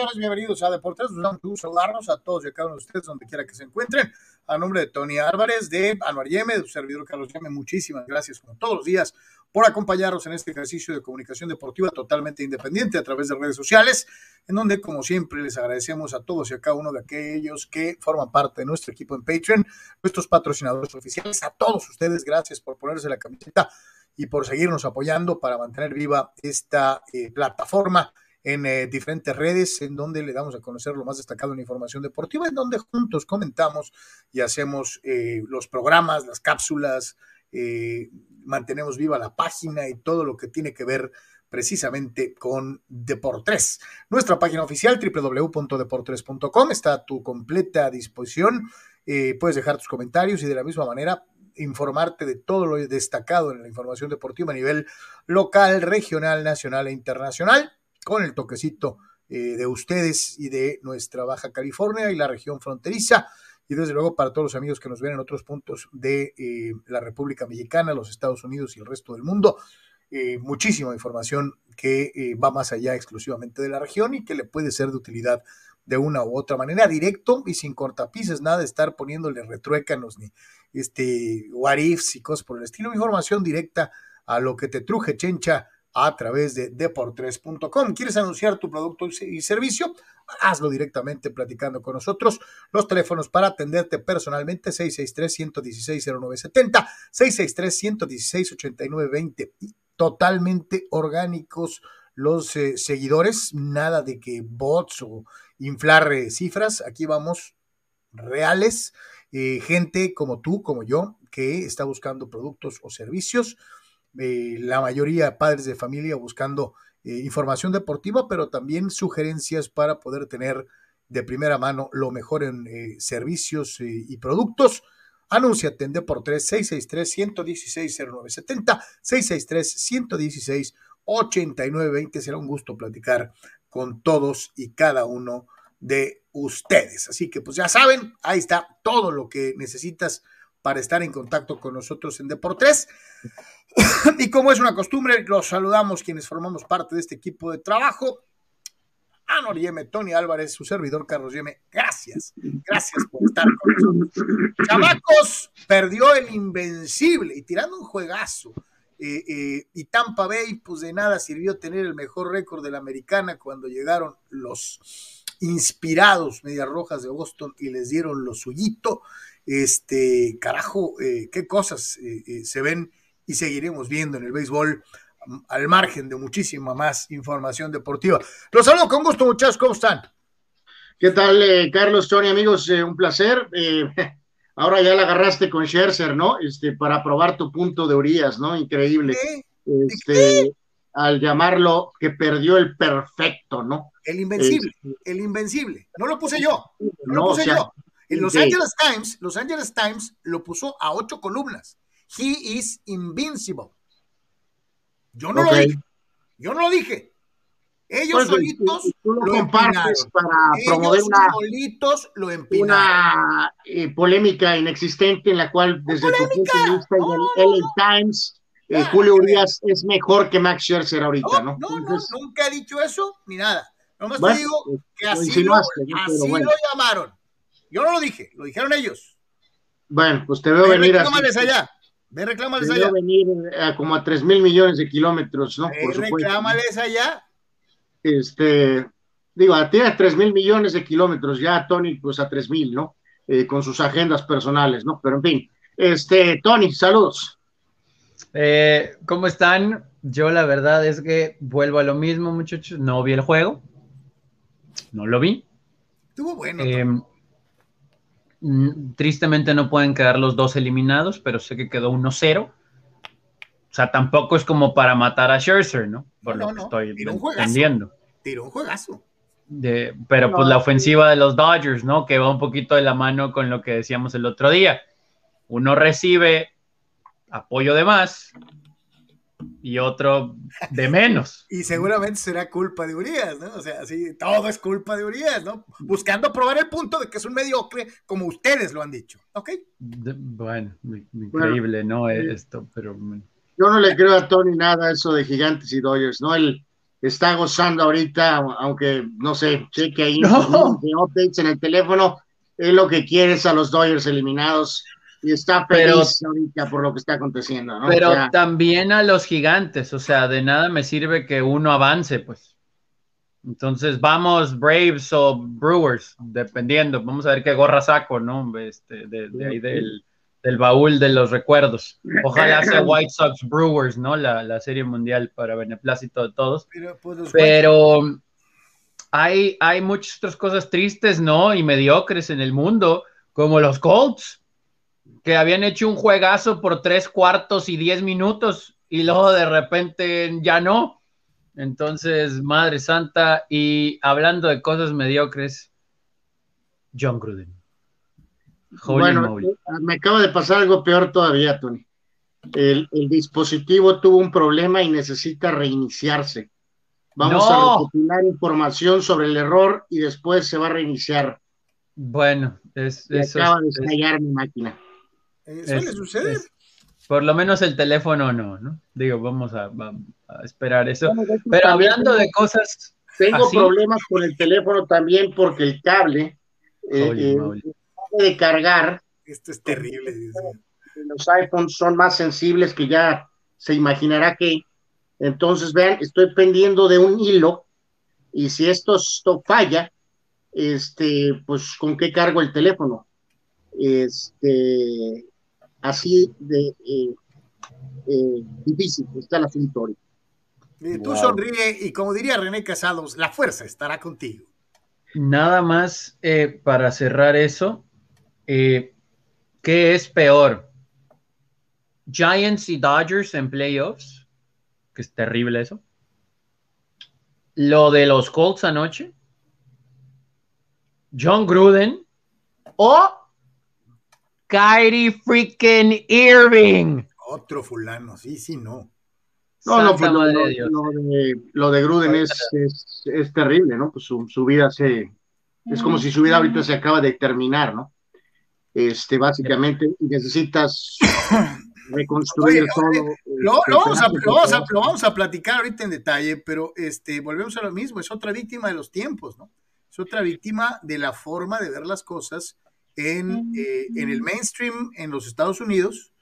señores, bienvenidos a Deportes. Nos damos saludarnos a todos y a cada uno de ustedes, donde quiera que se encuentren. A nombre de Tony Álvarez, de Anuar Yeme, de su servidor Carlos Yeme, muchísimas gracias, como todos los días, por acompañarnos en este ejercicio de comunicación deportiva totalmente independiente a través de redes sociales, en donde, como siempre, les agradecemos a todos y a cada uno de aquellos que forman parte de nuestro equipo en Patreon, nuestros patrocinadores oficiales, a todos ustedes, gracias por ponerse la camiseta y por seguirnos apoyando para mantener viva esta eh, plataforma en eh, diferentes redes en donde le damos a conocer lo más destacado en información deportiva, en donde juntos comentamos y hacemos eh, los programas, las cápsulas, eh, mantenemos viva la página y todo lo que tiene que ver precisamente con Deportes. Nuestra página oficial www.deportres.com está a tu completa disposición. puedes dejar tus comentarios y de la misma manera informarte de todo lo destacado en la información deportiva a nivel local, regional, nacional e internacional con el toquecito eh, de ustedes y de nuestra Baja California y la región fronteriza. Y desde luego para todos los amigos que nos ven en otros puntos de eh, la República Mexicana, los Estados Unidos y el resto del mundo, eh, muchísima información que va más allá exclusivamente de la región y que le puede ser de utilidad de una u otra manera, directo y sin cortapices, nada estar poniéndole retruécanos ni este what ifs y cosas por el estilo, información directa a lo que te truje, chencha, a través de deportres.com. ¿Quieres anunciar tu producto y servicio? Hazlo directamente platicando con nosotros. Los teléfonos para atenderte personalmente 663-116-0970, 663-116-8920. Totalmente orgánicos los eh, seguidores, nada de que bots o inflar eh, cifras. Aquí vamos reales, eh, gente como tú, como yo, que está buscando productos o servicios eh, la mayoría padres de familia buscando eh, información deportiva, pero también sugerencias para poder tener de primera mano lo mejor en eh, servicios y productos. Anúnciate en Deportes 663-116-0970, 663-116-8920. Será un gusto platicar con todos y cada uno de ustedes. Así que pues ya saben, ahí está todo lo que necesitas para estar en contacto con nosotros en Deportes. y como es una costumbre, los saludamos quienes formamos parte de este equipo de trabajo. Anor Yeme, Tony Álvarez, su servidor Carlos Yeme, gracias, gracias por estar con nosotros. Chamacos, perdió el invencible y tirando un juegazo. Eh, eh, y Tampa Bay, pues de nada sirvió tener el mejor récord de la americana cuando llegaron los inspirados Medias Rojas de Boston y les dieron lo suyito. Este, carajo, eh, qué cosas se ven y seguiremos viendo en el béisbol mm, al margen de muchísima más información deportiva. Los saludo con gusto, muchachos, ¿cómo están? ¿Qué tal, eh, Carlos, Tony, amigos? Eh, un placer. Eh, ahora ya la agarraste con Scherzer, ¿no? Este, para probar tu punto de Urias, ¿no? Increíble. Este, al llamarlo que perdió el perfecto, ¿no? El invencible, el invencible. No lo puse yo, no, lo puse yo. En Los Angeles Times, Los Angeles Times lo puso a ocho columnas. He is invincible. Yo no lo dije. Yo no lo dije. Ellos solitos lo, compartes para promover una, solitos lo una eh, polémica inexistente en la cual desde tu punto de vista el LA Times eh, Julio Urias es mejor que Max Scherzer ahorita, ¿no? No, no, nunca he dicho eso ni nada. Nomás te digo pues, que así, lo, así lo llamaron. Yo no lo dije, lo dijeron ellos. Bueno, pues te veo venir así. allá. Ve, reclámales allá. venir a como a 3 mil millones de kilómetros, ¿no? Por reclámales allá. Este, digo, tiene 3 mil millones de kilómetros, ya Tony, pues a 3 mil, ¿no? Eh, con sus agendas personales, ¿no? Pero en fin, este, Tony, saludos. Eh, ¿Cómo están? Yo la verdad es que vuelvo a lo mismo, muchachos. No vi el juego. No lo vi. Estuvo bueno. Eh, tristemente no pueden quedar los dos eliminados, pero sé que quedó 1-0. O sea, tampoco es como para matar a Scherzer, ¿no? Por lo que estoy entendiendo. Tiró un juegazo. De, pero pues la ofensiva de los Dodgers, ¿no? Que va un poquito de la mano con lo que decíamos el otro día. Uno recibe apoyo de más y otro de menos. y seguramente será culpa de Urias, ¿no? O sea, sí, todo es culpa de Urias, ¿no? Buscando probar el punto de que es un mediocre, como ustedes lo han dicho, ¿ok? bueno, increíble, ¿no? Esto, pero... Yo no le creo a Tony nada eso de gigantes y Dodgers, ¿no? El, está gozando ahorita, aunque no sé, cheque ahí no. updates en el teléfono, es lo que quieres a los Dodgers eliminados y está feliz ahorita por lo que está aconteciendo. ¿no? Pero también a los gigantes, o sea, de nada me sirve que uno avance, pues. Entonces vamos Braves o Brewers, dependiendo. Vamos a ver qué gorra saco, ¿no? Este, de, ahí del, del, baúl de los recuerdos. Ojalá sea White Sox Brewers, ¿no? La, la serie mundial para beneplácito de todos. Pero, pues, hay, hay muchas otras cosas tristes, ¿no? Y mediocres en el mundo, como los Colts que habían hecho un juegazo por tres cuartos y diez minutos y luego de repente ya no. Entonces, Madre Santa, y hablando de cosas mediocres, John Gruden. bueno, me acaba de pasar algo peor todavía, Tony. El, dispositivo tuvo un problema y necesita reiniciarse. Vamos a recopilar información sobre el error y después se va a reiniciar. Bueno, es, acaba de estallar mi máquina. ¿Eso le sucede? por lo menos el teléfono no, ¿no? Digo, vamos a, esperar eso. Pero hablando de cosas. Tengo problemas con el teléfono también porque el cable eh, eh de cargar. Esto es terrible. Los iPhones son más sensibles que ya se imaginará que. Entonces, vean, estoy pendiendo de un hilo y si esto, esto falla, este, pues, ¿con qué cargo el teléfono? Este, así de eh, eh, difícil está el asunto Tú sonríe y como diría René Casados, la fuerza estará contigo. Nada más eh, para cerrar eso, ¿qué es peor? Giants y Dodgers en playoffs, que es terrible eso. Lo de los Colts anoche. John Gruden o Kyrie freaking Irving. Otro fulano, sí, sí, no. No, no, pues lo, de, Gruden es, es, terrible, ¿no? Pues su, vida se. Es como si su vida ahorita se acaba de terminar, ¿no? Este, básicamente, necesitas reconstruir todo. Eh, lo, vamos a, lo, vamos a, platicar ahorita en detalle, pero este, volvemos a lo mismo, es otra víctima de los tiempos, ¿no? Es otra víctima de la forma de ver las cosas en, eh, en el mainstream en los Estados Unidos.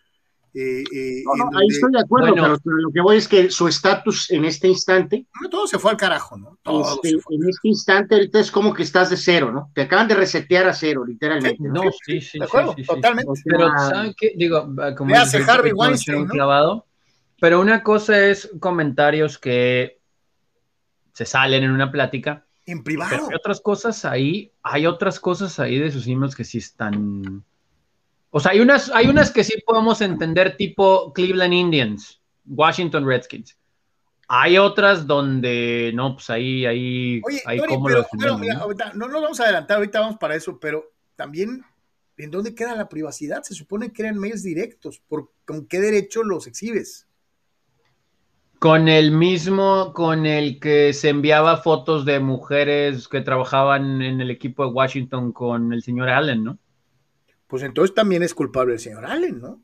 Eh, eh, ahí estoy de acuerdo, pero, lo que voy es que su estatus en este instante. todo se fue al carajo, ¿no? Este, en este instante, ahorita es como que estás de cero, ¿no? Te acaban de resetear a cero, literalmente. No, sí, sí. De acuerdo, totalmente. pero, ¿saben qué? Digo, como. hace Harvey Weinstein. Clavado, pero una cosa es comentarios que se salen en una plática en privado. hay otras cosas ahí, hay otras cosas ahí de sus emails que sí están. O sea, hay unas, hay unas que sí podemos entender, tipo Cleveland Indians, Washington Redskins. Hay otras donde no, pues ahí, ahí, Oye, ahí como lo ¿no? nos vamos a adelantar, ahorita vamos para eso, pero también, ¿en dónde queda la privacidad? Se supone que eran mails directos, ¿por con qué derecho los exhibes? Con el mismo con el que se enviaba fotos de mujeres que trabajaban en el equipo de Washington con el señor Allen, ¿no? Pues entonces también es culpable el señor Allen, ¿no?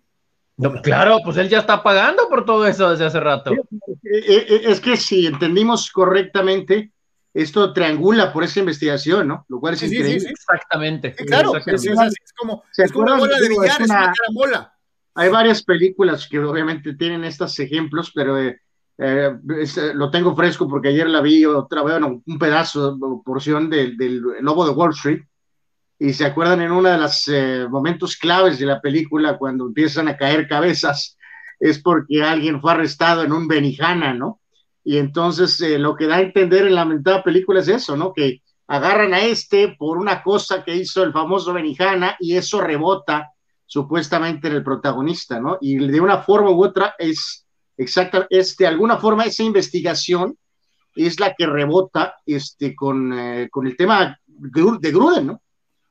No, claro, pues él ya está pagando por todo eso desde hace rato. Eh, eh, eh, es que si entendimos correctamente, esto triangula por esa investigación, ¿no? Lo cual es increíble. Sí, Exactamente. claro, Es, como, es como una bola de billar, es una, carambola. Hay varias películas que obviamente tienen estos ejemplos, pero eh, eh, lo tengo fresco porque ayer la vi otra vez, un pedazo, porción del, Lobo de Wall Street. Y se acuerdan en uno de los eh, momentos claves de la película, cuando empiezan a caer cabezas, es porque alguien fue arrestado en un Benihana, ¿no? Y entonces lo que da a entender en la lamentada película es eso, ¿no? Que agarran a este por una cosa que hizo el famoso Benihana y eso rebota supuestamente en el protagonista, ¿no? Y de una forma u otra es Exacto, este, de alguna forma esa investigación es la que rebota este, con, eh, con el tema de Gruden, ¿no?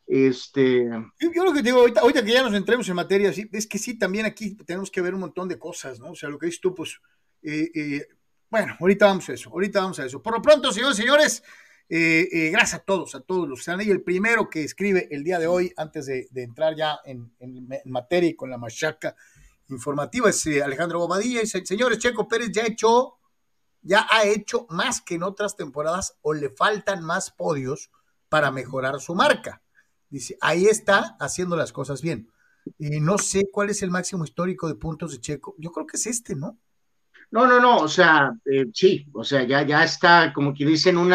Este... Yo, lo que digo, ahorita, ahorita, que ya nos entremos en materia, es que sí, también aquí tenemos que ver un montón de cosas, ¿no? O sea, lo que dices tú, pues, eh, eh, bueno, ahorita vamos a eso, ahorita vamos a eso. Por lo pronto, señores señores, gracias a todos, a todos los que están ahí. El primero que escribe el día de hoy, antes de, entrar ya en, en, materia y con la machaca informativa es eh, Alejandro Bobadilla. Dice, señores, Checo Pérez ya echó ya ha hecho más que en otras temporadas o le faltan más podios para mejorar su marca. Dice, ahí está haciendo las cosas bien. Y no sé cuál es el máximo histórico de puntos de Checo. Yo creo que es este, ¿no? No, no, no, o sea, eh, sí, o sea, ya, ya está, como que dicen, un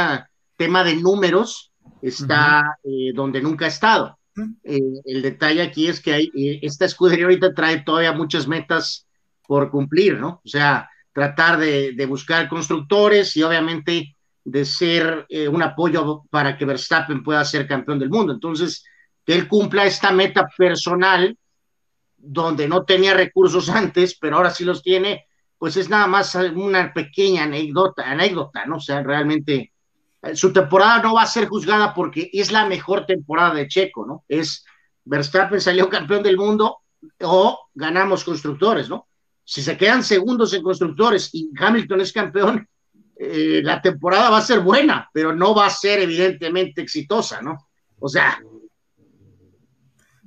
tema de números, está eh, donde nunca ha estado. Eh, el detalle aquí es que hay, esta escudería ahorita trae todavía muchas metas por cumplir, ¿no? O sea, tratar de, buscar constructores y obviamente de ser un apoyo para que Verstappen pueda ser campeón del mundo. Entonces, que él cumpla esta meta personal, donde no tenía recursos antes, pero ahora sí los tiene, pues es nada más una pequeña anécdota, anécdota, ¿no? O sea, realmente eh, su temporada no va a ser juzgada porque es la mejor temporada de Checo, ¿no? Es Verstappen salió campeón del mundo o ganamos constructores, ¿no? Si se quedan segundos en constructores y Hamilton es campeón, eh, la temporada va a ser buena, pero no va a ser evidentemente exitosa, ¿no? O sea.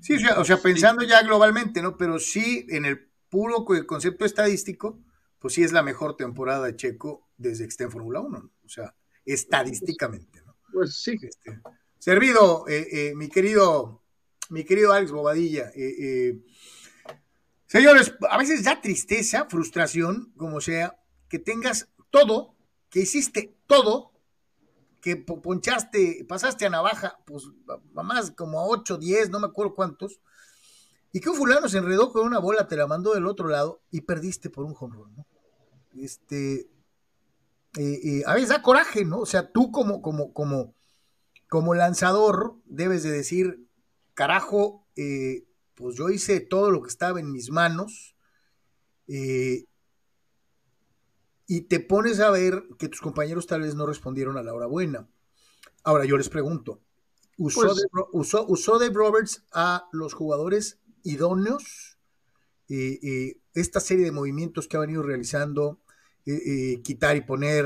Sí, o sea, pensando ya globalmente, ¿no? Pero sí en el puro concepto estadístico, pues sí es la mejor temporada de Checo desde que esté en Fórmula 1, o sea, estadísticamente, ¿no? Pues sí. Este, servido, eh, eh, mi querido, mi querido Alex Bobadilla, eh, señores, a veces da tristeza, frustración, como sea, que tengas todo, que hiciste todo, que ponchaste, pasaste a navaja, pues más como a 8, 10, no me acuerdo cuántos, y que un fulano se enredó con una bola, te la mandó del otro lado y perdiste por un home run, ¿no? Este, eh, eh, a veces da coraje, ¿no? O sea, tú como, como, como, como lanzador debes de decir, carajo, eh, pues yo hice todo lo que estaba en mis manos y te pones a ver que tus compañeros tal vez no respondieron a la hora buena. Ahora yo les pregunto, ¿usó, pues usó, usó Dave Roberts a los jugadores idóneos? esta serie de movimientos que ha venido realizando, eh, eh, quitar y poner,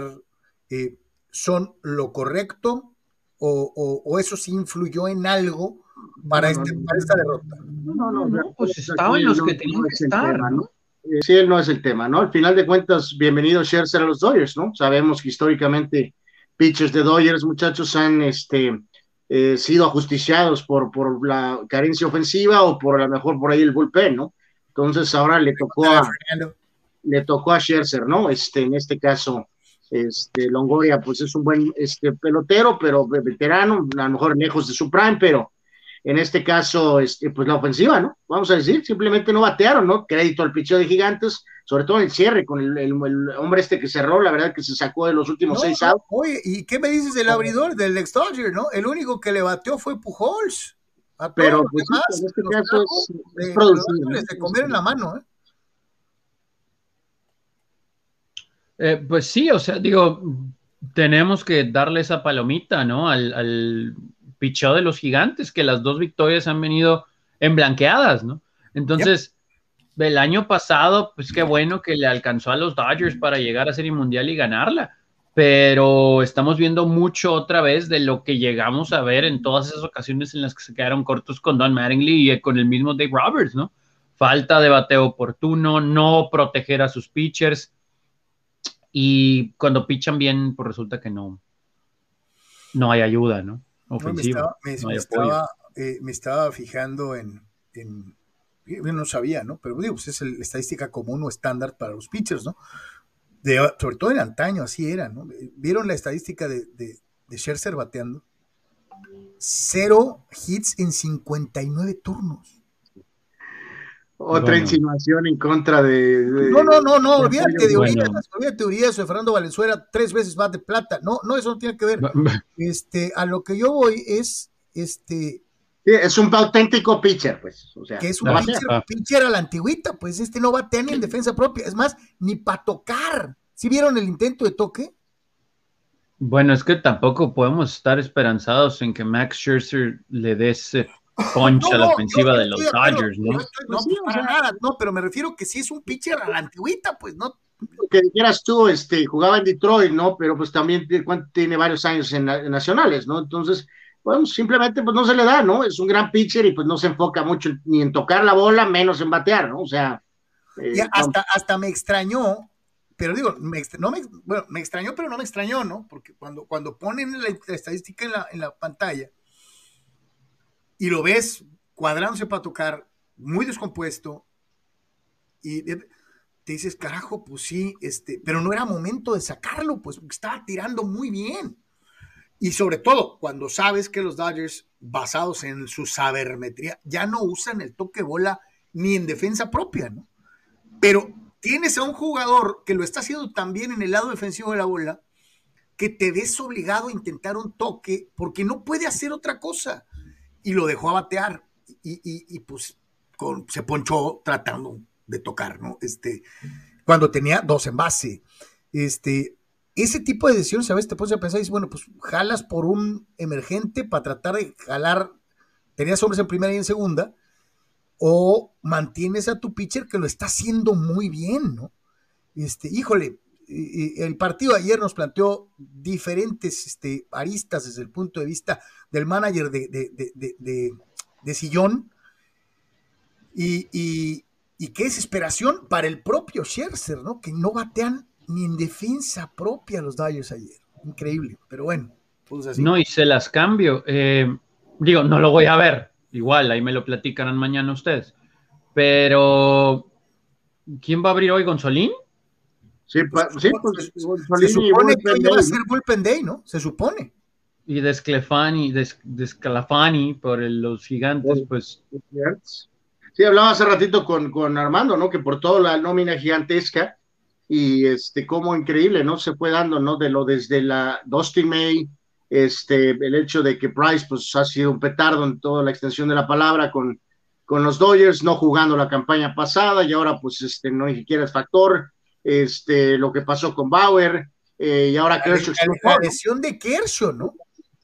eh, son lo correcto o, eso sí influyó en algo para, este, esta derrota? No, no, no, pues estaban los que tenían que estar, ¿no? Sí, él no es el tema, ¿no? Al final de cuentas, bienvenido Scherzer a los Dodgers, ¿no? Sabemos que históricamente pitchers de Dodgers, muchachos, han este, sido ajusticiados por, por la carencia ofensiva o por a lo mejor por ahí el bullpen, ¿no? Entonces ahora le tocó a, le tocó a Scherzer, ¿no? Este, en este caso, este, Longoria, pues es un buen este, pelotero, pero veterano, a lo mejor lejos de su prime, pero en este caso, este, pues la ofensiva, ¿no? Vamos a decir, simplemente no batearon, ¿no? Crédito al picheo de gigantes, sobre todo en el cierre, con el, hombre este que cerró, la verdad que se sacó de los últimos seis outs. Oye, ¿y qué me dices del abridor, del ex Dodger, no? El único que le bateó fue Pujols pero pues, en este caso es, producido. comer en la mano, ¿eh? ¿Eh? pues sí, o sea, digo, tenemos que darle esa palomita, ¿no? Al, al picheo de los gigantes, que las dos victorias han venido emblanqueadas, ¿no? Entonces, el año pasado, pues qué bueno que le alcanzó a los Dodgers para llegar a Serie Mundial y ganarla pero estamos viendo mucho otra vez de lo que llegamos a ver en todas esas ocasiones en las que se quedaron cortos con Don Mattingly y con el mismo Dave Roberts, ¿no? Falta de bateo oportuno, no proteger a sus pitchers y cuando pichan bien, pues resulta que no, no hay ayuda, ¿no? Ofensiva. me, estaba, fijando en, no sabía, ¿no? Pero digo, pues es la estadística común o estándar para los pitchers, ¿no? sobre todo en antaño, así era, ¿no? ¿Vieron la estadística de, de, de Scherzer bateando? Cero hits en 59 turnos. Otra insinuación en contra de, No, no, no, no, olvídate de Urias, olvídate de Urias o Fernando Valenzuela, tres veces más de plata. No, no, eso no tiene que ver. Este, a lo que yo voy es, este, es un auténtico pitcher, pues. O sea, que es un pitcher, a la antigüita, pues este no batea ni en defensa propia. Es más, ni para tocar. ¿Sí vieron el intento de toque? Bueno, es que tampoco podemos estar esperanzados en que Max Scherzer le dé ese punch a la ofensiva de los Dodgers, ¿no? no, pues, para nada, no, pero me refiero que sí es un pitcher a la antigüita, pues no. Que dijeras tú, este, jugaba en Detroit, ¿no? Pero pues también tiene varios años en nacionales, ¿no? Entonces, bueno, simplemente pues no se le da, ¿no? Es un gran pitcher y pues no se enfoca mucho ni en tocar la bola, menos en batear, ¿no? O sea. Eh, hasta, hasta me extrañó pero digo, me, no me, bueno, me extrañó, pero no me extrañó, ¿no? Porque cuando, cuando ponen la, estadística en la, en la pantalla y lo ves cuadrándose para tocar, muy descompuesto, y te dices, carajo, pues sí, este, pero no era momento de sacarlo, pues estaba tirando muy bien. Y sobre todo, cuando sabes que los Dodgers, basados en su sabermetría, ya no usan el toque bola ni en defensa propia, ¿no? Pero tienes a un jugador que lo está haciendo también en el lado defensivo de la bola, que te ves obligado a intentar un toque porque no puede hacer otra cosa. Y lo dejó a batear. Y, pues se ponchó tratando de tocar, ¿no? Este, cuando tenía dos en base. Este, ese tipo de decisiones a veces te pones a pensar y dices, bueno, pues jalas por un emergente para tratar de jalar, tenías hombres en primera y en segunda, o mantienes a tu pitcher que lo está haciendo muy bien, ¿no? Este, híjole, el partido ayer nos planteó diferentes este, aristas desde el punto de vista del manager de, de, Sillón y, y, y, qué desesperación para el propio Scherzer, ¿no? Que no batean ni en defensa propia los Dodgers ayer. Increíble, pero bueno. Pues así. No, y se las cambio. Eh, digo, no lo voy a ver, Igual, ahí me lo platicarán mañana ustedes. Pero, ¿quién va a abrir hoy, Gonzolín? Sí, sí pues, se supone que hoy va a ser Bullpen Day, ¿no? Se supone. Y de Sclefani, de, Sclafani por los gigantes, pues. Sí, hablaba hace ratito con, con Armando, ¿no? Que por toda la nómina gigantesca y este, cómo increíble, ¿no? Se fue dando, ¿no? De lo desde la Dusty May, este, el hecho de que Price pues, ha sido un petardo en toda la extensión de la palabra con, con los Dodgers, no jugando la campaña pasada y ahora pues este, no ni siquiera es factor, este, lo que pasó con Bauer eh, y ahora Kershaw. La, lesión de Kershaw, ¿no?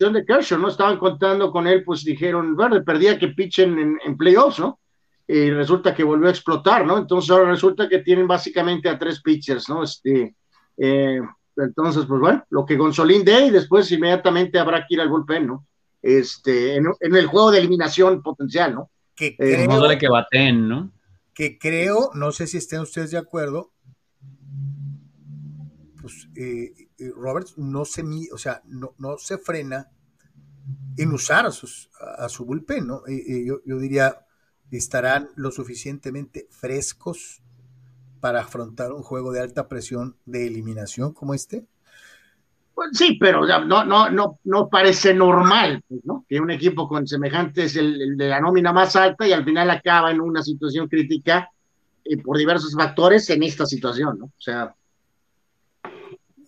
Lesión de Kershaw, ¿no? Estaban contando con él, pues dijeron, bueno, perdía que pitchen en, en playoffs, ¿no? Y resulta que volvió a explotar, ¿no? Entonces ahora resulta que tienen básicamente a tres pitchers, ¿no? Este, eh, entonces, pues bueno, lo que Gonzolín dé y después inmediatamente habrá que ir al bullpen, ¿no? Este, en, el juego de eliminación potencial, ¿no? Que eh, creo, de que baten, ¿no? Que creo, no sé si estén ustedes de acuerdo, pues eh, eh, Roberts no se, o sea, no, no se frena en usar a, sus, a su bullpen, ¿no? yo, yo diría, estarán lo suficientemente frescos para afrontar un juego de alta presión de eliminación como este? Pues sí, pero no, no, no, no parece normal, pues, ¿no? Que un equipo con semejantes, el, de la nómina más alta, y al final acaba en una situación crítica eh, por diversos factores en esta situación, ¿no? O sea.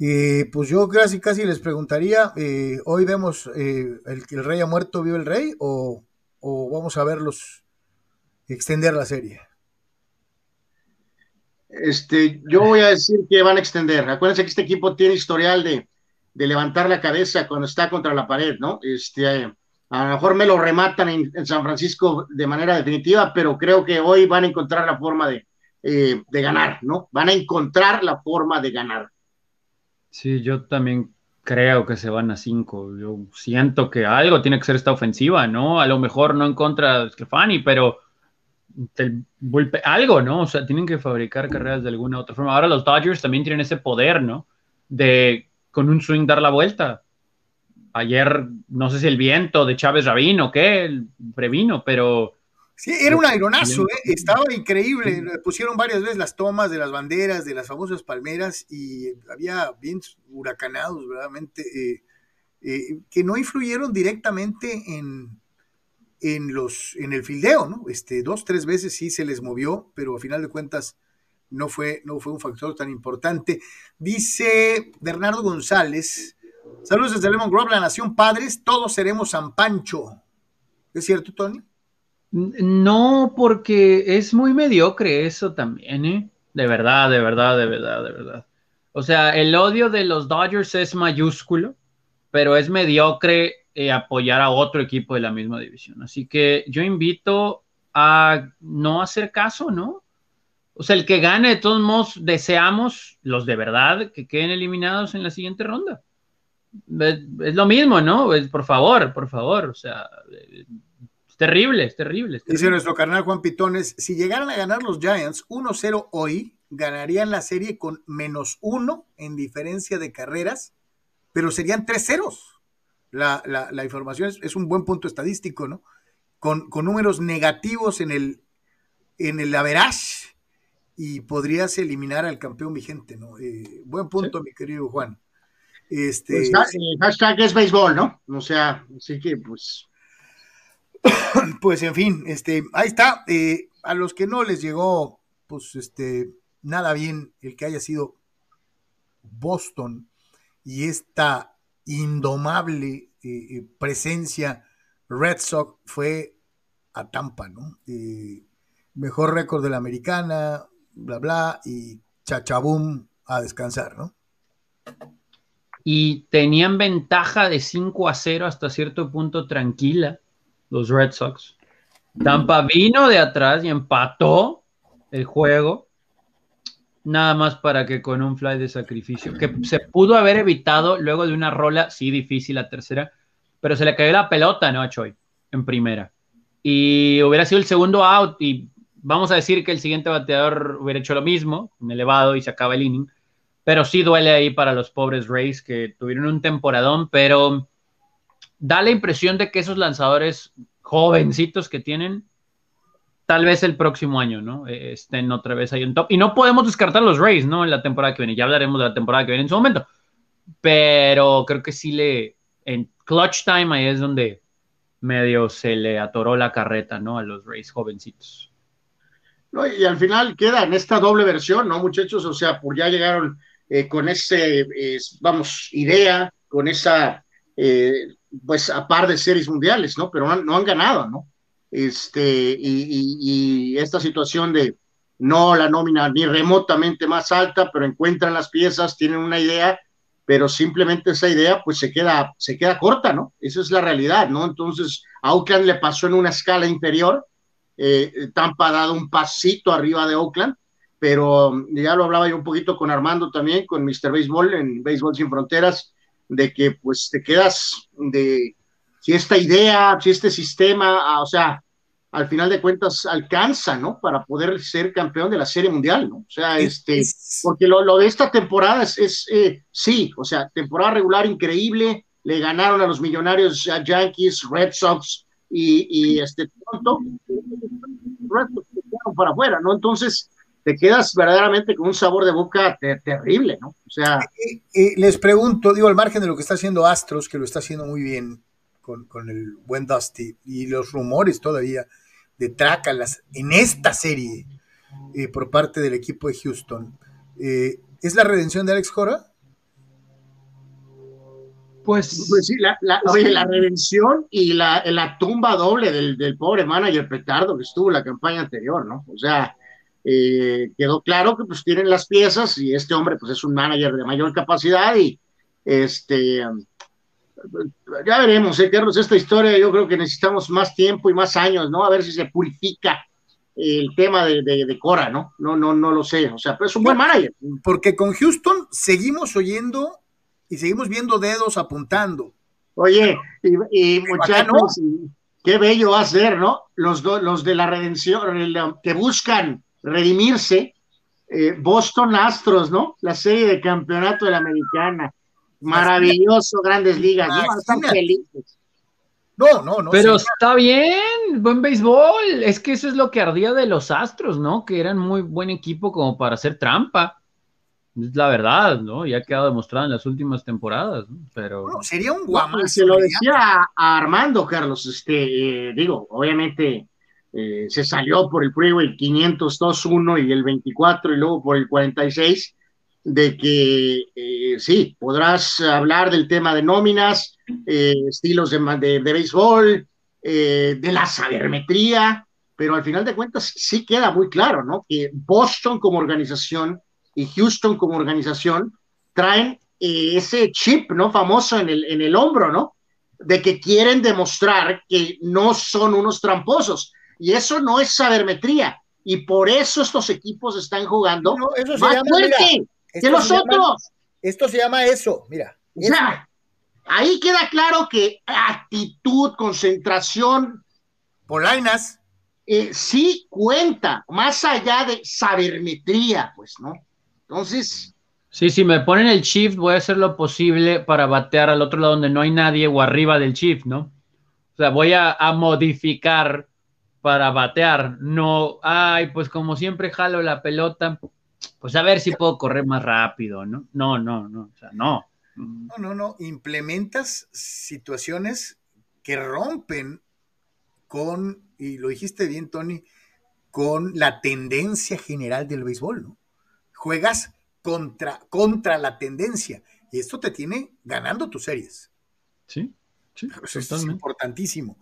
Eh, pues yo casi casi les preguntaría, eh, hoy vemos el que el rey ha muerto, vive el rey, o, vamos a verlos extender la serie. Este, yo voy a decir que van a extender. Acuérdense que este equipo tiene historial de, levantar la cabeza cuando está contra la pared, ¿no? Este, a lo mejor me lo rematan en, San Francisco de manera definitiva, pero creo que hoy van a encontrar la forma de, eh, de ganar, ¿no? Van a encontrar la forma de ganar. Sí, yo también creo que se van a cinco. Yo siento que algo tiene que ser esta ofensiva, ¿no? A lo mejor no en contra de Stefani, pero algo, ¿no? O sea, tienen que fabricar carreras de alguna otra forma. Ahora los Dodgers también tienen ese poder, ¿no? De con un swing dar la vuelta. Ayer, no sé si el viento de Chávez Rabino o qué, previno, pero... Sí, era un aeronazo, ¿eh? estaba increíble. Pusieron varias veces las tomas de las banderas, de las famosas palmeras, y había vientos huracanados, verdaderamente, eh, eh, que no influyeron directamente en, en, los, en el fildeo, ¿no? Este, dos, tres veces sí se les movió, pero a final de cuentas no fue, no fue un factor tan importante. Dice Bernardo González, saludos desde Lemon Grove, la Nación Padres, todos seremos San Pancho. ¿Es cierto, Tony? No, porque es muy mediocre eso también, ¿eh? De verdad, de verdad, de verdad, de verdad. O sea, el odio de los Dodgers es mayúsculo, pero es mediocre eh, apoyar a otro equipo de la misma división. Así que yo invito a no hacer caso, ¿no? O sea, el que gane, de todos modos, deseamos los de verdad que queden eliminados en la siguiente ronda. Es, lo mismo, ¿no? por favor, por favor, o sea, es terrible, es terrible, Dice nuestro carnal Juan Pitones, si llegaran a ganar los Giants 1-0 hoy, ganarían la serie con menos uno en diferencia de carreras, pero serían tres ceros. La, información es, un buen punto estadístico, ¿no? Con, números negativos en el, en el average y podrías eliminar al campeón vigente, ¿no? Eh, buen punto, mi querido Juan. Este, pues, hashtag es béisbol, ¿no? O sea, así que pues. Pues en fin, este, ahí está. Eh, a los que no les llegó, pues este, nada bien el que haya sido Boston y esta indomable eh, eh, presencia Red Sox fue a Tampa, ¿no? mejor récord de la americana, bla, bla, y chachabum a descansar, ¿no? y tenían ventaja de 5 a 0 hasta cierto punto tranquila los Red Sox. Tampa vino de atrás y empató el juego, nada más para que con un fly de sacrificio, que se pudo haber evitado luego de una rola, sí, difícil la tercera, pero se le cayó la pelota, ¿no? A Choi, en primera. Y hubiera sido el segundo out y vamos a decir que el siguiente bateador hubiera hecho lo mismo, un elevado y se acaba el inning pero sí duele ahí para los pobres Rays que tuvieron un temporadón, pero da la impresión de que esos lanzadores jovencitos que tienen, tal vez el próximo año, ¿no? Eh, estén otra vez ahí en top. Y no podemos descartar los Rays, ¿no? En la temporada que viene. Ya hablaremos de la temporada que viene en su momento. Pero creo que sí le, en clutch time ahí es donde medio se le atoró la carreta, ¿no? A los Rays jovencitos. No, y al final queda en esta doble versión, ¿no, muchachos? O sea, por ya llegaron eh, con ese, vamos, idea, con esa, eh, pues, a par de series mundiales, ¿no? Pero no, han ganado, ¿no? Este, y, esta situación de no la nómina ni remotamente más alta, pero encuentran las piezas, tienen una idea, pero simplemente esa idea pues se queda, se queda corta, ¿no? Esa es la realidad, ¿no? Entonces, a Oakland le pasó en una escala inferior, eh, Tampa ha dado un pasito arriba de Oakland, pero ya lo hablaba yo un poquito con Armando también, con Mr. Baseball en Béisbol Sin Fronteras, de que pues te quedas de si esta idea, si este sistema, ah, o sea, al final de cuentas alcanza, ¿no? Para poder ser campeón de la Serie Mundial, ¿no? O sea, este, porque lo, de esta temporada es, eh, sí, o sea, temporada regular increíble, le ganaron a los millonarios a Yankees, Red Sox y, y este pronto, Red Sox para afuera, ¿no? Entonces, te quedas verdaderamente con un sabor de boca terrible, ¿no? O sea. Eh, eh, les pregunto, digo, al margen de lo que está haciendo Astros, que lo está haciendo muy bien con, el buen Dusty, y los rumores todavía de trácalas en esta serie eh, por parte del equipo de Houston, ¿es la redención de Alex Cora? Pues, pues sí, la, la, la redención y la, la tumba doble del, del, pobre manager petardo que estuvo en la campaña anterior, ¿no? O sea, eh, quedó claro que pues tienen las piezas y este hombre pues es un manager de mayor capacidad y este ya veremos, ¿eh, Carlos, esta historia yo creo que necesitamos más tiempo y más años, ¿no? A ver si se purifica el tema de, de, Cora, ¿no? No, no, no lo sé, o sea, pero es un buen manager. Porque con Houston seguimos oyendo y seguimos viendo dedos apuntando. Oye, y, muchachos, qué bello va a ser, ¿no? Los, los de la redención, que buscan redimirse. Eh, Boston Astros, ¿no? La serie de campeonato de la americana. Maravilloso, grandes ligas. ¿no? Están felices. No, no, no. Pero está bien, buen béisbol. Es que eso es lo que ardía de los Astros, ¿no? Que eran muy buen equipo como para hacer trampa. Es la verdad, ¿no? Ya ha quedado demostrado en las últimas temporadas, ¿no? Pero. sería un guamazo. se lo decía a, Armando, Carlos. Este, eh, digo, obviamente eh, se salió por el freeway 502.1 y el 24 y luego por el 46, de que eh, sí, podrás hablar del tema de nóminas, eh, estilos de, de, de béisbol, de la sabermetría, pero al final de cuentas sí queda muy claro, ¿no? Que Boston como organización y Houston como organización traen ese chip, ¿no? Famoso en el, en el hombro, ¿no? De que quieren demostrar que no son unos tramposos, y eso no es sabermetría. Y por eso estos equipos están jugando eso más fuerte que los otros. esto se llama eso, mira. ahí queda claro que actitud, concentración. Polainas. eh, sí cuenta, más allá de sabermetría, pues, ¿no? Entonces. Sí, si me ponen el shift, voy a hacer lo posible para batear al otro lado donde no hay nadie o arriba del shift, ¿no? O sea, voy a, a modificar para batear, no, ay, pues como siempre jalo la pelota, pues a ver si puedo correr más rápido, ¿no? No, no, no, o sea, no. No, no, no, implementas situaciones que rompen con, y lo dijiste bien, Tony, con la tendencia general del béisbol, ¿no? Juegas contra, contra la tendencia y esto te tiene ganando tus series. Sí, sí, Eso es importantísimo.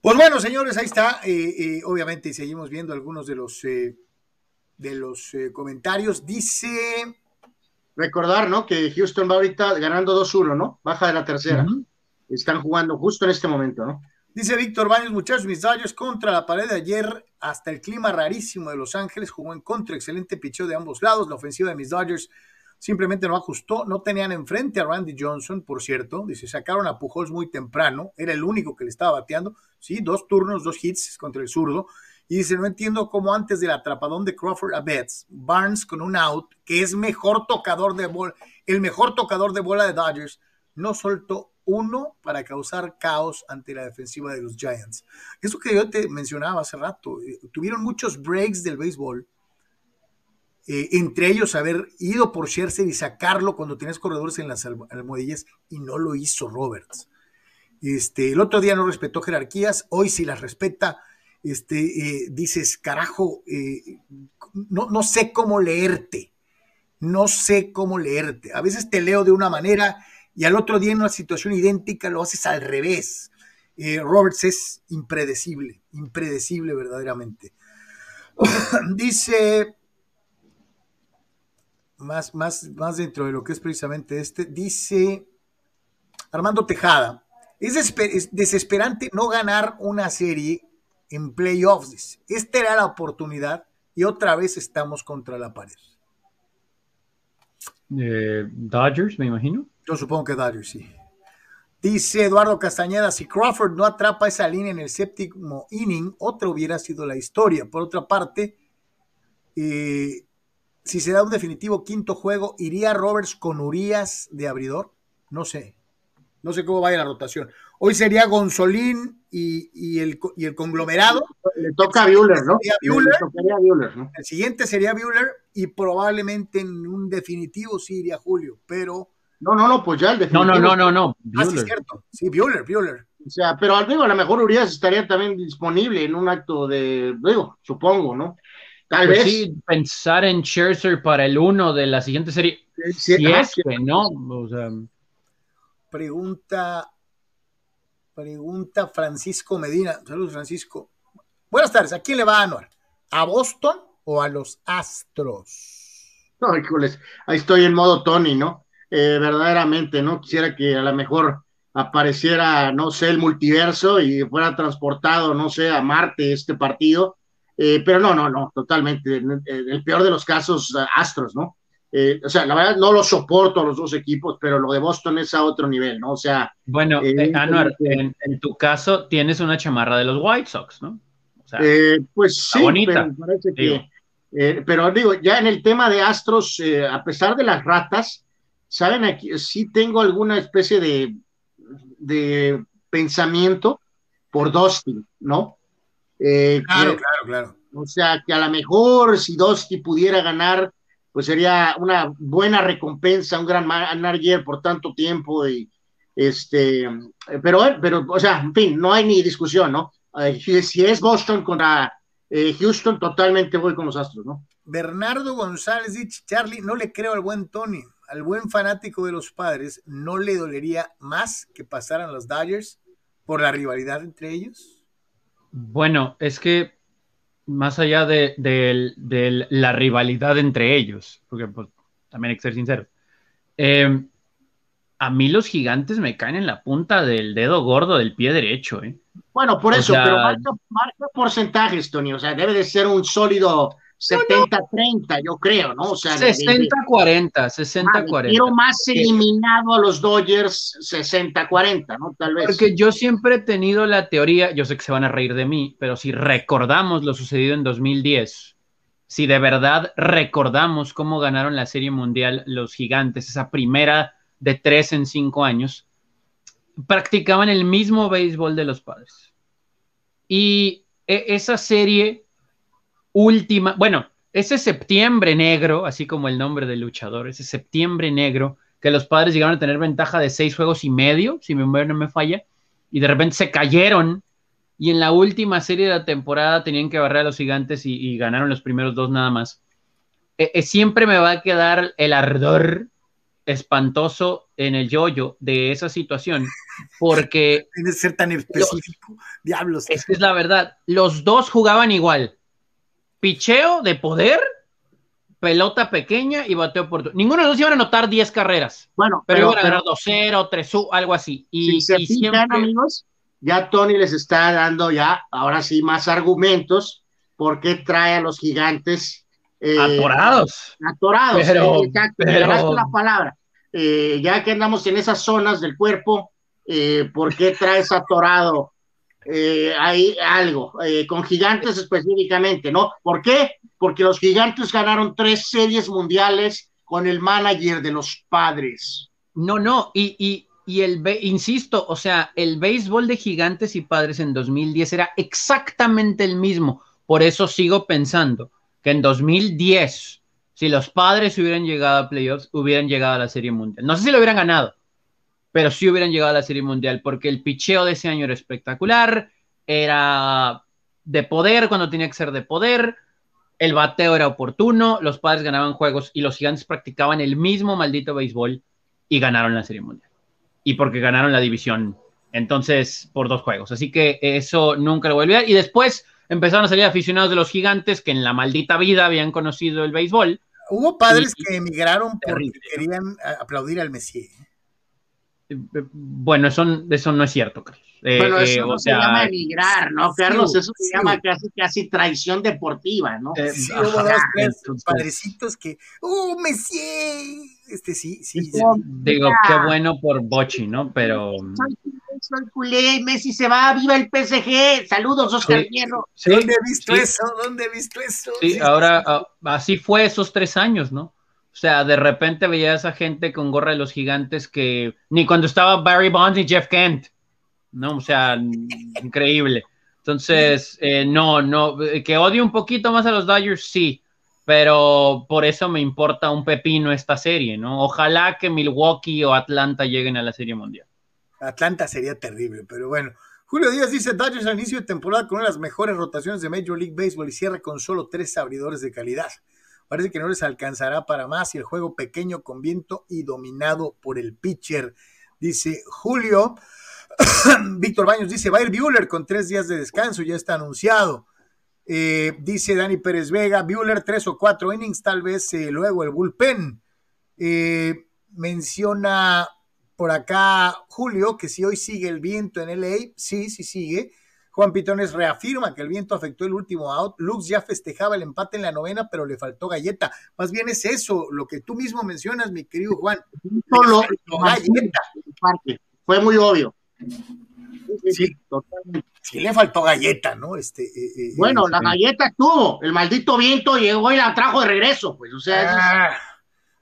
Pues bueno, señores, ahí está. Eh, eh, obviamente seguimos viendo algunos de los, eh, de los comentarios. Dice... Recordar, ¿no? Que Houston va ahorita ganando 2-1, ¿no? Baja de la tercera. Están jugando justo en este momento, ¿no? Dice Víctor Baños, muchachos, mis Dodgers contra la pared de ayer, hasta el clima rarísimo de Los Ángeles, jugó en contra, excelente picheo de ambos lados, la ofensiva de mis Dodgers simplemente no ajustó, no tenían enfrente a Randy Johnson, por cierto, dice, sacaron a Pujols muy temprano, era el único que le estaba bateando, sí, dos turnos, dos hits contra el zurdo, y dice, no entiendo cómo antes del atrapadón de Crawford a Betts, Barnes con un out, que es mejor tocador de bola, el mejor tocador de bola de Dodgers, no soltó uno para causar caos ante la defensiva de los Giants. Eso que yo te mencionaba hace rato, eh, tuvieron muchos breaks del béisbol, eh, entre ellos haber ido por Scherzer y sacarlo cuando tienes corredores en las almohadillas y no lo hizo Roberts. Este, el otro día no respetó jerarquías, hoy sí las respeta. Este, eh, dices, carajo, eh, no, no sé cómo leerte, no sé cómo leerte. A veces te leo de una manera y al otro día en una situación idéntica lo haces al revés. Roberts es impredecible, impredecible verdaderamente. Dice más, más, más dentro de lo que es precisamente este, dice Armando Tejada, es, desesperante no ganar una serie en playoffs. Esta era la oportunidad y otra vez estamos contra la pared. Eh, Dodgers, me imagino. Yo supongo que Dodgers, sí. Dice Eduardo Castañeda, si Crawford no atrapa esa línea en el séptimo inning, otra hubiera sido la historia. Por otra parte, eh, si se da un definitivo quinto juego, ¿iría Roberts con Urias de abridor? No sé. No sé cómo vaya la rotación. Hoy sería Gonzolín y, el, el, conglomerado. Le toca a Bueller, ¿no? El siguiente sería Bueller y probablemente en un definitivo sí iría Julio, pero. No, no, no, pues ya el definitivo. No, no, no, no, no. Ah, sí, es cierto. Sí, Bueller, Bueller. O sea, pero al menos a lo mejor Urias estaría también disponible en un acto de, digo, supongo, ¿no? Tal pues vez. Sí, pensar en Scherzer para el uno de la siguiente serie. Sí, si es que no. O sea. Pregunta. Pregunta Francisco Medina. Saludos, Francisco. Buenas tardes. ¿A quién le va a Anuar? ¿A Boston o a los Astros? No, híjoles. Ahí estoy en modo Tony, ¿no? Eh, verdaderamente, ¿no? Quisiera que a lo mejor apareciera, no sé, el multiverso y fuera transportado, no sé, a Marte este partido eh, pero no, no, no, totalmente. En el peor de los casos, Astros, ¿no? Eh, o sea, la verdad no lo soporto a los dos equipos, pero lo de Boston es a otro nivel, ¿no? O sea. Bueno, eh, Anuar, en, tu caso tienes una chamarra de los White Sox, ¿no? O sea, pues sí, bonita, pero pero digo, ya en el tema de Astros, a pesar de las ratas, saben aquí, sí tengo alguna especie de, de pensamiento por Dustin, ¿no? Eh, claro, claro, claro. O sea, que a lo mejor si Dosti pudiera ganar, pues sería una buena recompensa, un gran manager por tanto tiempo y este, pero, pero, o sea, en fin, no hay ni discusión, ¿no? Eh, si es Boston contra eh, Houston, totalmente voy con los Astros, ¿no? Bernardo González dice, Charlie, no le creo al buen Tony, al buen fanático de los padres, ¿no le dolería más que pasaran los Dodgers por la rivalidad entre ellos? Bueno, es que más allá de, la rivalidad entre ellos, porque pues, también hay que ser sincero, em, a mí los gigantes me caen en la punta del dedo gordo del pie derecho. ¿eh? Bueno, por eso, pero marca, porcentajes, Tony, o sea, debe de ser un sólido 70-30, yo creo, ¿no? O sea, 60-40, 60-40. Quiero más eliminado a los Dodgers 60-40, ¿no? Tal vez. Porque yo siempre he tenido la teoría, yo sé que se van a reír de mí, pero si recordamos lo sucedido en 2010, si de verdad recordamos cómo ganaron la Serie Mundial los gigantes, esa primera de tres en cinco años, practicaban el mismo béisbol de los padres. Y e, esa serie última, bueno, ese septiembre negro, así como el nombre del luchador, ese septiembre negro, que los padres llegaron a tener ventaja de seis juegos y medio, si mi memoria no me falla, y de repente se cayeron y en la última serie de la temporada tenían que barrer a los gigantes y, ganaron los primeros dos nada más. E, e, siempre me va a quedar el ardor espantoso en el yoyo de esa situación, porque... Tiene que ser tan específico, diablos. Es que es la verdad, los dos jugaban igual. Picheo de poder, pelota pequeña y bateo por... Ninguno de los dos iban a anotar 10 carreras. Bueno, pero, iban a ganar 2-0, 3 algo así. Y, si siempre... amigos, ya Tony les está dando ya, ahora sí, más argumentos por qué trae a los gigantes. Eh, atorados. Atorados, pero, pero... la palabra. Eh, ya que andamos en esas zonas del cuerpo, eh, ¿por qué traes atorado? Hay algo, con gigantes específicamente, ¿no? ¿Por qué? Porque los gigantes ganaron tres series mundiales con el manager de los padres. No, no, y, y el, insisto, o sea, el béisbol de gigantes y padres en 2010 era exactamente el mismo. Por eso sigo pensando que en 2010, si los padres hubieran llegado a playoffs, hubieran llegado a la Serie Mundial. No sé si lo hubieran ganado, pero sí hubieran llegado a la Serie Mundial, porque el picheo de ese año era espectacular, era de poder cuando tenía que ser de poder, el bateo era oportuno, los padres ganaban juegos y los gigantes practicaban el mismo maldito béisbol y ganaron la Serie Mundial y porque ganaron la división. Entonces, por dos juegos. Así que eso nunca lo voy a olvidar. Y después empezaron a salir aficionados de los gigantes que en la maldita vida habían conocido el béisbol. Hubo padres que emigraron porque querían aplaudir al Messi. Eh, Bueno, eso, eso no es cierto, Carlos. Eh, bueno, eso eh, no se llama emigrar, ¿no, Carlos? eso se llama casi, casi traición deportiva, ¿no? sí, hubo dos, tres padrecitos que, ¡uh, Messi! Este sí, sí. Digo, qué bueno por Bochi, ¿no? Pero. Soy, culé, Messi se va, viva el PSG. Saludos, Oscar Hierro. ¿Dónde he visto eso? ¿Dónde he visto eso? Sí, ahora ah, así fue esos tres años, ¿no? O sea, de repente veía a esa gente con gorra de los gigantes que ni cuando estaba Barry Bonds ni Jeff Kent, ¿no? O sea, increíble. Entonces, eh, no, no, que odie un poquito más a los Dodgers, sí, pero por eso me importa un pepino esta serie, ¿no? Ojalá que Milwaukee o Atlanta lleguen a la Serie Mundial. Atlanta sería terrible, pero bueno. Julio Díaz dice, Dodgers al inicio de temporada con una de las mejores rotaciones de Major League Baseball y cierra con solo tres abridores de calidad. Parece que no les alcanzará para más y el juego pequeño con viento y dominado por el pitcher. Dice Julio. Víctor Baños dice, va a ir Bueller con tres días de descanso, ya está anunciado. Eh, dice Dani Pérez Vega, Bueller tres o cuatro innings, tal vez eh, luego el bullpen. Eh, menciona por acá Julio que si hoy sigue el viento en LA, sí, sí sigue. Juan Pitones reafirma que el viento afectó el último out. Lux ya festejaba el empate en la novena, pero le faltó galleta. Más bien es eso, lo que tú mismo mencionas, mi querido Juan. Solo galleta. Fue muy obvio. Sí, totalmente. Sí le faltó galleta, ¿no? Este, eh, eh, bueno, la galleta tuvo, el maldito viento llegó y la trajo de regreso, pues, o sea. Ah,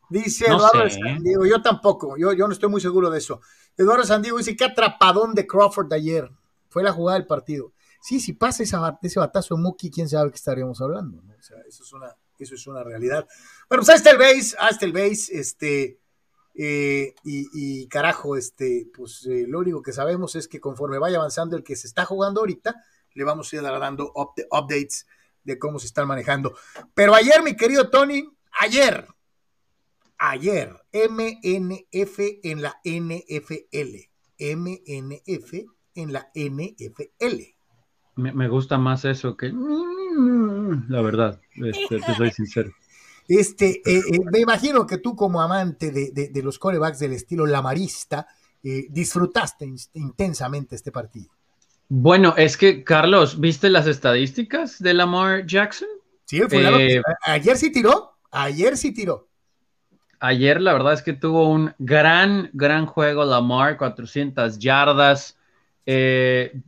dice Eduardo Sandiego, yo tampoco, yo, yo no estoy muy seguro de eso. Eduardo Sandiego dice, qué atrapadón de Crawford de ayer, fue la jugada del partido. Sí, si pasa esa, ese batazo de Muki, quién sabe qué estaríamos hablando, ¿no? O sea, eso es una, eso es una realidad. Bueno, pues ahí está el base, está el base, este, eh, y, carajo, este, pues eh, lo único que sabemos es que conforme vaya avanzando el que se está jugando ahorita, le vamos a ir dando updates de cómo se están manejando. Pero ayer, mi querido Tony, ayer, ayer, MNF en la NFL. MNF en la NFL. Me, gusta más eso que la verdad, este, te soy sincero. Este, eh, eh, me imagino que tú como amante de, los corebacks del estilo lamarista, eh, disfrutaste intensamente este partido. Bueno, es que, Carlos, ¿viste las estadísticas de Lamar Jackson? Sí, fue ayer sí tiró, ayer sí tiró. Ayer la verdad es que tuvo un gran, gran juego Lamar, 400 yardas. Eh,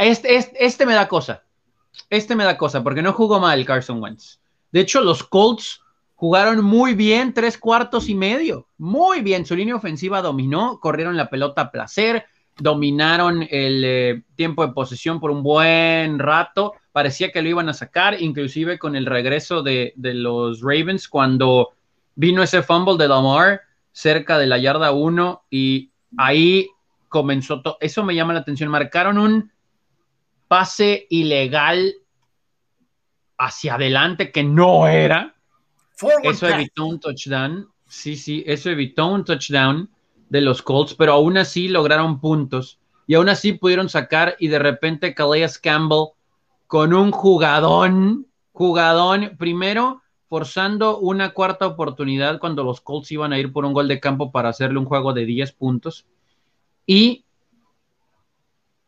este, este, me da cosa. Este me da cosa porque no jugó mal Carson Wentz. De hecho, los Colts jugaron muy bien, tres cuartos y medio. Muy bien. Su línea ofensiva dominó, corrieron la pelota a placer, dominaron el eh, tiempo de posesión por un buen rato. Parecía que lo iban a sacar, inclusive con el regreso de, de los Ravens cuando vino ese fumble de Lamar cerca de la yarda 1 y ahí comenzó todo. Eso me llama la atención. Marcaron un pase ilegal hacia adelante que no era. eso evitó un touchdown. Sí, sí, eso evitó un touchdown de los Colts, pero aún así lograron puntos y aún así pudieron sacar y de repente Calais Campbell con un jugadón, jugadón, primero forzando una cuarta oportunidad cuando los Colts iban a ir por un gol de campo para hacerle un juego de 10 puntos. Y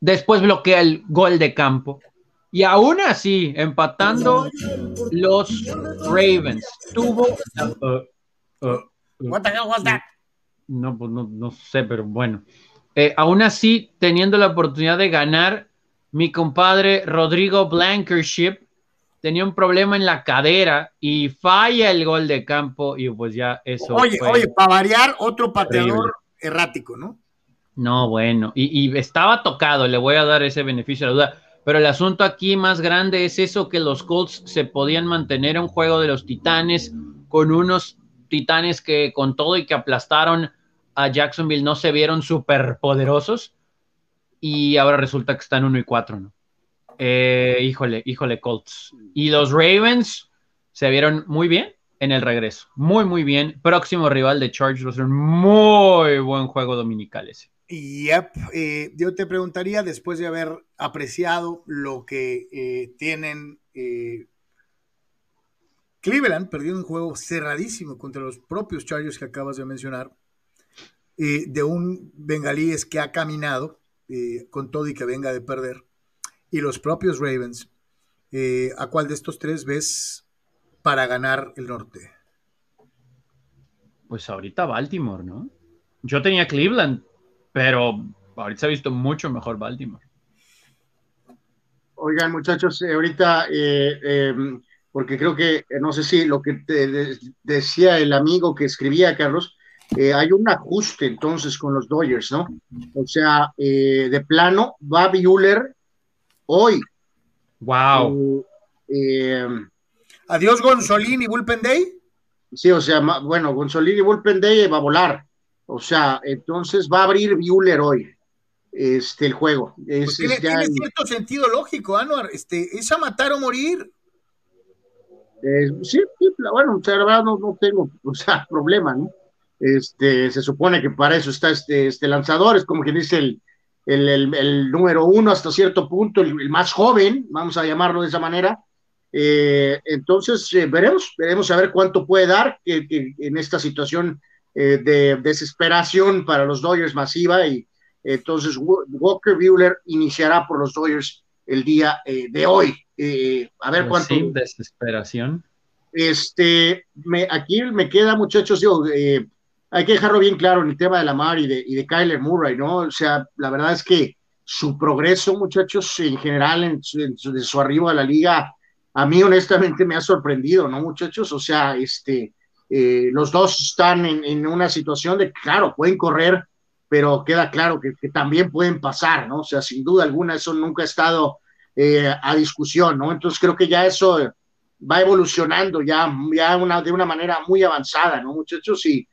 después bloquea el gol de campo. Y aún así, empatando los Ravens. Tuvo. Uh, uh, What the hell was that? No, pues no, sé, pero bueno. Eh, aún así, teniendo la oportunidad de ganar, mi compadre Rodrigo Blankership tenía un problema en la cadera y falla el gol de campo y pues ya eso. Oye, oye, para variar, otro pateador errático, ¿no? No, bueno, y, estaba tocado, le voy a dar ese beneficio a la duda. Pero el asunto aquí más grande es eso que los Colts se podían mantener en un juego de los Titanes con unos Titanes que con todo y que aplastaron a Jacksonville no se vieron súper poderosos y ahora resulta que están 1 y 4, ¿no? Eh, híjole, híjole, Colts. Y los Ravens se vieron muy bien en el regreso. Muy, muy bien. Próximo rival de Chargers. Muy buen juego dominical ese. Yep. Eh, yo te preguntaría, después de haber apreciado lo que eh, tienen Cleveland, perdió un juego cerradísimo contra los propios Chargers que acabas de mencionar, de un bengalíes que ha caminado con todo y que venga de perder y los propios Ravens, eh, ¿a cuál de estos tres ves para ganar el norte? Pues ahorita Baltimore, ¿no? Yo tenía Cleveland, pero ahorita se ha visto mucho mejor Baltimore. Oigan, muchachos, eh, ahorita, eh, em, porque creo que, no sé si lo que te decía el amigo que escribía, Carlos, hay un ajuste entonces con los Dodgers, ¿no? O sea, de plano, va Bueller hoy. Wow. Eh, Adiós Gonzolín y Bullpen Day. Sí, o sea, bueno, Gonzolín y Bullpen Day va a volar. O sea, entonces va a abrir Bueller hoy este, el juego. Pues tiene, cierto sentido lógico, Anuar. Este, ¿Es a matar o morir? Eh, sí, bueno, o sea, la verdad no, no tengo o sea, problema, ¿no? Este, se supone que para eso está este, este lanzador, es como quien dice el, el, número uno hasta cierto punto, el, más joven, vamos a llamarlo de esa manera. Eh, entonces, eh, veremos, veremos a ver cuánto puede dar en esta situación eh, de desesperación para los Dodgers masiva. Y entonces, Walker Buehler iniciará por los Dodgers el día de hoy. a ver pues cuánto. desesperación. Este, me, aquí me queda, muchachos, yo, hay que dejarlo bien claro en el tema de Lamar y de, y de Kyler Murray, ¿no? O sea, la verdad es que su progreso, muchachos, en general, en su, de su arribo a la liga, a mí honestamente me ha sorprendido, ¿no, muchachos? O sea, este, eh, los dos están en, una situación de, claro, pueden correr, pero queda claro que, también pueden pasar, ¿no? O sea, sin duda alguna, eso nunca ha estado eh, a discusión, ¿no? Entonces creo que ya eso va evolucionando ya, ya una, de una manera muy avanzada, ¿no, muchachos? Y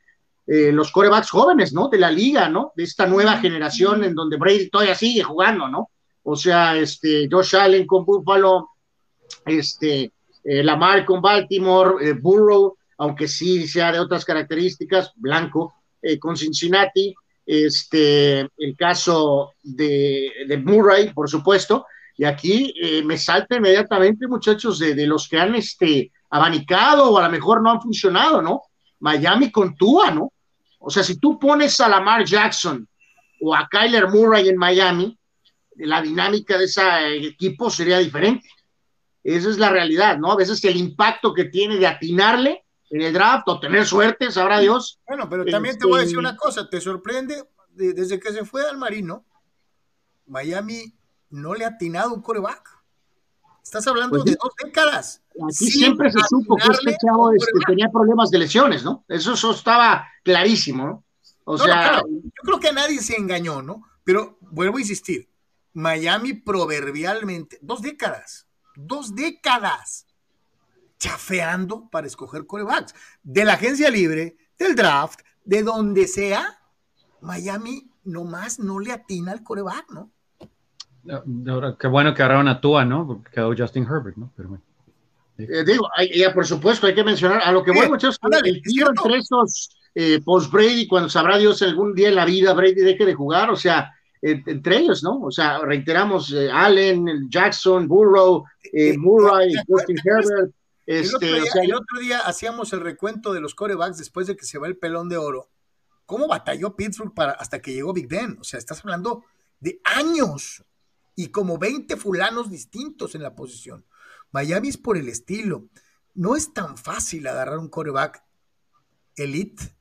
eh, los corebacks jóvenes, ¿no? De la liga, ¿no? De esta nueva generación en donde Brady todavía sigue jugando, ¿no? O sea, este, Josh Allen con Buffalo, este, eh, Lamar con Baltimore, eh, Burrow, aunque sí sea de otras características, blanco, con Cincinnati, este, el caso de, Murray, por supuesto, y aquí me salta inmediatamente, muchachos, de, de, los que han este, abanicado o a lo mejor no han funcionado, ¿no? Miami con Tua, ¿no? O sea, si tú pones a Lamar Jackson o a Kyler Murray en Miami, la dinámica de ese equipo sería diferente. esa es la realidad, ¿no? A veces el impacto que tiene de atinarle en el draft o tener suerte, sabrá Dios. Bueno, pero también te voy a decir este, una cosa, te sorprende, desde que se fue al Marino, Miami no le ha atinado un coreback. Estás hablando pues de dos décadas. Aquí siempre se supo que este chavo este, tenía problemas de lesiones, ¿no? Eso, eso estaba clarísimo, ¿no? O sea, yo creo que nadie se engañó, ¿no? Pero vuelvo a insistir, Miami proverbialmente, dos décadas, dos décadas chafeando para escoger corebacks. De la agencia libre, del draft, de donde sea, Miami nomás no le atina al coreback, ¿no? Ahora, qué bueno que agarraron a Tua, ¿no? Porque quedó Justin Herbert, ¿no? Pero bueno. Eh, digo, ya por supuesto, hay que mencionar a lo que voy, muchachos, el tío entre estos eh, post Brady, cuando sabrá Dios algún día en la vida Brady deje de jugar, o sea, entre ellos, ¿no? O sea, reiteramos, eh, Allen, Jackson, Burrow, eh, Murray, Justin Herbert. Este, el, otro día, hacíamos el recuento de los corebacks después de que se va el pelón de oro. ¿Cómo batalló Pittsburgh para, hasta que llegó Big Ben? O sea, estás hablando de años y como 20 fulanos distintos en la posición. Miami es por el estilo. No es tan fácil agarrar un coreback elite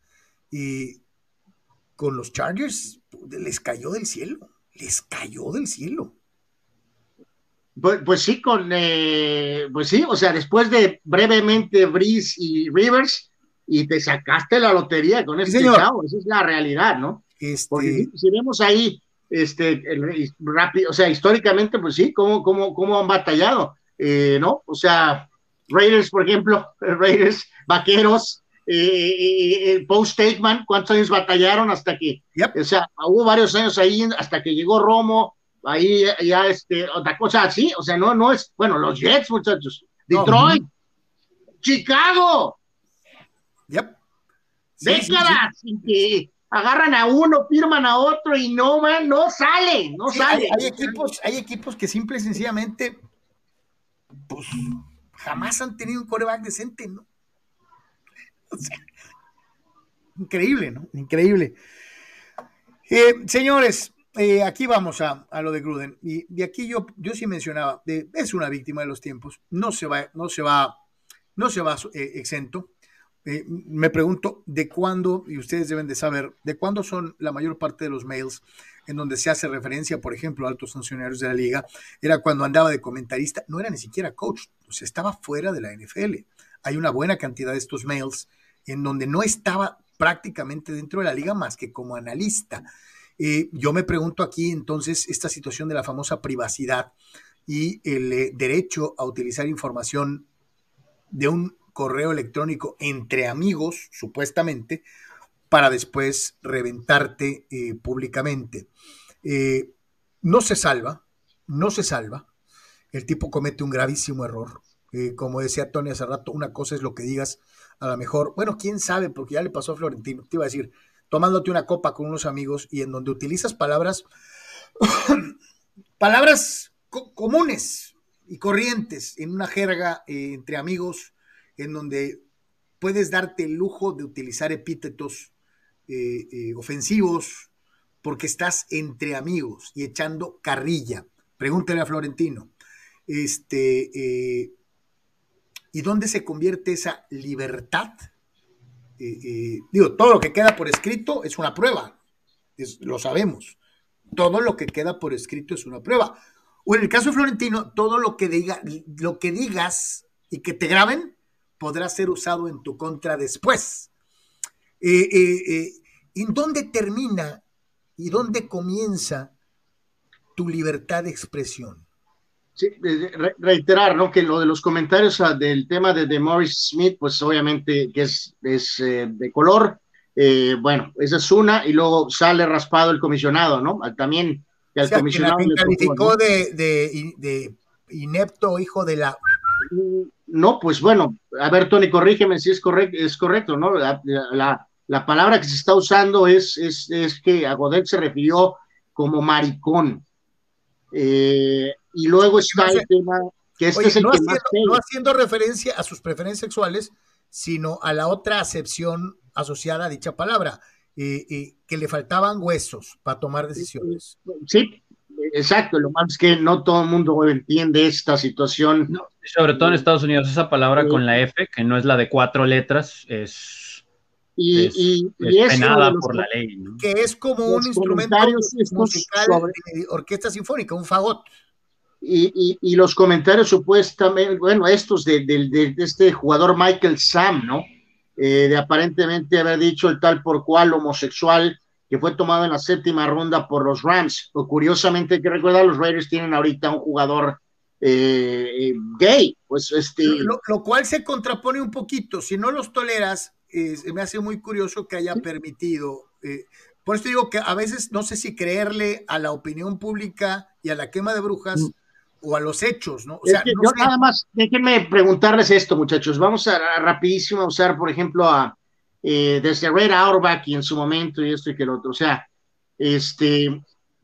y con los Chargers les cayó del cielo, les cayó del cielo. Pues, pues sí, con, eh, pues sí, o sea, después de brevemente Breeze y Rivers, y te sacaste la lotería con este chavo, esa es la realidad, ¿no? Este... Porque si, vemos ahí, este, rápido, o sea, históricamente, pues sí, cómo, cómo, cómo han batallado, eh, ¿no? O sea, Raiders, por ejemplo, Raiders, Vaqueros, eh, Post Statement, cuántos años batallaron hasta que, o sea, hubo varios años ahí hasta que llegó Romo, ahí ya este, otra cosa así, o sea, no, no es, bueno, los Jets, muchachos, Detroit, Chicago, yep. décadas sin que agarran a uno, firman a otro y no man, no sale, no sale. Hay, hay, equipos, hay equipos que simple y sencillamente, pues, jamás han tenido un coreback decente, ¿no? increíble, ¿no? Increíble. Eh, señores, eh, aquí vamos a, lo de Gruden. Y de aquí yo, yo sí mencionaba, es una víctima de los tiempos, no se va, no se va, no se va eh, exento. me pregunto de cuándo, y ustedes deben de saber, de cuándo son la mayor parte de los mails en donde se hace referencia, por ejemplo, a altos funcionarios de la liga, era cuando andaba de comentarista, no era ni siquiera coach, o sea, estaba fuera de la NFL. Hay una buena cantidad de estos mails en donde no estaba prácticamente dentro de la liga más que como analista. Eh, yo me pregunto aquí entonces esta situación de la famosa privacidad y el eh, derecho a utilizar información de un correo electrónico entre amigos, supuestamente, para después reventarte eh, públicamente. no se salva, no se salva. El tipo comete un gravísimo error. como decía Tony hace rato, una cosa es lo que digas a lo mejor, bueno, quién sabe, porque ya le pasó a Florentino, te iba a decir, tomándote una copa con unos amigos y en donde utilizas palabras, palabras comunes y corrientes en una jerga eh, entre amigos, en donde puedes darte el lujo de utilizar epítetos eh, eh, ofensivos porque estás entre amigos y echando carrilla. Pregúntale a Florentino. Este, ¿Y dónde se convierte esa libertad? Eh, eh, digo, todo lo que queda por escrito es una prueba, lo sabemos. Todo lo que queda por escrito es una prueba. O en el caso de Florentino, todo lo que, diga, lo que digas y que te graben podrá ser usado en tu contra después. Eh, ¿En dónde termina y dónde comienza tu libertad de expresión? Sí, reiterar, ¿no? Que lo de los comentarios ah, del tema de, de, Morris Smith, pues obviamente que es, es eh, de color, eh, bueno, esa es una, y luego sale raspado el comisionado, ¿no? También que al comisionado. le calificó de, de, inepto hijo de la. No, pues bueno, a ver, Tony, corrígeme si es correcto, es correcto, ¿no? La, la, palabra que se está usando es, es, es que a Godet se refirió como maricón. Eh, y luego está el tema que este es el no que haciendo, más No haciendo referencia a sus preferencias sexuales, sino a la otra acepción asociada a dicha palabra, eh, eh, que le faltaban huesos para tomar decisiones. Sí, exacto, lo más es que no todo el mundo entiende esta situación. sobre todo en Estados Unidos, esa palabra con la F, que no es la de cuatro letras, es, y, penada por la ley. Que es como un instrumento musical de orquesta sinfónica, un fagot. Y, y, los comentarios supuestamente, bueno, estos de, de, este jugador Michael Sam, ¿no? Eh, de aparentemente haber dicho el tal por cual homosexual que fue tomado en la séptima ronda por los Rams. O, curiosamente, hay que recordar, los Raiders tienen ahorita un jugador eh, gay, pues este... Lo, cual se contrapone un poquito, si no los toleras, me hace muy curioso que haya permitido... Eh, por eso digo que a veces no sé si creerle a la opinión pública y a la quema de brujas mm. O a los hechos, ¿no? O sea, yo nada más, déjenme preguntarles esto, muchachos. Vamos a, a rapidísimo a usar, por ejemplo, a, eh, desde Red Auerbach y en su momento y esto y que el otro. O sea, este,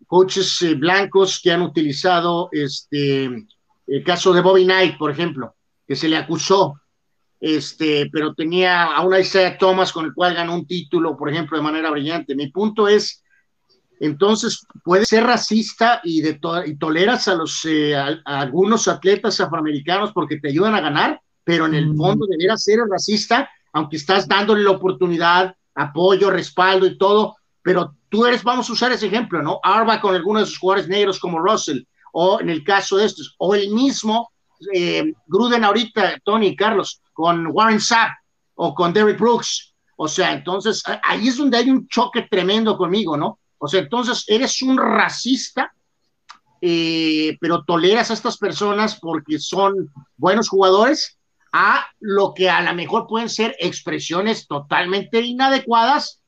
coaches eh, blancos que han utilizado este, el caso de Bobby Knight, por ejemplo, que se le acusó, este, pero tenía a una Isaiah Thomas con el cual ganó un título, por ejemplo, de manera brillante. Mi punto es, entonces, puedes ser racista y, de y toleras a, los, eh, a, algunos atletas afroamericanos porque te ayudan a ganar, pero en el mm. fondo debería ser racista aunque estás dándole la oportunidad, apoyo, respaldo y todo, pero tú eres, vamos a usar ese ejemplo, ¿no? Arba con algunos de sus jugadores negros como Russell, o en el caso de estos, o el mismo eh, Gruden ahorita, Tony Carlos, con Warren Sapp o con Derrick Brooks. O sea, entonces ahí es donde hay un choque tremendo conmigo, ¿no? O sea, entonces eres un racista, eh, pero toleras a estas personas porque son buenos jugadores a lo que a lo mejor pueden ser expresiones totalmente inadecuadas,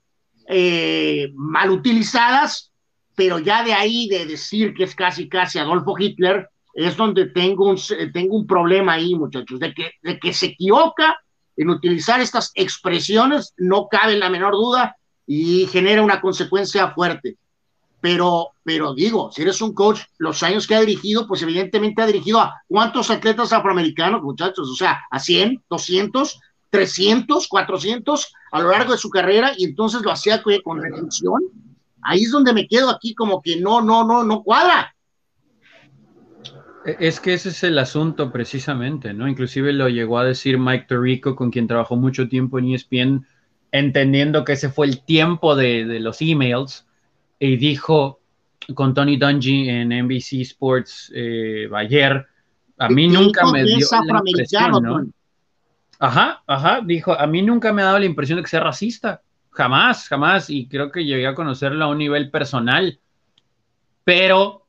eh, mal utilizadas, pero ya de ahí de decir que es casi casi Adolfo Hitler, es donde tengo un, tengo un problema ahí, muchachos, de que, de que se equivoca en utilizar estas expresiones, no cabe la menor duda y genera una consecuencia fuerte pero, pero digo, si eres un coach, los años que ha dirigido, pues evidentemente ha dirigido a cuántos atletas afroamericanos, muchachos, o sea, a 100, 200, 300, 400 a lo largo de su carrera y entonces lo hacía con retención. Ahí es donde me quedo aquí como que no, no, no, no cuadra. E, es que ese es el asunto precisamente, ¿no? Inclusive lo llegó a decir Mike Tirico, con quien trabajó mucho tiempo en ESPN, entendiendo que ese fue el tiempo de, de los emails y dijo con Tony Dungy en NBC Sports eh, ayer, a mí nunca me dio la impresión, ¿no? Ajá, ajá, dijo, a mí nunca me ha dado la impresión de que sea racista, jamás, jamás, y creo que llegué a conocerlo a un nivel personal, pero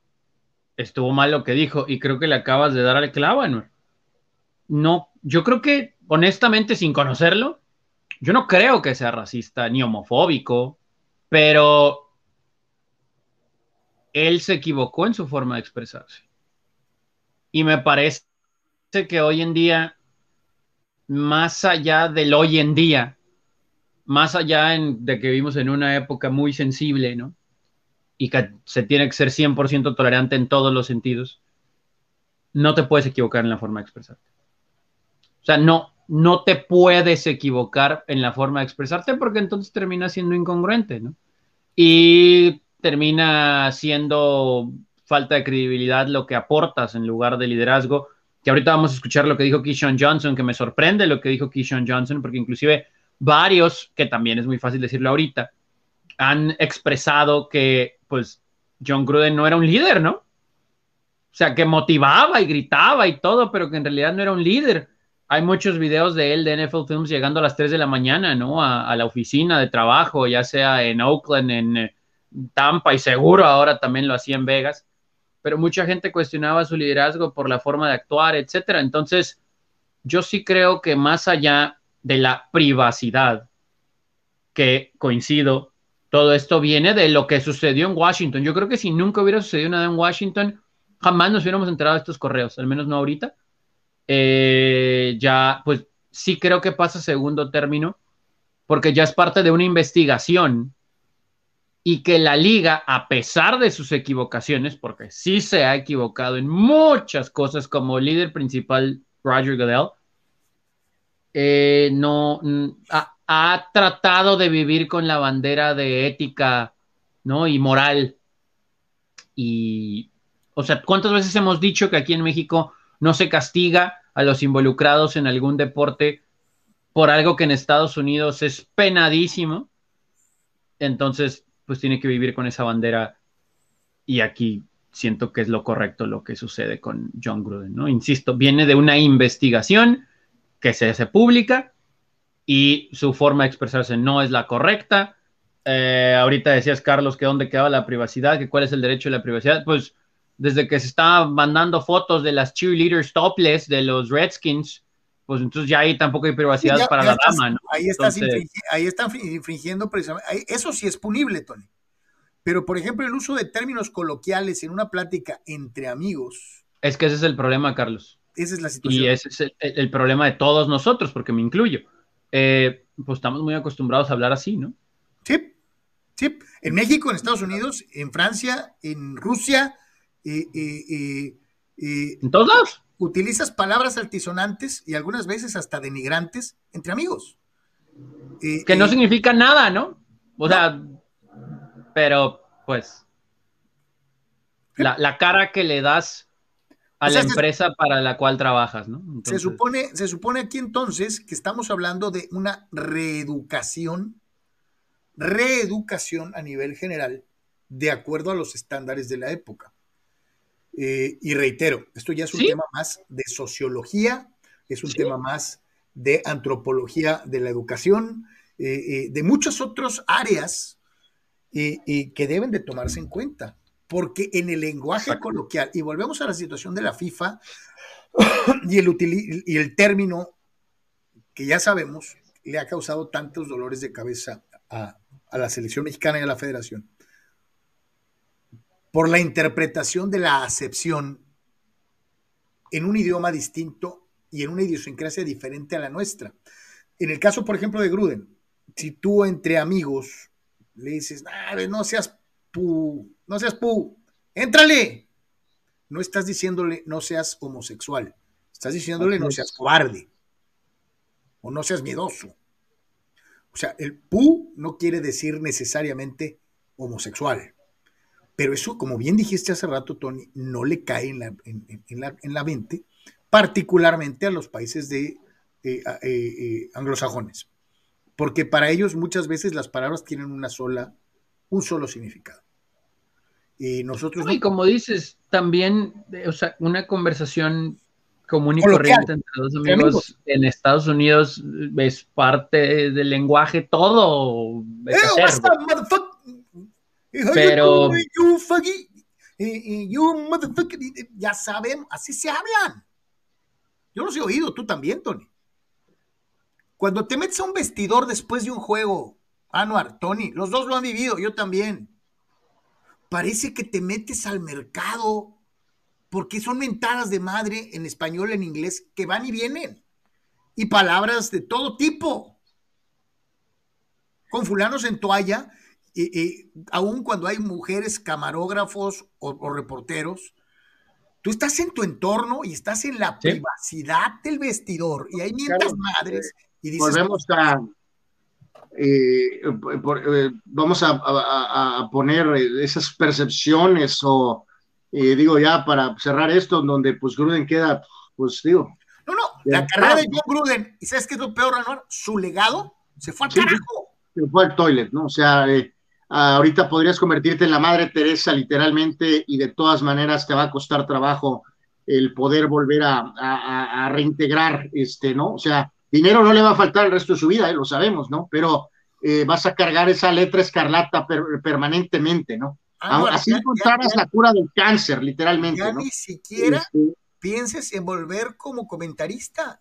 estuvo mal lo que dijo y creo que le acabas de dar al clavo, ¿no? No, yo creo que, honestamente, sin conocerlo, yo no creo que sea racista ni homofóbico, pero él se equivocó en su forma de expresarse. Y me parece que hoy en día, más allá del hoy en día, más allá de que vivimos en una época muy sensible, ¿no? Y que se tiene que ser 100% tolerante en todos los sentidos, no te puedes equivocar en la forma de expresarte. O sea, no, no te puedes equivocar en la forma de expresarte porque entonces termina siendo incongruente, ¿no? Y termina siendo falta de credibilidad lo que aportas en lugar de liderazgo. Que ahorita vamos a escuchar lo que dijo Keyshawn Johnson, que me sorprende lo que dijo Keyshawn Johnson, porque inclusive varios, que también es muy fácil decirlo ahorita, han expresado que pues John Gruden no era un líder, ¿no? O sea, que motivaba y gritaba y todo, pero que en realidad no era un líder. Hay muchos videos de él de NFL Films llegando a las 3 de la mañana, ¿no? A, a la oficina de trabajo, ya sea en Oakland, en, Tampa y seguro ahora también lo hacía en Vegas, pero mucha gente cuestionaba su liderazgo por la forma de actuar, etcétera. Entonces, yo sí creo que más allá de la privacidad, que coincido, todo esto viene de lo que sucedió en Washington. Yo creo que si nunca hubiera sucedido nada en Washington, jamás nos hubiéramos enterado de estos correos, al menos no ahorita. Eh, ya, pues sí creo que pasa segundo término, porque ya es parte de una investigación y que la liga, a pesar de sus equivocaciones, porque sí se ha equivocado en muchas cosas como líder principal Roger Goodell, eh, no ha, tratado de vivir con la bandera de ética ¿no? y moral. y, o sea, ¿cuántas veces hemos dicho que aquí en México no se castiga a los involucrados en algún deporte por algo que en Estados Unidos es penadísimo? Entonces, pues tiene que vivir con esa bandera y aquí siento que es lo correcto lo que sucede con John Gruden, ¿no? Insisto, viene de una investigación que se hace pública y su forma de expresarse no es la correcta. Eh, ahorita decías, Carlos, que dónde quedaba la privacidad, que cuál es el derecho de la privacidad. Pues desde que se está mandando fotos de las cheerleaders topless de los Redskins, pues entonces ya ahí tampoco hay privacidad para la dama, ¿no? Ahí, ahí están infringiendo precisamente. Eso sí es punible, Tony. Pero, por ejemplo, el uso de términos coloquiales en una plática entre amigos. Es que ese es el problema, Carlos. Esa es la situación. Y ese es el, problema de todos nosotros, porque me incluyo. Eh, pues estamos muy acostumbrados a hablar así, ¿no? Sí, sí. En México, en Estados Unidos, en Francia, en Rusia, eh, eh, en todos lados. Utilizas palabras altisonantes y algunas veces hasta denigrantes entre amigos. que no significa nada, ¿no? O sea, pero pues la, cara que le das a la empresa para la cual trabajas, ¿no? Se, supone, se supone aquí entonces que estamos hablando de una reeducación, reeducación a nivel general, de acuerdo a los estándares de la época. Eh, y reitero, esto ya es un tema más de sociología, es un tema más de antropología de la educación, eh, eh, de muchas otras áreas que deben de tomarse en cuenta, porque en el lenguaje coloquial, y volvemos a la situación de la FIFA y el, y el término que ya sabemos le ha causado tantos dolores de cabeza a, a la selección mexicana y a la federación, por la interpretación de la acepción en un idioma distinto y en una idiosincrasia diferente a la nuestra. En el caso, por ejemplo, de Gruden, si tú entre amigos le dices, no seas pu, no seas pu, éntrale. No estás diciéndole no seas homosexual, estás diciéndole no seas cobarde o no seas miedoso. O sea, el pu no quiere decir necesariamente homosexual. Pero eso, como bien dijiste hace rato, Tony, no le cae en la, en, la, mente, particularmente a los países de eh, eh, eh, anglosajones porque para ellos muchas veces las palabras tienen una sola, un solo significado. Y nosotros... y como dices, también, o sea, una conversación común y corriente entre dos amigos, en Estados Unidos es parte del lenguaje todo. Pero... ya saben, así se hablan. Yo los he oído, tú también, Tony. Cuando te metes a un vestidor después de un juego, Anuar, Tony, los dos lo han vivido, yo también. Parece que te metes al mercado porque son mentadas de madre en español, en inglés, que van y vienen. Y palabras de todo tipo. Con fulanos en toalla, y, aún cuando hay mujeres camarógrafos o, reporteros, tú estás en tu entorno y estás en la privacidad del vestidor y hay mientras madres volvemos a, eh, eh, vamos a, poner esas percepciones o, eh, digo ya para cerrar esto, donde pues Gruden queda, pues digo. No, no, la carrera de John Gruden, ¿y sabes qué es lo peor, Anuar? Su legado se fue al carajo. Se fue al toilet, ¿no? O sea, ahorita podrías convertirte en la madre Teresa literalmente y de todas maneras te va a costar trabajo el poder volver a, a reintegrar, este, ¿no? O sea, Dinero no le va a faltar el resto de su vida, eh, lo sabemos, ¿no? Pero eh, vas a cargar esa letra escarlata permanentemente, ¿no? Ah, Así encontrarás la cura del cáncer, literalmente. Ya ni siquiera este pienses en volver como comentarista.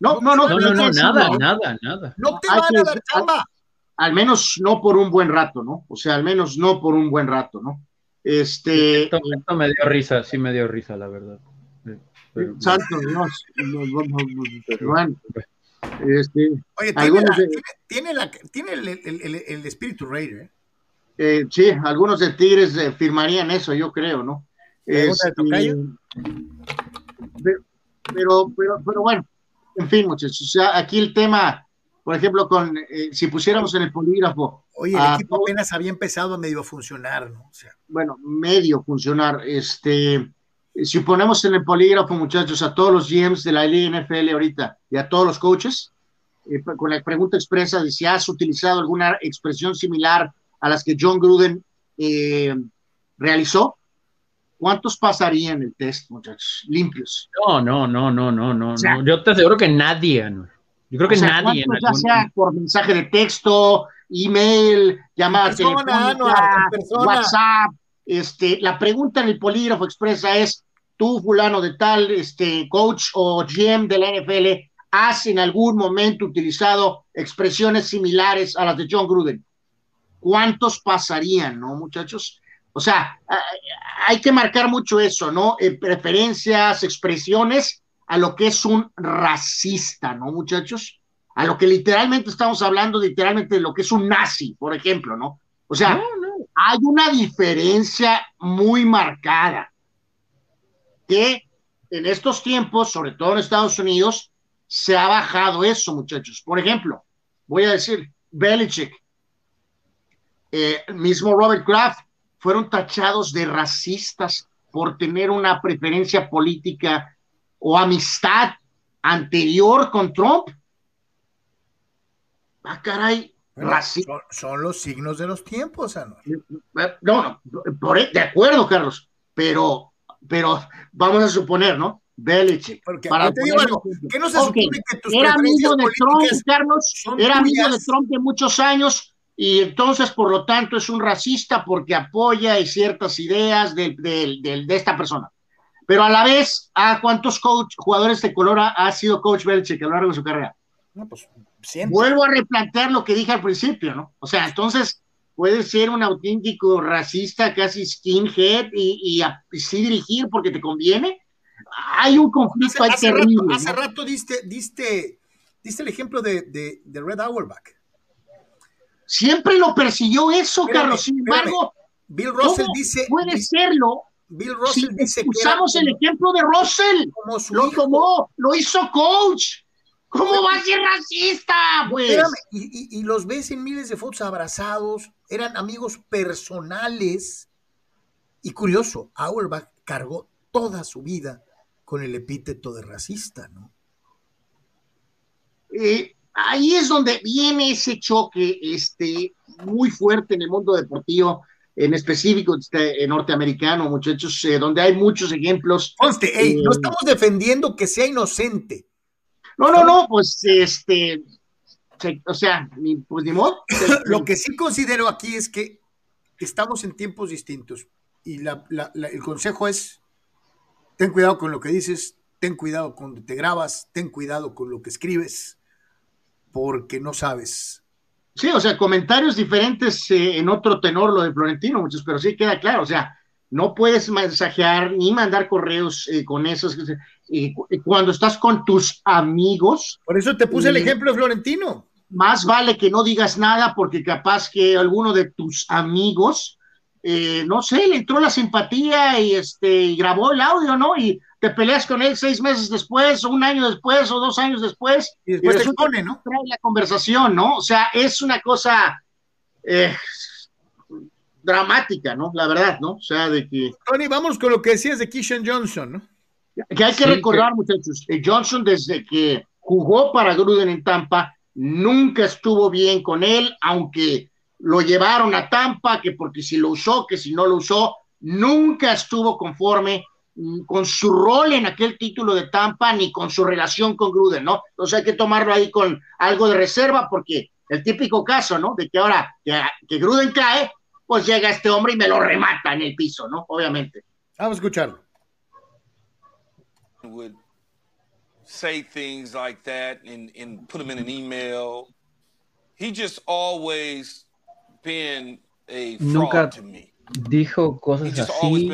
No, no, no, no, no, nada, nada, nada. No te van a dar chamba. Al, menos no por un buen rato, ¿no? O sea, al menos no por un buen rato, ¿no? Este. Esto, me dio risa, sí me dio risa, la verdad. Santo Dios. Este, Oye, tiene, tiene, el, espíritu Raider. ¿eh? ¿eh? sí, algunos de Tigres eh, firmarían eso, yo creo, ¿no? Este, pero, pero, pero, bueno, en fin, muchachos, o sea, aquí el tema, por ejemplo, con eh, si pusiéramos en el polígrafo Oye, el equipo apenas había empezado a medio funcionar, ¿no? bueno, medio funcionar. Este, si ponemos en el polígrafo, muchachos, a todos los GMs de la Liga NFL ahorita y a todos los coaches, eh, con la pregunta expresa de si has utilizado alguna expresión similar a las que John Gruden eh, realizó, ¿cuántos pasarían el test, muchachos? Limpios. No, no, no, no, no, no. Yo te aseguro que nadie, Yo creo que nadie. ya sea por mensaje de texto, email, llamada telefónica, WhatsApp. Este, la pregunta en el polígrafo expresa es, tú, fulano de tal, este, coach o GM de la NFL, ¿has en algún momento utilizado expresiones similares a las de John Gruden? ¿Cuántos pasarían, no, muchachos? O sea, hay que marcar mucho eso, ¿no? Eh, preferencias, expresiones a lo que es un racista, ¿no, muchachos? a lo que literalmente estamos hablando, literalmente de lo que es un nazi, por ejemplo, ¿no? O sea, hay una diferencia muy marcada que en estos tiempos, sobre todo en Estados Unidos, se ha bajado eso, muchachos. Por ejemplo, voy a decir, Belichick, eh, mismo Robert Kraft, fueron tachados de racistas por tener una preferencia política o amistad anterior con Trump ah, caray, son, los signos de los tiempos, No, no, e, de acuerdo, Carlos, pero, pero vamos a suponer, ¿no? Belichick. para te digo algo, que no se supone que tus Era amigo de Trump, Carlos, era amigo de Trump de muchos años y entonces, por lo tanto, es un racista porque apoya ciertas ideas de, de, esta persona. Pero a la vez, ¿a cuántos coach, jugadores de color ha, sido coach Belichick a lo largo de su carrera? No, pues Vuelvo a replantear lo que dije al principio, ¿no? O sea, entonces puede ser un auténtico racista, casi skinhead, y, y, sí dirigir porque te conviene. Hay un conflicto hace, terrible. hace rato diste, diste, diste el ejemplo de, de, Red Auerbach. Siempre lo persiguió eso, Carlos. Sin embargo, Bill Russell dice. Puede serlo. Bill Russell dice que. Usamos el ejemplo de Russell. lo tomó, lo hizo coach. ¿Cómo va a ser racista, pues? y, los ves en miles de fotos abrazados, eran amigos personales. Y curioso, Auerbach cargó toda su vida con el epíteto de racista, ¿no? Eh, ahí es donde viene ese choque este, muy fuerte en el mundo deportivo, en específico este, norteamericano, muchachos, eh, donde hay muchos ejemplos. Conste, no eh, estamos defendiendo que sea inocente. No, no, no, pues este, o sea, pues ni modo. Lo que sí considero aquí es que estamos en tiempos distintos y el consejo es, ten cuidado con lo que dices, ten cuidado cuando te grabas, ten cuidado con lo que escribes, porque no sabes. Sí, o sea, comentarios diferentes eh, en otro tenor lo de Florentino, muchos, pero sí queda claro, o sea, no puedes mensajear ni mandar correos eh, con esos cuando estás con tus amigos. Por eso te puse el ejemplo de Florentino. Más vale que no digas nada porque capaz que alguno de tus amigos, eh, no sé, le entró la simpatía y, este, grabó el audio, ¿no? Y te peleas con él seis meses después, o un año después, o dos años después. Y después te pone, ¿no? Trae la conversación, ¿no? O sea, es una cosa eh, dramática, ¿no? La verdad, ¿no? O sea, de que... Tony, vamos con lo que decías de Kishan Johnson, ¿no? Que hay que recordar, muchachos, Johnson desde que jugó para Gruden en Tampa, nunca estuvo bien con él, aunque lo llevaron a Tampa, que porque si lo usó, que si no lo usó, nunca estuvo conforme con su rol en aquel título de Tampa ni con su relación con Gruden, ¿no? Entonces hay que tomarlo ahí con algo de reserva porque el típico caso, ¿no? De que ahora que, que Gruden cae, pues llega este hombre y me lo remata en el piso, ¿no? Obviamente. Vamos a escucharlo. would say things like that and, and put them in an email. He just always been a fraud Nunca to me. dijo cosas así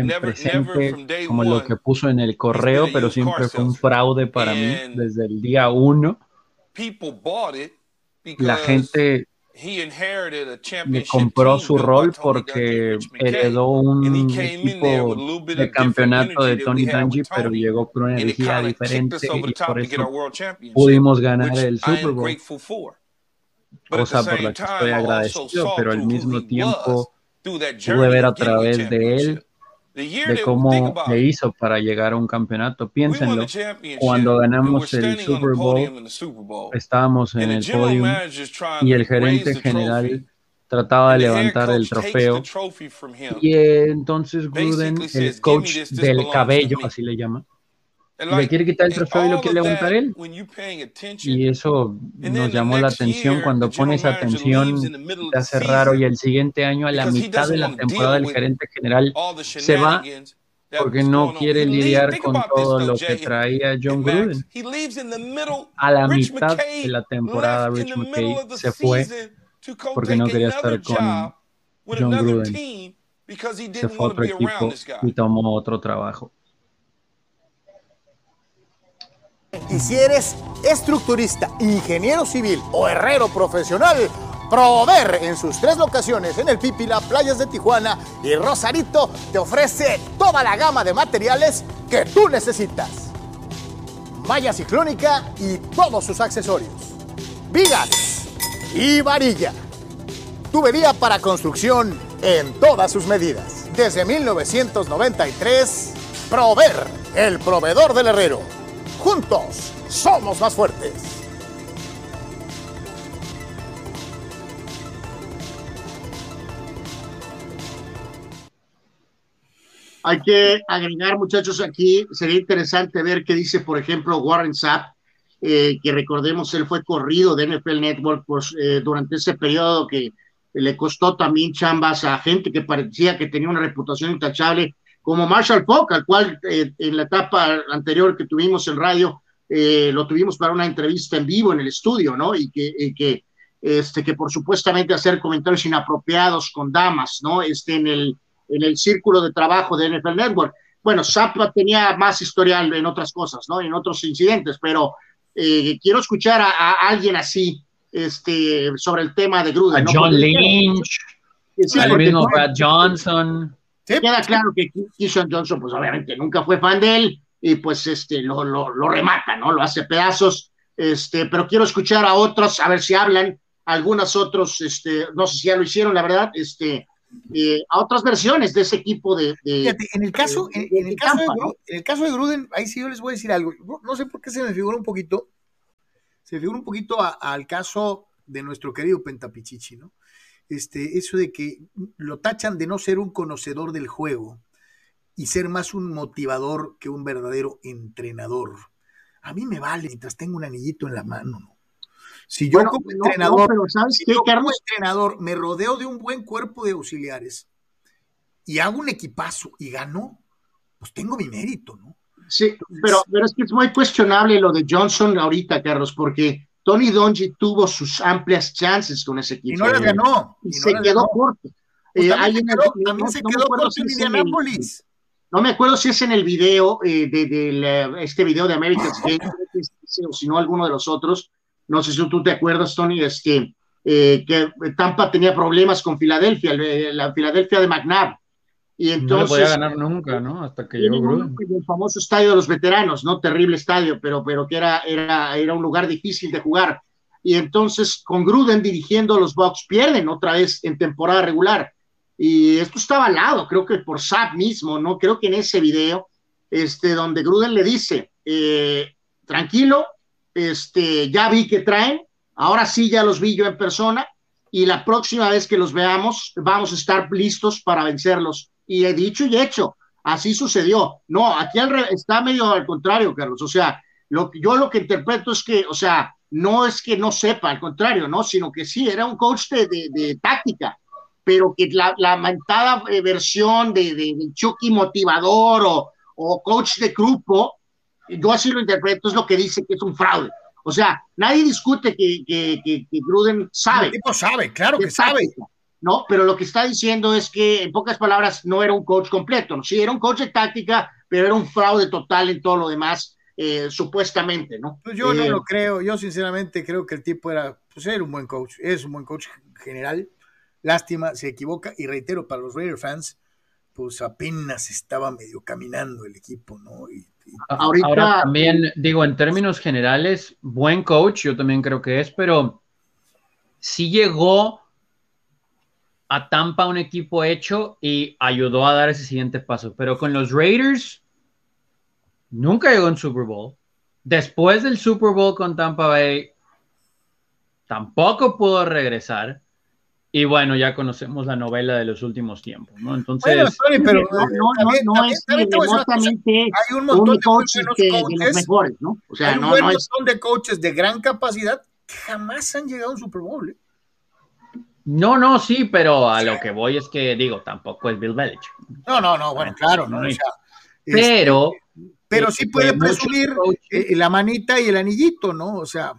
en never, presente never como lo que puso en el correo, pero siempre fue un fraude para mí desde el día uno. La gente le compró su rol porque heredó un equipo de campeonato de Tony Dungy, pero llegó con una energía diferente y por eso pudimos ganar el Super Bowl. cosa por la que estoy agradecido, pero al mismo tiempo pude ver a través de él de cómo le hizo para llegar a un campeonato. Piénsenlo, cuando ganamos el Super Bowl, estábamos en el podio y el gerente general trataba de levantar el trofeo. Y entonces Gruden, el coach del cabello, así le llama, le quiere quitar el trofeo y lo quiere levantar él. Y eso nos llamó la atención. Cuando pones atención, te hace raro. Y el siguiente año, a la mitad de la temporada, el gerente general se va porque no quiere lidiar con todo lo que traía John Gruden. A la mitad de la temporada, Rich McKay se fue porque no quería estar con John Gruden. Se fue a otro equipo y tomó otro trabajo. Y si eres estructurista, ingeniero civil o herrero profesional, Prover en sus tres locaciones en el Pípila, Playas de Tijuana y Rosarito te ofrece toda la gama de materiales que tú necesitas. Malla ciclónica y todos sus accesorios. Vigas y varilla. Tubería para construcción en todas sus medidas. Desde 1993, Prover, el proveedor del herrero. Juntos somos más fuertes. Hay que agregar, muchachos, aquí sería interesante ver qué dice, por ejemplo, Warren Sapp, eh, que recordemos, él fue corrido de NFL Network pues, durante ese periodo que le costó también chambas a gente que parecía que tenía una reputación intachable como Marshall Falk, al cual eh, en la etapa anterior que tuvimos en radio, eh, lo tuvimos para una entrevista en vivo en el estudio, ¿no? Y que, que, este, que por supuestamente hacer comentarios inapropiados con damas, ¿no? Este, en el, en el círculo de trabajo de NFL Network. Bueno, Zappa tenía más historial en otras cosas, ¿no? En otros incidentes, pero eh, quiero escuchar a, alguien así, este, sobre el tema de Gruden. A John Lynch, al mismo Brad Johnson. Queda claro que Keyshawn Johnson, pues obviamente nunca fue fan de él y pues este lo, lo, lo, remata, ¿no? Lo hace pedazos. Este, pero quiero escuchar a otros, a ver si hablan, algunas otros, este, no sé si ya lo hicieron, la verdad, este, eh, a otras versiones de ese equipo de. Fíjate, en el caso, en, el caso de, en el caso de Gruden, ahí sí yo les voy a decir algo. No, sé por qué se me figura un poquito, se me figura un poquito al caso de nuestro querido Pentapichichi, ¿no? Este, eso de que lo tachan de no ser un conocedor del juego y ser más un motivador que un verdadero entrenador. A mí me vale mientras tengo un anillito en la mano, ¿no? Si yo como entrenador, entrenador me rodeo de un buen cuerpo de auxiliares y hago un equipazo y gano, pues tengo mi mérito, ¿no? Sí, pero, pero es que es muy cuestionable lo de Johnson ahorita, Carlos, porque Tony Donji tuvo sus amplias chances con ese equipo. Y no las ganó. Y, se quedó corto. Pues eh, también, se quedó, corto en Indianapolis. No me acuerdo si es en el video eh, de, este video de America's Game o si no alguno de los otros. No sé si tú te acuerdas, Tony, este, eh, que Tampa tenía problemas con Filadelfia, la Filadelfia de McNabb. Y entonces, no podía ganar nunca, ¿no? Hasta que llegó Gruden. El famoso estadio de los veteranos, ¿no? Terrible estadio, pero, pero que era, era, era un lugar difícil de jugar. Y entonces, con Gruden dirigiendo a los Bucks, pierden otra vez en temporada regular. Y esto estaba al lado, creo que por SAP mismo, ¿no? Creo que en ese video, este, donde Gruden le dice, eh, tranquilo, este, ya vi que traen, ahora sí ya los vi yo en persona, y la próxima vez que los veamos, vamos a estar listos para vencerlos y he dicho y hecho, así sucedió. No, aquí está medio al contrario, Carlos. O sea, lo, yo lo que interpreto es que, o sea, no es que no sepa, al contrario, ¿no? Sino que sí, era un coach de, táctica, pero que la, la eh, versión de, de, Chucky motivador o, o coach de grupo, yo así lo interpreto, es lo que dice que es un fraude. O sea, nadie discute que, que, que, Gruden sabe. El tipo sabe, claro que sabe. ¿No? Pero lo que está diciendo es que, en pocas palabras, no era un coach completo, ¿no? Sí, era un coach de táctica, pero era un fraude total en todo lo demás, eh, supuestamente, ¿no? Pues yo no eh, lo creo, yo sinceramente creo que el tipo era, pues era un buen coach, es un buen coach general, lástima, se equivoca, y reitero, para los Raider fans, pues apenas estaba medio caminando el equipo, ¿no? Y, Ahorita, Ahora también, digo, en términos generales, buen coach, yo también creo que es, pero sí llegó a Tampa un equipo hecho y ayudó a dar ese siguiente paso. Pero con los Raiders, nunca llegó en Super Bowl. Después del Super Bowl con Tampa Bay, tampoco pudo regresar. Y bueno, ya conocemos la novela de los últimos tiempos, ¿no? Entonces, pero no, no, no, es remotamente hay un montón de coaches de los mejores, ¿no? O sea, hay un no, montón de coaches de gran capacidad que jamás han llegado a un Super Bowl. ¿eh? No, no, sí, pero a lo que voy es que digo, tampoco es Bill Belichick. No, no, no, bueno, claro, ¿no? Este, pero. pero sí puede presumir eh, la manita y el anillito, ¿no? O sea.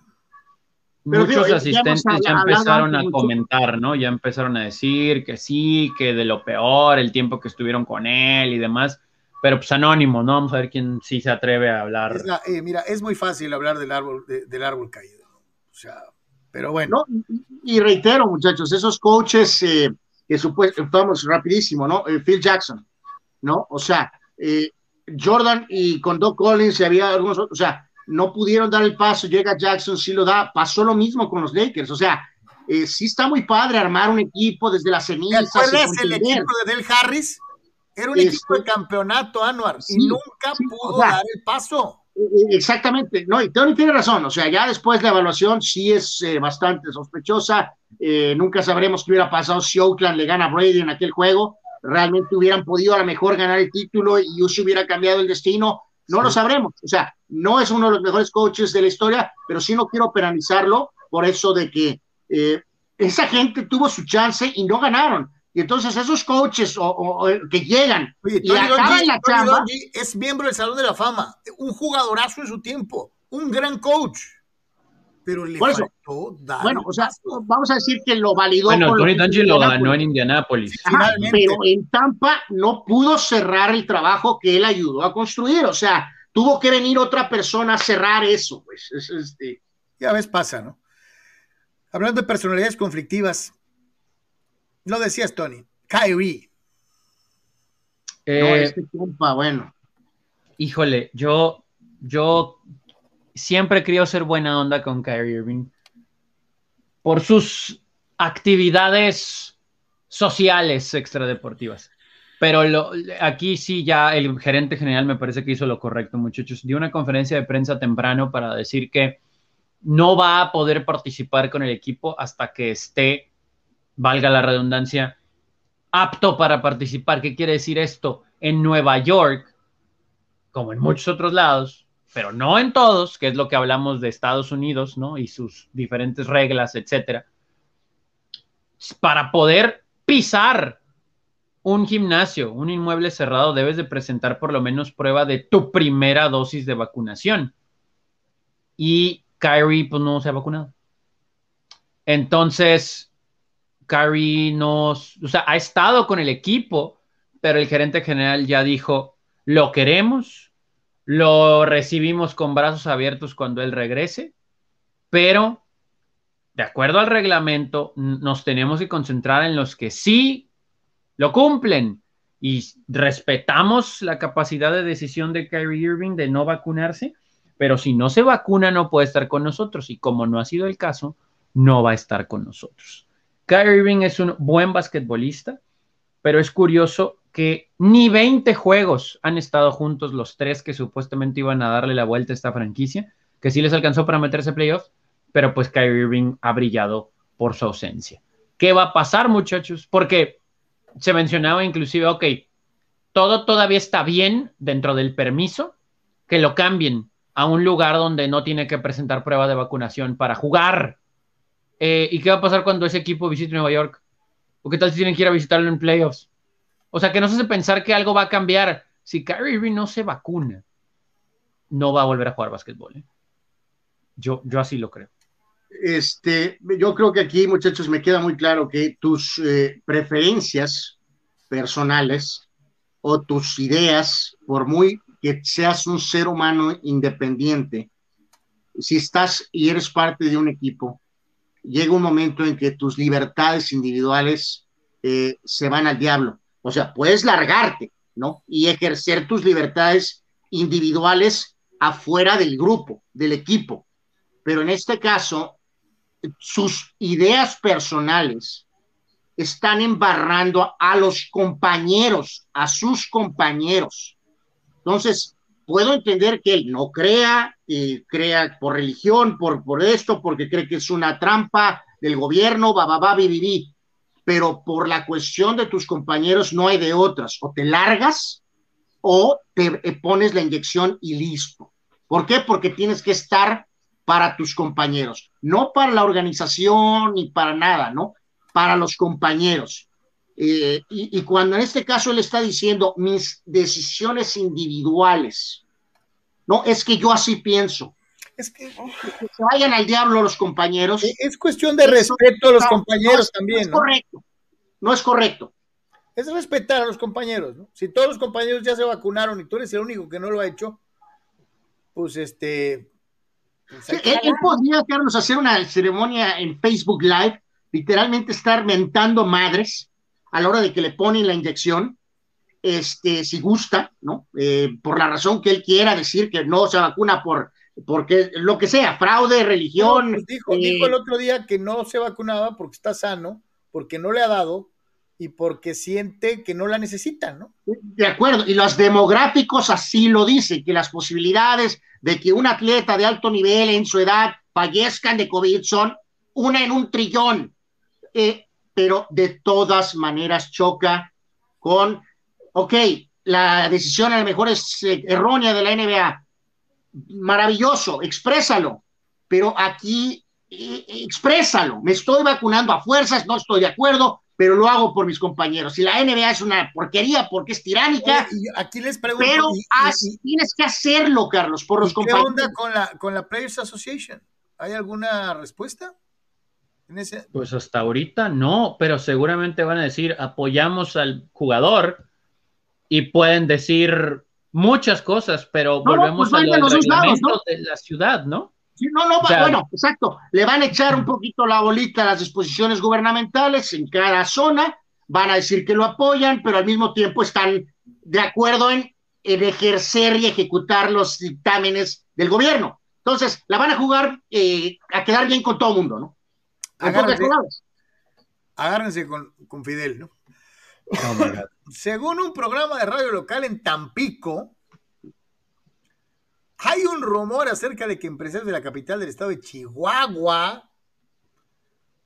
muchos asistentes ya, empezaron a comentar, ¿no? Ya empezaron a decir que sí, que de lo peor, el tiempo que estuvieron con él y demás. Pero pues anónimo, ¿no? Vamos a ver quién sí se atreve a hablar. Eh, mira, es muy fácil hablar del árbol, del árbol caído. O sea, pero bueno. y reitero, muchachos, esos coaches eh, que supuestamente, vamos rapidísimo, ¿no? Eh, Phil Jackson, ¿no? O sea, eh, Jordan y con Doc Collins y había algunos otros, o sea, no pudieron dar el paso, llega Jackson, sí lo da, pasó lo mismo con los Lakers, o sea, sí está muy padre armar un equipo desde las cenizas. ¿Te acuerdas el equipo de Del Harris? Era un equipo de este, campeonato, Anuar, y nunca pudo dar el paso. Exactamente, no, y Tony tiene razón, o sea, ya después la evaluación sí es eh, bastante sospechosa, eh, nunca sabremos qué hubiera pasado si Oakland le gana a Brady en aquel juego, realmente hubieran podido a lo mejor ganar el título y se hubiera cambiado el destino, no lo sabremos, o sea, no es uno de los mejores coaches de la historia, pero sí no quiero penalizarlo por eso de que eh, esa gente tuvo su chance y no ganaron, y entonces esos coaches o, que llegan y acaban la chamba. es miembro del Salón de la Fama, un jugadorazo en su tiempo, un gran coach. Pero le faltó dar Bueno, o sea, vamos a decir que lo validó. Bueno, Tony Dungy lo ganó en Indianápolis. pero en Tampa no pudo cerrar el trabajo que él ayudó a construir. O sea, tuvo que venir otra persona a cerrar eso. Pues. este... Ya ves, pasa, ¿no? Hablando de personalidades conflictivas, lo decías, Tony. Kyrie. Eh, no, este compa, bueno. Híjole, yo, yo siempre querido ser buena onda con Kyrie Irving por sus actividades sociales extradeportivas. Pero lo, aquí sí ya el gerente general me parece que hizo lo correcto, muchachos. Dio una conferencia de prensa temprano para decir que no va a poder participar con el equipo hasta que esté valga la redundancia, apto para participar. ¿Qué quiere decir esto? En Nueva York, como en muchos otros lados, pero no en todos, que es lo que hablamos de Estados Unidos, ¿no? Y sus diferentes reglas, etcétera. Para poder pisar un gimnasio, un inmueble cerrado, debes de presentar por lo menos prueba de tu primera dosis de vacunación. Y Kyrie, pues no se ha vacunado. Entonces, Curry nos, o sea, ha estado con el equipo, pero el gerente general ya dijo, lo queremos, lo recibimos con brazos abiertos cuando él regrese, pero de acuerdo al reglamento, nos tenemos que concentrar en los que sí lo cumplen y respetamos la capacidad de decisión de Kyrie Irving de no vacunarse, pero si no se vacuna no puede estar con nosotros y como no ha sido el caso, no va a estar con nosotros. Kyrie Irving es un buen basquetbolista, pero es curioso que ni 20 juegos han estado juntos los tres que supuestamente iban a darle la vuelta a esta franquicia, que sí les alcanzó para meterse playoffs, pero pues Kyrie Irving ha brillado por su ausencia. ¿Qué va a pasar, muchachos? Porque se mencionaba inclusive, ok, todo todavía está bien dentro del permiso, que lo cambien a un lugar donde no tiene que presentar prueba de vacunación para jugar. Eh, ¿Y qué va a pasar cuando ese equipo visite Nueva York? ¿O qué tal si tienen que ir a visitarlo en playoffs? O sea, que nos hace pensar que algo va a cambiar. Si Kyrie Irving no se vacuna, no va a volver a jugar básquetbol. ¿eh? Yo, yo así lo creo. Este, yo creo que aquí, muchachos, me queda muy claro que tus eh, preferencias personales o tus ideas, por muy que seas un ser humano independiente, si estás y eres parte de un equipo, llega un momento en que tus libertades individuales eh, se van al diablo. O sea, puedes largarte, ¿no? Y ejercer tus libertades individuales afuera del grupo, del equipo. Pero en este caso, sus ideas personales están embarrando a los compañeros, a sus compañeros. Entonces, puedo entender que él no crea, y crea por religión, por, por esto, porque cree que es una trampa del gobierno, va, va, va, vi, pero por la cuestión de tus compañeros no hay de otras, o te largas o te eh, pones la inyección y listo. ¿Por qué? Porque tienes que estar para tus compañeros, no para la organización ni para nada, ¿no? Para los compañeros. Eh, y, cuando en este caso él está diciendo mis decisiones individuales, no, es que yo así pienso. Es que, se vayan al diablo los compañeros. Es cuestión de respeto a los compañeros también. No es correcto, no es correcto. Es respetar a los compañeros, ¿no? Si todos los compañeros ya se vacunaron y tú eres el único que no lo ha hecho, pues este. Pues él, podría, Carlos, hacer una ceremonia en Facebook Live, literalmente estar mentando madres a la hora de que le ponen la inyección, este, si gusta, ¿no? Eh, por la razón que él quiera decir que no se vacuna por, porque lo que sea, fraude, religión. Pues dijo, dijo el eh, otro día que no se vacunaba porque está sano, porque no le ha dado y porque siente que no la necesita, ¿no? De acuerdo, y los demográficos así lo dicen, que las posibilidades de que un atleta de alto nivel en su edad fallezcan de COVID son una en un trillón. Eh, pero de todas maneras choca con, ok, la decisión a lo mejor es eh, errónea de la NBA, maravilloso, exprésalo, pero aquí eh, exprésalo, me estoy vacunando a fuerzas, no estoy de acuerdo, pero lo hago por mis compañeros. Si la NBA es una porquería porque es tiránica, aquí les pregunto, pero tienes que hacerlo, Carlos, por los compañeros. ¿Qué onda con la, con la Players Association? ¿Hay alguna respuesta? Pues hasta ahorita no, pero seguramente van a decir apoyamos al jugador y pueden decir muchas cosas, pero volvemos pues a los reglamentos de la ciudad, ¿no? Sí, no, no, bueno, exacto. Le van a echar un poquito la bolita a las disposiciones gubernamentales en cada zona, van a decir que lo apoyan, pero al mismo tiempo están de acuerdo en, ejercer y ejecutar los dictámenes del gobierno. Entonces, la van a jugar eh, a quedar bien con todo el mundo, ¿no? Agárrense, con, Fidel, ¿no? Oh Según un programa de radio local en Tampico, hay un rumor acerca de que empresarios de la capital del estado de Chihuahua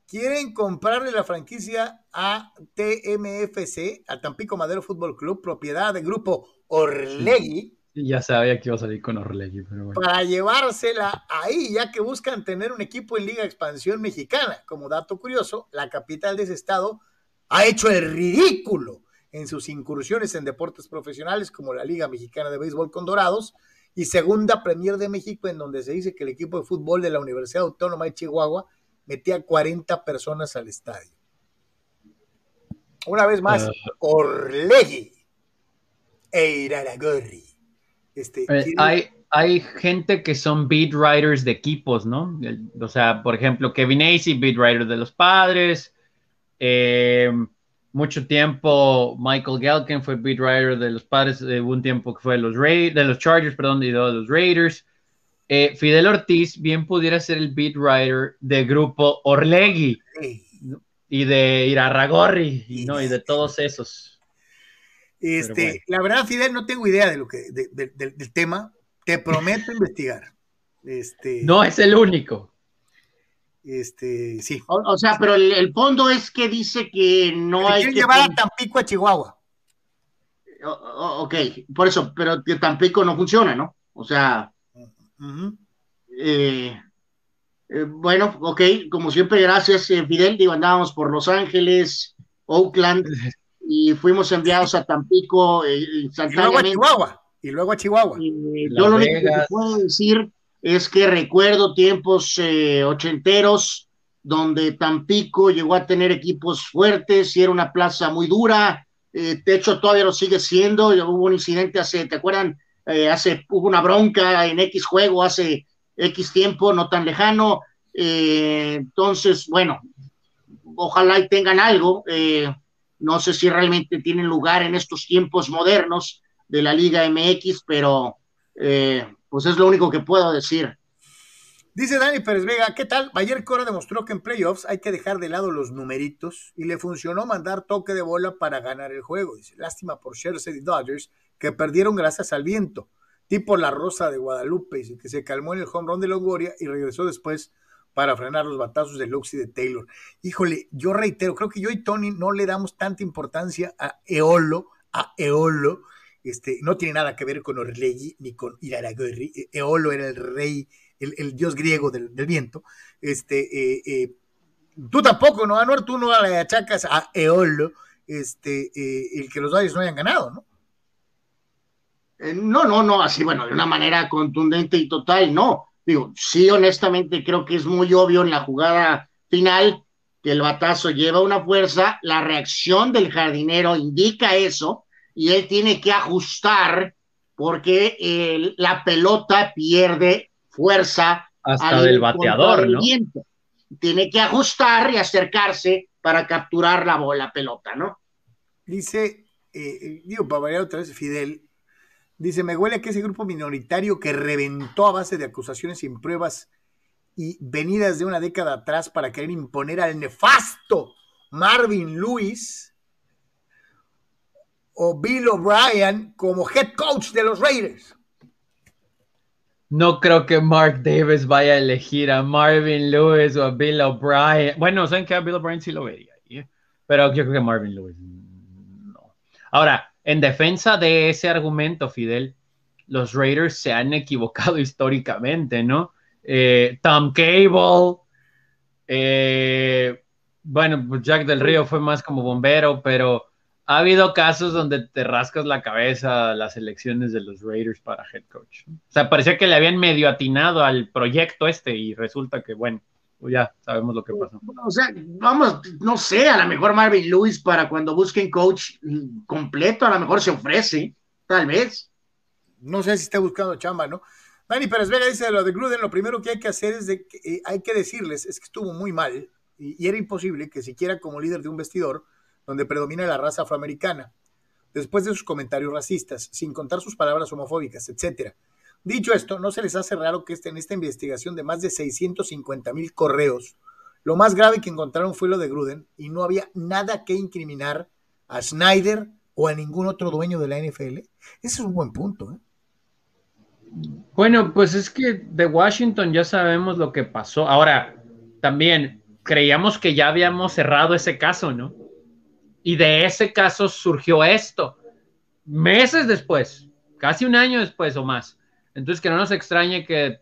quieren comprarle la franquicia a TMFC, a Tampico Madero Fútbol Club, propiedad del grupo Orlegui, ya sabía que iba a salir con Orlegui, Para llevársela ahí, ya que buscan tener un equipo en Liga Expansión Mexicana. Como dato curioso, la capital de ese estado ha hecho el ridículo en sus incursiones en deportes profesionales como la Liga Mexicana de Béisbol con Dorados y Segunda Premier de México, en donde se dice que el equipo de fútbol de la Universidad Autónoma de Chihuahua metía 40 personas al estadio. Una vez más, uh, Orlegui e Iraragorri este, eh, hay, hay gente que son beat writers de equipos, ¿no? O sea, por ejemplo, Kevin Acey, beat writer de los padres. Eh, mucho tiempo Michael Galkin fue beat writer de los padres, de un tiempo que fue de los, de los Chargers, perdón, y de los Raiders. Eh, Fidel Ortiz bien pudiera ser el beat writer del grupo Orlegui y de Irarragorri y, ¿no? y de todos esos. Este, La verdad, Fidel, no tengo idea de lo que, del tema. Te prometo investigar. Este, no es el único. Este, sí. O, sea, pero el, fondo es que dice que no hay que llevar a Tampico a Chihuahua. ok, por eso, pero que Tampico no funciona, ¿no? O sea, eh, eh, bueno, ok, como siempre, gracias, eh, Fidel. Digo, andábamos por Los Ángeles, Oakland, y fuimos enviados a Tampico eh, y luego a Chihuahua. Y luego a Chihuahua. yo lo único que puedo decir es que recuerdo tiempos eh, ochenteros donde Tampico llegó a tener equipos fuertes y era una plaza muy dura. Eh, de hecho, todavía lo sigue siendo. Hubo un incidente hace, ¿te acuerdan? hace, hubo una bronca en X juego hace X tiempo, no tan lejano. entonces, bueno, ojalá y tengan algo. No sé si realmente tienen lugar en estos tiempos modernos de la Liga MX, pero eh, pues es lo único que puedo decir. Dice Dani Pérez Vega, ¿qué tal? Ayer Cora demostró que en playoffs hay que dejar de lado los numeritos y le funcionó mandar toque de bola para ganar el juego. Dice, lástima por Scherzer y Dodgers que perdieron gracias al viento, tipo la Rosa de Guadalupe, dice, que se calmó en el home de Longoria y regresó después para frenar los batazos de Lux y de Taylor. Híjole, yo reitero, creo que yo y Tony no le damos tanta importancia a Eolo, a Eolo, este, no tiene nada que ver con Orlegi ni con Iraragorri. Eolo era el rey el, dios griego del, viento, este, eh, eh, tú tampoco, ¿no, Anuar? Tú no le achacas a Eolo este, eh, el que los Dodgers no hayan ganado, ¿no? no, no, no, así, bueno, de una manera contundente y total, no. Digo, sí, honestamente creo que es muy obvio en la jugada final que el batazo lleva una fuerza, la reacción del jardinero indica eso y él tiene que ajustar porque la pelota pierde fuerza. Hasta del bateador, ¿no? Tiene que ajustar y acercarse para capturar la bola, pelota, ¿no? Dice, eh, digo, para variar otra vez, Fidel, dice, me huele que ese grupo minoritario que reventó a base de acusaciones sin pruebas y venidas de una década atrás para querer imponer al nefasto Marvin Lewis o Bill O'Brien como head coach de los Raiders. No creo que Mark Davis vaya a elegir a Marvin Lewis o a Bill O'Brien. Bueno, saben que a Bill O'Brien sí lo vería, ¿eh? pero yo creo que Marvin Lewis no. Ahora, en defensa de ese argumento, Fidel, los Raiders se han equivocado históricamente, ¿no? Eh, Tom Cable, eh, bueno, pues Jack del Río fue más como bombero, pero ha habido casos donde te rascas la cabeza las elecciones de los Raiders para head coach. O sea, parecía que le habían medio atinado al proyecto este y resulta que, bueno, pues ya sabemos lo que pasó. O sea, vamos, no sé, a lo mejor Marvin Lewis para cuando busquen coach completo, a lo mejor se ofrece, tal vez. No sé si está buscando chamba, ¿no? Dani Pérez Vega dice de lo de Gruden, lo primero que hay que hacer es de que, eh, hay que decirles, es que estuvo muy mal y, y era imposible que siquiera como líder de un vestidor donde predomina la raza afroamericana, después de sus comentarios racistas, sin contar sus palabras homofóbicas, etc. Dicho esto, no se les hace raro que esté en esta investigación de más de 650 mil correos, lo más grave que encontraron fue lo de Gruden y no había nada que incriminar a Snyder o a ningún otro dueño de la NFL. Ese es un buen punto. ¿eh? Bueno, pues es que de Washington ya sabemos lo que pasó. Ahora, también creíamos que ya habíamos cerrado ese caso, ¿no? Y de ese caso surgió esto, meses después, casi un año después o más. Entonces, que no nos extrañe que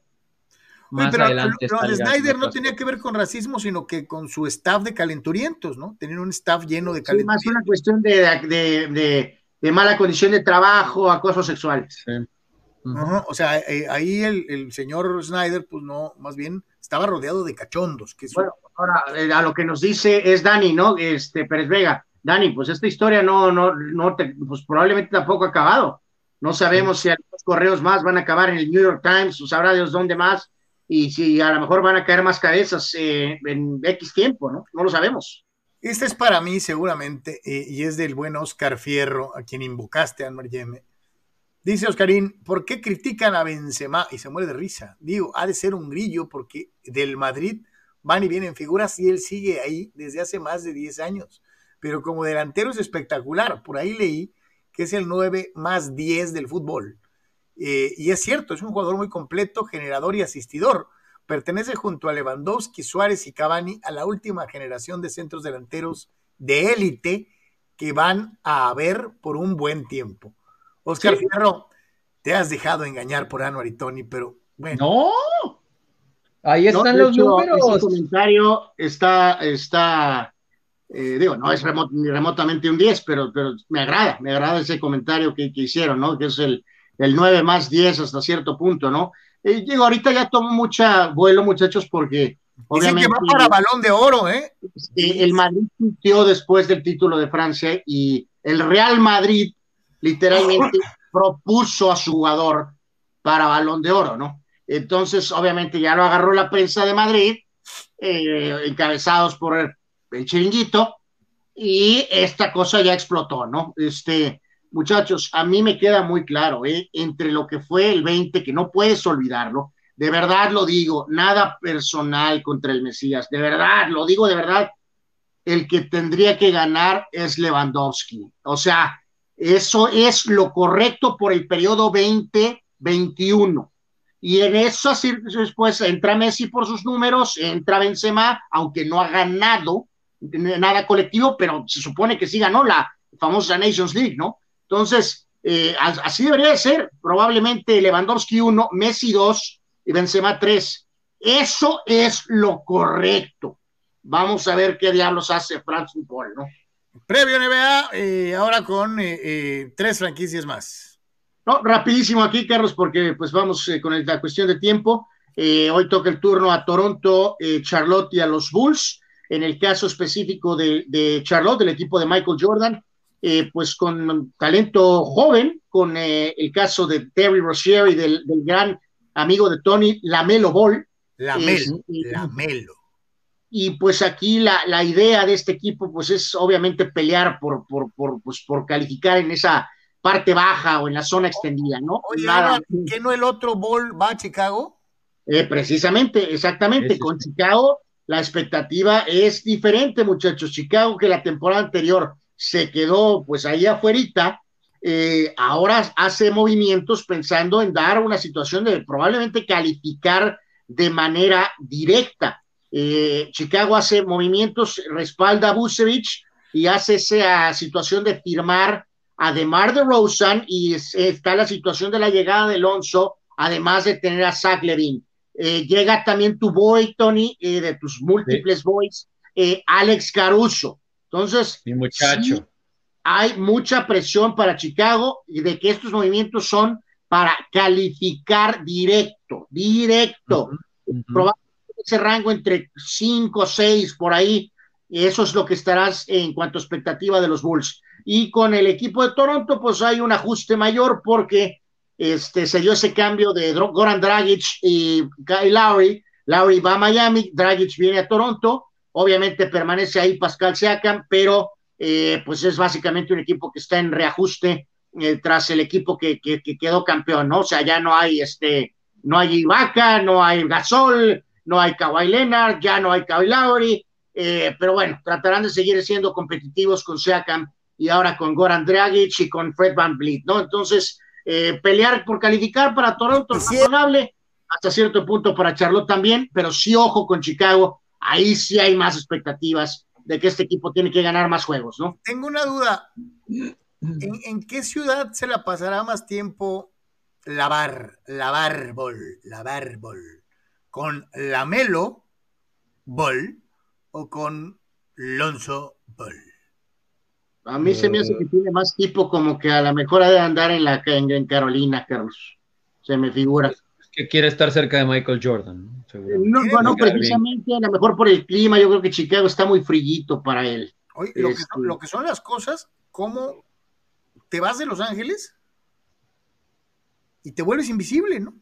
más adelante. Lo, de Snyder no tenía que ver con racismo, sino que con su staff de calenturientos, ¿no? Tenían un staff lleno de calenturientos. más una cuestión de, mala condición de trabajo, acoso sexual. O sea, eh, ahí el, señor Snyder, pues no, más bien estaba rodeado de cachondos. Que bueno, ahora, eh, a lo que nos dice es Dani, ¿no? Este Pérez Vega Dani, pues esta historia no, no, no, te, pues probablemente tampoco ha acabado. No sabemos si algunos correos más van a acabar en el New York Times, o sabrá Dios dónde más, y si a lo mejor van a caer más cabezas eh, en X tiempo, ¿no? No lo sabemos. Este es para mí seguramente, eh, y es del buen Oscar Fierro, a quien invocaste, Anmar Yeme. Dice Oscarín, ¿por qué critican a Benzema? Y se muere de risa. Digo, ha de ser un grillo porque del Madrid van y vienen figuras y él sigue ahí desde hace más de 10 años pero como delantero es espectacular. Por ahí leí que es el 9 más 10 del fútbol. Eh, y es cierto, es un jugador muy completo, generador y asistidor. Pertenece junto a Lewandowski, Suárez y Cavani a la última generación de centros delanteros de élite que van a haber por un buen tiempo. Oscar Fierro, te has dejado engañar por Anuar y Tony, pero bueno. No, ahí están los números. Ese comentario está, está eh, digo, no es ni remotamente un 10, pero, pero me agrada, me agrada ese comentario que, hicieron, ¿no? Que es el, el 9 más 10 hasta cierto punto, ¿no? Eh, digo, ahorita ya tomo mucha vuelo, muchachos, porque obviamente... que va para balón de oro, ¿eh? el Madrid sintió después del título de Francia y el Real Madrid literalmente propuso a su jugador para balón de oro, ¿no? Entonces, obviamente ya lo agarró la prensa de Madrid, eh, encabezados por el chiringuito, y esta cosa ya explotó, ¿no? Este, muchachos, a mí me queda muy claro, ¿eh? entre lo que fue el 20, que no puedes olvidarlo, de verdad lo digo, nada personal contra el Mesías, de verdad, lo digo de verdad, el que tendría que ganar es Lewandowski. O sea, eso es lo correcto por el periodo 2021. Y en eso después entra Messi por sus números, entra Benzema, aunque no ha ganado nada colectivo, pero se supone que sí ganó la famosa Nations League, ¿no? Entonces, eh, así debería de ser. Probablemente Lewandowski 1, Messi 2 y Benzema 3. Eso es lo correcto. Vamos a ver qué diablos hace France Football, ¿no? Previo NBA, eh, ahora con eh, eh, tres franquicias más. No, rapidísimo aquí, Carlos, porque pues vamos con la cuestión de tiempo. hoy toca el turno a Toronto, Charlotte y a los Bulls. En el caso específico de, de Charlotte, del equipo de Michael Jordan, pues con talento joven, con el caso de Terry Rozier y del, del, gran amigo de Tony, Lamelo Ball. Lamelo, Lamelo y pues aquí la, la, idea de este equipo pues es obviamente pelear por, por, por, pues, por calificar en esa parte baja o en la zona extendida, ¿no? Oye, Nada. ¿qué no el otro ball va a Chicago? Eh, precisamente, exactamente, con Chicago la expectativa es diferente, muchachos. Chicago que la temporada anterior se quedó pues ahí afuerita, eh, ahora hace movimientos pensando en dar una situación de probablemente calificar de manera directa eh, Chicago hace movimientos, respalda a Busevich y hace esa situación de firmar a DeMar de Rosen y está la situación de la llegada de Alonso, además de tener a Zach Levine. Eh, llega también tu boy, Tony, eh, de tus múltiples boys, Alex Caruso. Entonces, mi muchacho. hay mucha presión para Chicago y de que estos movimientos son para calificar directo, directo ese rango entre 5, 6, por ahí. Eso es lo que estarás en cuanto a expectativa de los Bulls. Y con el equipo de Toronto, pues hay un ajuste mayor porque este, se dio ese cambio de Goran Dragic y Kyle Lowry. Lowry va a Miami, Dragic viene a Toronto. Obviamente permanece ahí Pascal Siakam, pero eh, pues es básicamente un equipo que está en reajuste eh, tras el equipo que, que, que, quedó campeón, ¿no? O sea, ya no hay este, no hay Ibaka, no hay Gasol, no hay Kawhi Leonard, ya no hay Kawhi Lowry, eh, pero bueno, tratarán de seguir siendo competitivos con Siakam y ahora con Goran Dragic y con Fred Van Vliet, ¿no? Entonces, eh, pelear por calificar para Toronto es razonable, hasta cierto punto para Charlotte también, pero sí ojo con Chicago, ahí sí hay más expectativas de que este equipo tiene que ganar más juegos, ¿no? Tengo una duda. ¿En, en qué ciudad se la pasará más tiempo lavar, lavar bol, lavar bol? con Lamelo Ball o con Lonzo Ball? A mí se me hace que tiene más tipo como que a lo mejor ha de andar en la en, Carolina, Carlos. Se me figura. Es que quiere estar cerca de Michael Jordan. No, bueno, precisamente a lo mejor por el clima, yo creo que Chicago está muy frillito para él. Oye, lo, que son, este lo que son las cosas, ¿cómo te vas de Los Ángeles y te vuelves invisible, ¿no?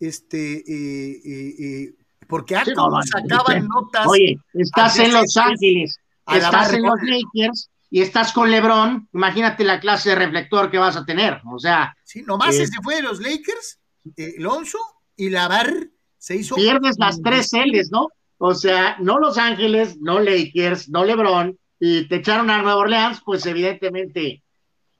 este, eh, eh, eh, porque sí, sacaban notas. Oye, estás en Los Ángeles, estás en los Lakers y estás con LeBron, imagínate la clase de reflector que vas a tener, o sea. Sí, nomás se fue de los Lakers, Alonso y Lavar se hizo. Pierdes las tres L's, ¿no? O sea, no Los Ángeles, no Lakers, no LeBron, y te echaron a Nueva Orleans, pues evidentemente.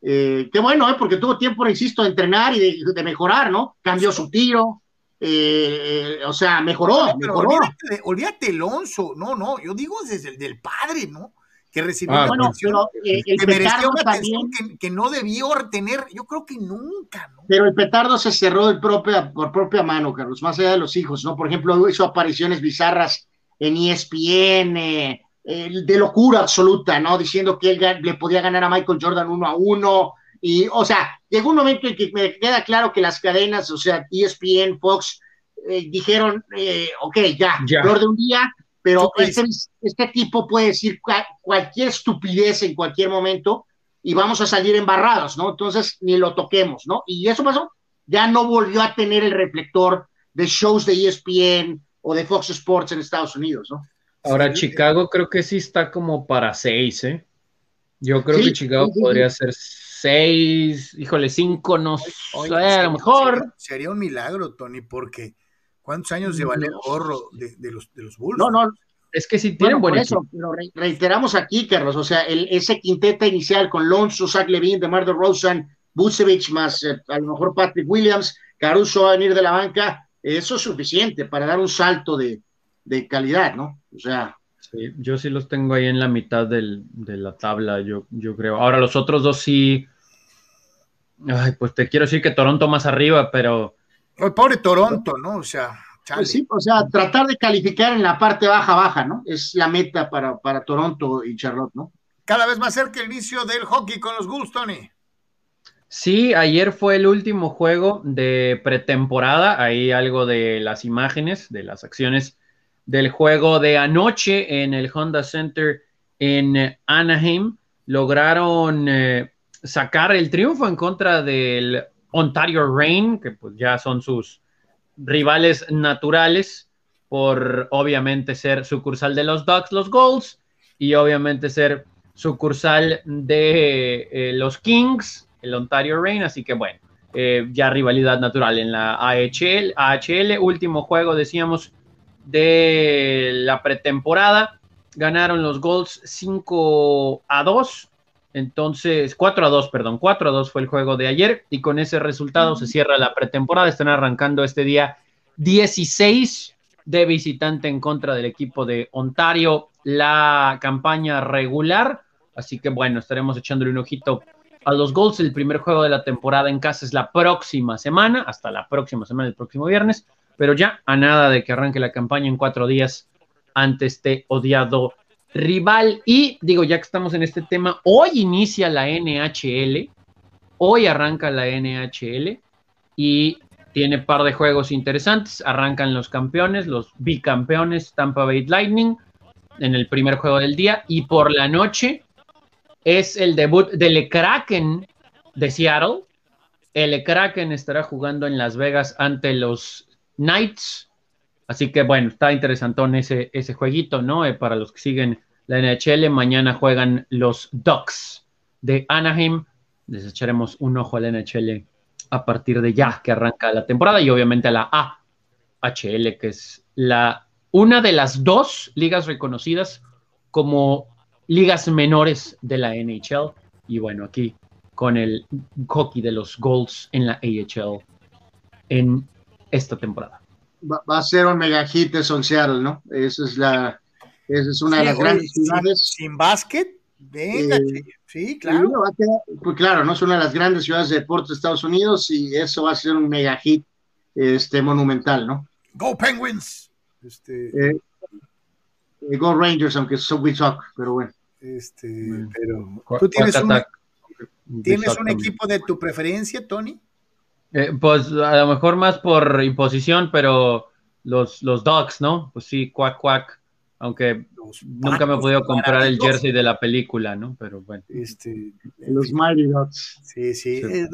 qué bueno, ¿eh? porque tuvo tiempo, insisto, de entrenar y de, de mejorar, ¿no? Cambió su tiro, eh, o sea, mejoró, mejoró. Olvídate, olvídate, Alonso, no, no, yo digo desde el del padre, ¿no? Que recibió ah, una atención, eh, que merecía una atención que, no debió tener, yo creo que nunca, ¿no? Pero el petardo se cerró el propia, por propia mano, Carlos, más allá de los hijos, ¿no? Por ejemplo, hizo apariciones bizarras en ESPN, eh, de locura absoluta, ¿no? Diciendo que él le podía ganar a Michael Jordan uno a uno, y, o sea, llegó un momento en que me queda claro que las cadenas, o sea, ESPN, Fox, eh, dijeron, eh, ok, ya, flor de un día, pero este, este, tipo puede decir cualquier estupidez en cualquier momento y vamos a salir embarrados, ¿no? Entonces, ni lo toquemos, ¿no? Y eso pasó, ya no volvió a tener el reflector de shows de ESPN o de Fox Sports en Estados Unidos, ¿no? Ahora, Chicago creo que sí está como para seis, ¿eh? Yo creo que Chicago podría ser seis, híjole, cinco, no sé, a lo mejor. Sería, un milagro, Tony, porque ¿Cuántos años lleva el gorro de, los, de los Bulls? No, no. Es que si tienen buen eso, pero reiteramos aquí, Carlos, o sea, el, ese quinteta inicial con Lonzo, Zach Levine, DeMar DeRozan, Busevich, más eh, a lo mejor Patrick Williams, Caruso va a venir de la banca, eso es suficiente para dar un salto de, de calidad, ¿no? O sea. Sí, yo sí los tengo ahí en la mitad del, de la tabla, yo, yo creo. Ahora los otros dos sí. Ay, pues te quiero decir que Toronto más arriba, pero el pobre Toronto, ¿no? O sea, pues sí, o sea, tratar de calificar en la parte baja, baja, ¿no? Es la meta para, para Toronto y Charlotte, ¿no? Cada vez más cerca el inicio del hockey con los Bulls, Tony. Sí, ayer fue el último juego de pretemporada. Ahí algo de las imágenes, de las acciones del juego de anoche en el Honda Center en Anaheim. Lograron eh, sacar el triunfo en contra del Ontario Reign, que pues ya son sus rivales naturales por obviamente ser sucursal de los Ducks, los Goals, y obviamente ser sucursal de eh, los Kings, el Ontario Reign, así que bueno, eh, ya rivalidad natural en la AHL, AHL, último juego decíamos de la pretemporada, ganaron los Goals 5 a 2, entonces, 4 a 2, perdón, 4 a 2 fue el juego de ayer y con ese resultado se cierra la pretemporada. Están arrancando este día 16 de visitante en contra del equipo de Ontario, la campaña regular. Así que bueno, estaremos echándole un ojito a los goals. El primer juego de la temporada en casa es la próxima semana, hasta la próxima semana, el próximo viernes. Pero ya a nada de que arranque la campaña en cuatro días ante este odiado rival. Y digo, ya que estamos en este tema, hoy inicia la NHL, hoy arranca la NHL y tiene par de juegos interesantes. Arrancan los campeones, los bicampeones Tampa Bay Lightning en el primer juego del día y por la noche es el debut del Kraken de Seattle. El Kraken estará jugando en Las Vegas ante los Knights Así que bueno, está interesantón ese, ese jueguito, ¿no? Eh, para los que siguen la NHL, mañana juegan los Ducks de Anaheim. Les echaremos un ojo a la NHL a partir de ya que arranca la temporada y obviamente a la AHL, que es la una de las dos ligas reconocidas como ligas menores de la NHL. Y bueno, aquí con el hockey de los Golds en la AHL en esta temporada va, a ser un mega hit de Seattle, ¿no? Esa es la, es una de las grandes ciudades. Sin, básquet, venga, eh, sí, claro. pues claro, no es una de las grandes ciudades de deporte de Estados Unidos y eso va a ser un mega hit este, monumental, ¿no? Go Penguins. Este... Eh, eh, go Rangers, aunque son we talk, pero bueno. Este, pero tú tienes un, ¿tienes un equipo de tu preferencia, Tony? Eh, pues a lo mejor más por imposición, pero los, los Dogs, ¿no? Pues sí, cuac, cuac. Aunque nunca me he podido comprar el jersey de la película, ¿no? Pero bueno. Este, los Mighty Dogs. Sí, sí. Eh,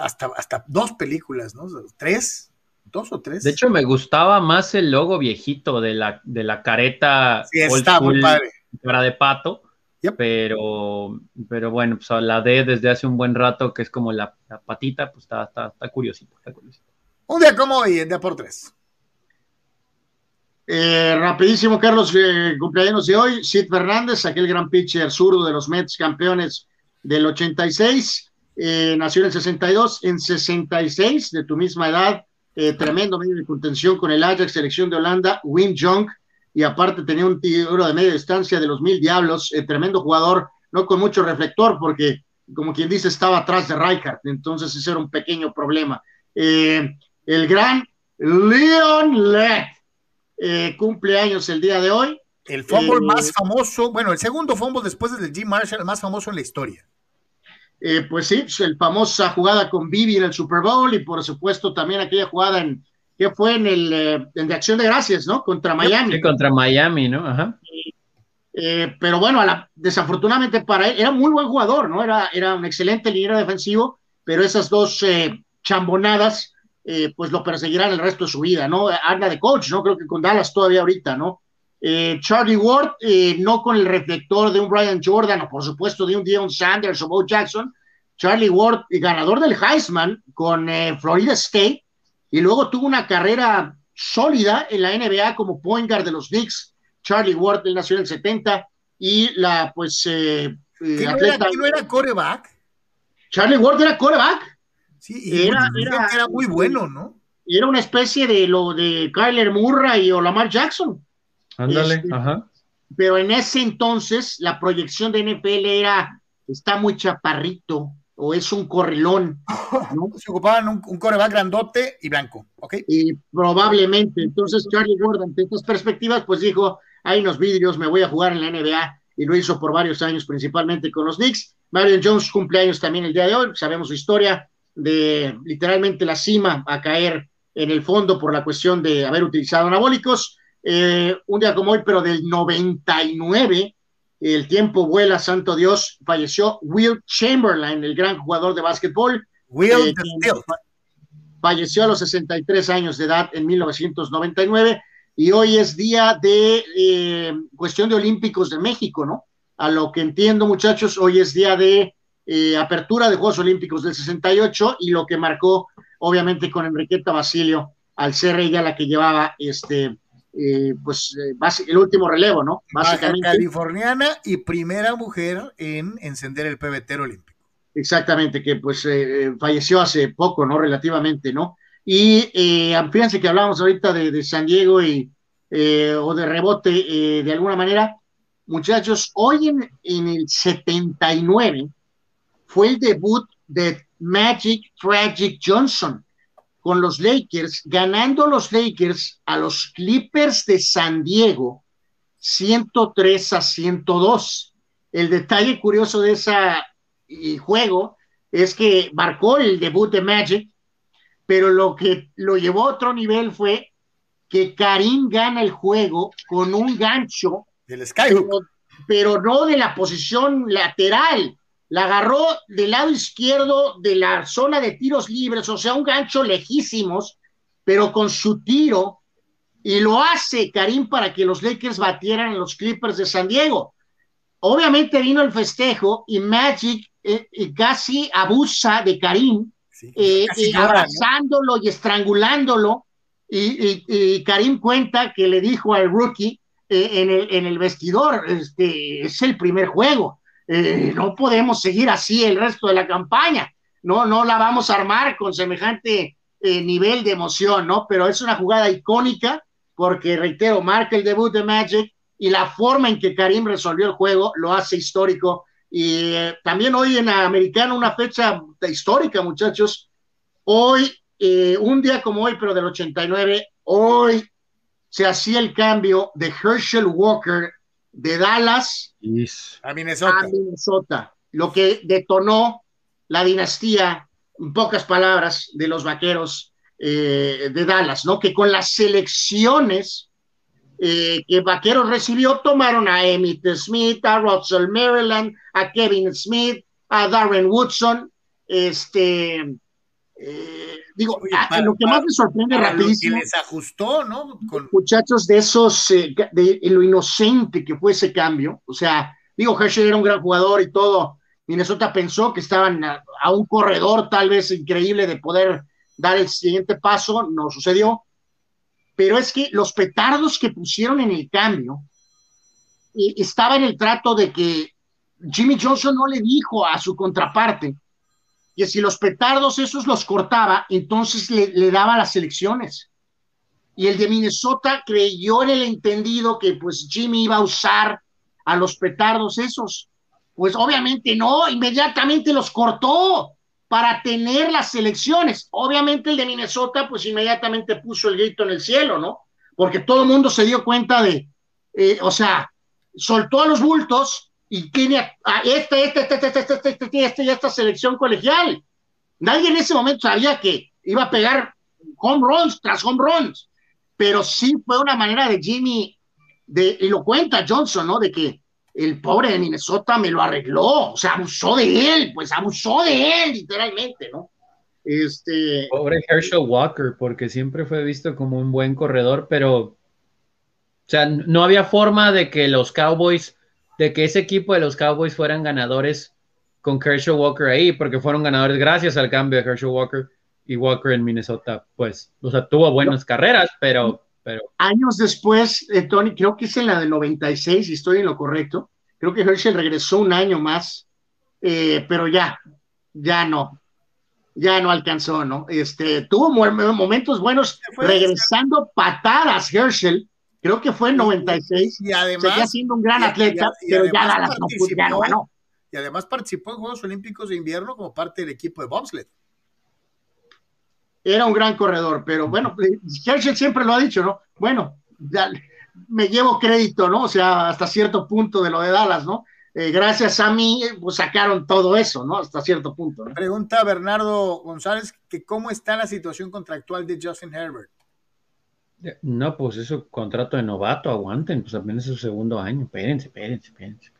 hasta, hasta dos películas, ¿no? ¿Tres? ¿Dos o tres? De hecho, me gustaba más el logo viejito de la, de la careta. Sí, está muy padre. Cara de pato pero, pero bueno, pues la D desde hace un buen rato, que es como la, patita, pues está, está, está curiosito, Un día como hoy, en día por tres. Eh, rapidísimo, Carlos, eh, cumpleaños de hoy. Sid Fernández, aquel gran pitcher zurdo de los Mets, campeones del 86. Eh, nació en el 62. En 66, de tu misma edad, eh, tremendo medio de contención con el Ajax, selección de Holanda, Wim Jong y aparte tenía un tiro de media distancia de los mil diablos, eh, tremendo jugador, no con mucho reflector, porque como quien dice, estaba atrás de Rijkaard, entonces ese era un pequeño problema. El gran Leon Lett eh, cumple años el día de hoy. El fútbol más famoso, bueno, el segundo fútbol después del Jim Marshall, el más famoso en la historia. pues sí, el famosa jugada con Bibi en el Super Bowl y por supuesto también aquella jugada en, que fue en el eh, de Acción de Gracias, ¿no? Contra Miami. Sí, contra Miami, ¿no? Ajá. Eh, pero bueno, desafortunadamente para él, era muy buen jugador, ¿no? Era, era un excelente líder defensivo, pero esas dos eh, chambonadas, pues lo perseguirán el resto de su vida, ¿no? Anda de coach, ¿no? Creo que con Dallas todavía ahorita, ¿no? Charlie Ward, no con el reflector de un Brian Jordan, o por supuesto de un Dion Sanders o Bo Jackson. Charlie Ward, ganador del Heisman con Florida State, y luego tuvo una carrera sólida en la NBA como point guard de los Knicks. Charlie Ward, él nació en el 70 y la, pues, eh, eh atleta. No era, coreback? Charlie Ward era coreback. Sí, y era, era, muy bueno, ¿no? Y era una especie de lo de Kyler Murray o Lamar Jackson. Ándale, este, ajá. Pero en ese entonces la proyección de NFL era, está muy chaparrito, o es un correlón. ¿no? Se ocupaban un, un, coreback grandote y blanco, ¿ok? Y probablemente, entonces Charlie Ward, ante estas perspectivas, pues dijo, hay unos vidrios, me voy a jugar en la NBA, y lo hizo por varios años, principalmente con los Knicks. Marion Jones cumpleaños también el día de hoy, sabemos su historia de literalmente la cima a caer en el fondo por la cuestión de haber utilizado anabólicos. Eh, un día como hoy, pero del 99, el tiempo vuela, santo Dios, falleció Will Chamberlain, el gran jugador de básquetbol. Will eh, falleció a los 63 años de edad en 1999 y hoy es día de eh, cuestión de Olímpicos de México, ¿no? A lo que entiendo, muchachos, hoy es día de eh, apertura de Juegos Olímpicos del 68 y lo que marcó, obviamente, con Enriqueta Basilio, al ser ella la que llevaba este eh, pues eh, el último relevo, ¿no? Básicamente. californiana y primera mujer en encender el pebetero olímpico. Exactamente, que pues eh, falleció hace poco, ¿no? Relativamente, ¿no? Y fíjense que hablábamos ahorita de, San Diego y, o de rebote de alguna manera. Muchachos, hoy en, en el 79 fue el debut de Magic Tragic Johnson con los Lakers, ganando los Lakers a los Clippers de San Diego 103 a 102. El detalle curioso de ese juego es que marcó el debut de Magic, pero lo que lo llevó a otro nivel fue que Karim gana el juego con un gancho del Skyhook, pero no de la posición lateral, la agarró del lado izquierdo de la zona de tiros libres, o sea, un gancho lejísimos, pero con su tiro, y lo hace Karim para que los Lakers batieran a los Clippers de San Diego. Obviamente vino el festejo y Magic eh, eh, casi abusa de Karim, eh, abrazándolo y estrangulándolo, y, Karim cuenta que le dijo al rookie en, el, en el vestidor, este, es el primer juego eh, no podemos seguir así el resto de la campaña, no, no la vamos a armar con semejante eh, nivel de emoción, ¿no? Pero es una jugada icónica porque, reitero, marca el debut de Magic y la forma en que Karim resolvió el juego lo hace histórico. Y eh, también hoy en Americano una fecha histórica, muchachos. Hoy, un día como hoy, pero del 89, hoy se hacía el cambio de Herschel Walker de Dallas a, Minnesota. lo que detonó la dinastía, en pocas palabras, de los vaqueros eh, de Dallas, ¿no? Que con las selecciones eh, que Vaqueros recibió, tomaron a Emmitt Smith, a Russell Maryland, a Kevin Smith, a Darren Woodson, este, eh, digo, lo que más me sorprende rapidísimo. les ajustó, ¿no? Muchachos, de esos, eh, de, lo inocente que fue ese cambio. O sea, digo, Hershey era un gran jugador y todo. Minnesota pensó que estaban a, un corredor tal vez increíble de poder dar el siguiente paso, no sucedió. Pero es que los petardos que pusieron en el cambio estaba en el trato de que Jimmy Johnson no le dijo a su contraparte que si los petardos esos los cortaba, entonces le, daba las elecciones. Y el de Minnesota creyó en el entendido que pues Jimmy iba a usar a los petardos esos. Pues obviamente no, inmediatamente los cortó para tener las elecciones. Obviamente el de Minnesota pues inmediatamente puso el grito en el cielo, ¿no? Porque todo el mundo se dio cuenta de, eh, o sea, soltó a los bultos y tiene a esta, esta, esta, esta, esta, esta, esta, esta, y esta selección colegial. Nadie en ese momento sabía que iba a pegar home runs tras home runs, pero sí fue una manera de Jimmy, de, y lo cuenta Johnson, ¿no? De que el pobre de Minnesota me lo arregló, o sea, abusó de él, pues abusó de él, literalmente, ¿no? Este. Pobre Herschel Walker, porque siempre fue visto como un buen corredor, pero, o sea, no había forma de que los Cowboys de que ese equipo de los Cowboys fueran ganadores con Kershaw Walker ahí, porque fueron ganadores gracias al cambio de Kershaw Walker. y Walker en Minnesota, pues, o sea, tuvo buenas carreras, pero, pero. Años después, eh, Tony, creo que es en la del 96, si estoy en lo correcto. Creo que Herschel regresó un año más, eh, pero ya, ya no, ya no alcanzó, ¿no? Este, tuvo momentos buenos regresando patadas Herschel, creo que fue en 96, y además, seguía siendo un gran atleta, pero ya, la, ya no ganó. Y además participó en Juegos Olímpicos de Invierno como parte del equipo de bobsled era un gran corredor, pero bueno, Herschel siempre lo ha dicho, ¿no? Bueno, ya me llevo crédito, ¿no? O sea, hasta cierto punto de lo de Dallas, ¿no? Eh, gracias a mí, pues sacaron todo eso, ¿no? Hasta cierto punto. ¿no? Pregunta Bernardo González que cómo está la situación contractual de Justin Herbert. No, pues eso, contrato de novato, aguanten, pues apenas es su segundo año, espérense, espérense, espérense.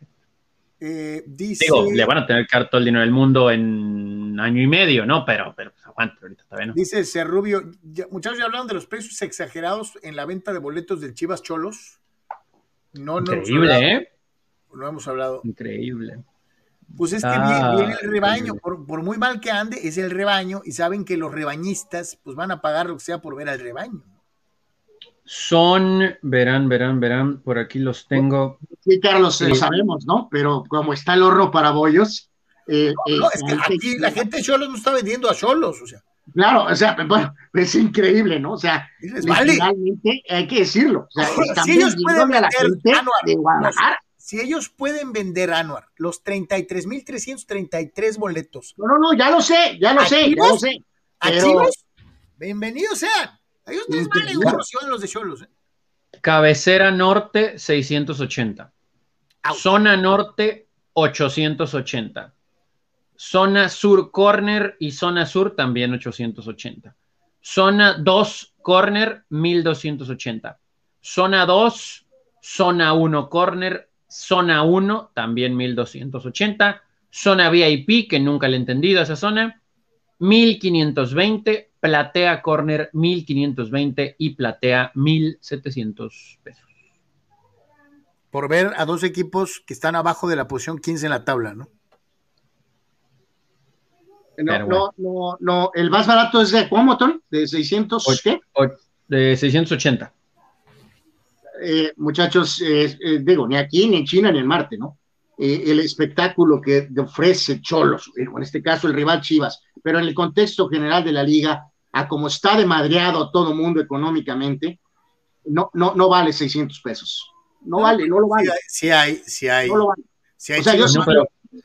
Eh, dice... Digo, le van a tener que dar todo el dinero del mundo en año y medio, ¿no? Pero, pero pues, aguante, ahorita está bien. Dice Cerrubio, muchachos ya hablaron de los precios exagerados en la venta de boletos del Chivas Cholos. No, Increíble, ¿eh? No hemos hablado. Increíble. Pues es que ah, viene, el rebaño, por, por, muy mal que ande, es el rebaño y saben que los rebañistas pues van a pagar lo que sea por ver al rebaño. Son, verán, verán, verán, por aquí los tengo. Sí, Carlos, lo sabemos, ¿no? Pero como está el horno para bollos. Eh, no, eh, es que aquí la gente de Cholos no está vendiendo a Cholos, o sea. Claro, o sea, bueno, es increíble, ¿no? O sea, realmente hay que decirlo. O sea, si ellos pueden vender Anuar, si ellos pueden vender Anuar los 33.333 boletos. No, no, no, ya lo sé, ya lo sé, ya lo sé. Pero... bienvenidos sean. Ellos les vale los de Cholos. ¿eh? Cabecera norte, 680. Zona norte, 880. Zona sur corner y zona sur también 880. Zona 2 corner 1280. Zona 2, zona 1 corner, zona 1 también 1280. Zona VIP, que nunca le he entendido esa zona, 1520 platea corner 1520 y platea 1700 pesos. Por ver a dos equipos que están abajo de la posición 15 en la tabla, ¿no? No, no, no, no, el más barato es de Cuomoton, de 600, ¿qué? de 680. Eh, muchachos, eh, eh, digo, ni aquí, ni en China, ni en Marte, ¿no? el espectáculo que ofrece Cholos, en este caso el rival Chivas, pero en el contexto general de la liga, a como está de madreado todo mundo económicamente, no, no, no vale 600 pesos. No, vale, no lo vale. Sí hay, sí hay. No lo vale. Si hay, o sea, yo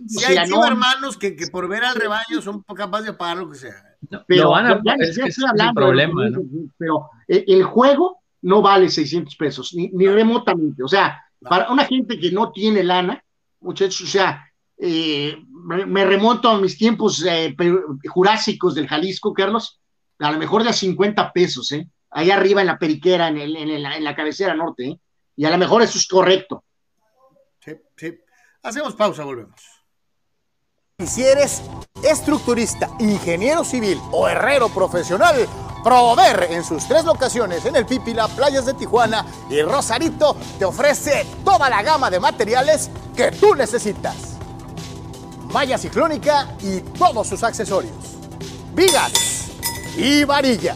si hay hermanos que, que, por ver al rebaño son capaces de pagar lo que sea. pero van a, es que es hablando problema, pero el juego no vale 600 pesos, ni, ni remotamente. O sea, para una gente que no tiene lana, muchachos, o sea, eh, me, remonto a mis tiempos eh, jurásicos del Jalisco, Carlos, a lo mejor de a 50 pesos, ¿eh? Ahí arriba en la periquera, en, el, en, la, en la cabecera norte, ¿eh? Y a lo mejor eso es correcto. Sí, sí. Hacemos pausa, volvemos. Si eres estructurista, ingeniero civil o herrero profesional, Prover en sus tres locaciones en el Pípila, Playas de Tijuana y Rosarito te ofrece toda la gama de materiales que tú necesitas. Malla ciclónica y todos sus accesorios. Vigas y varilla.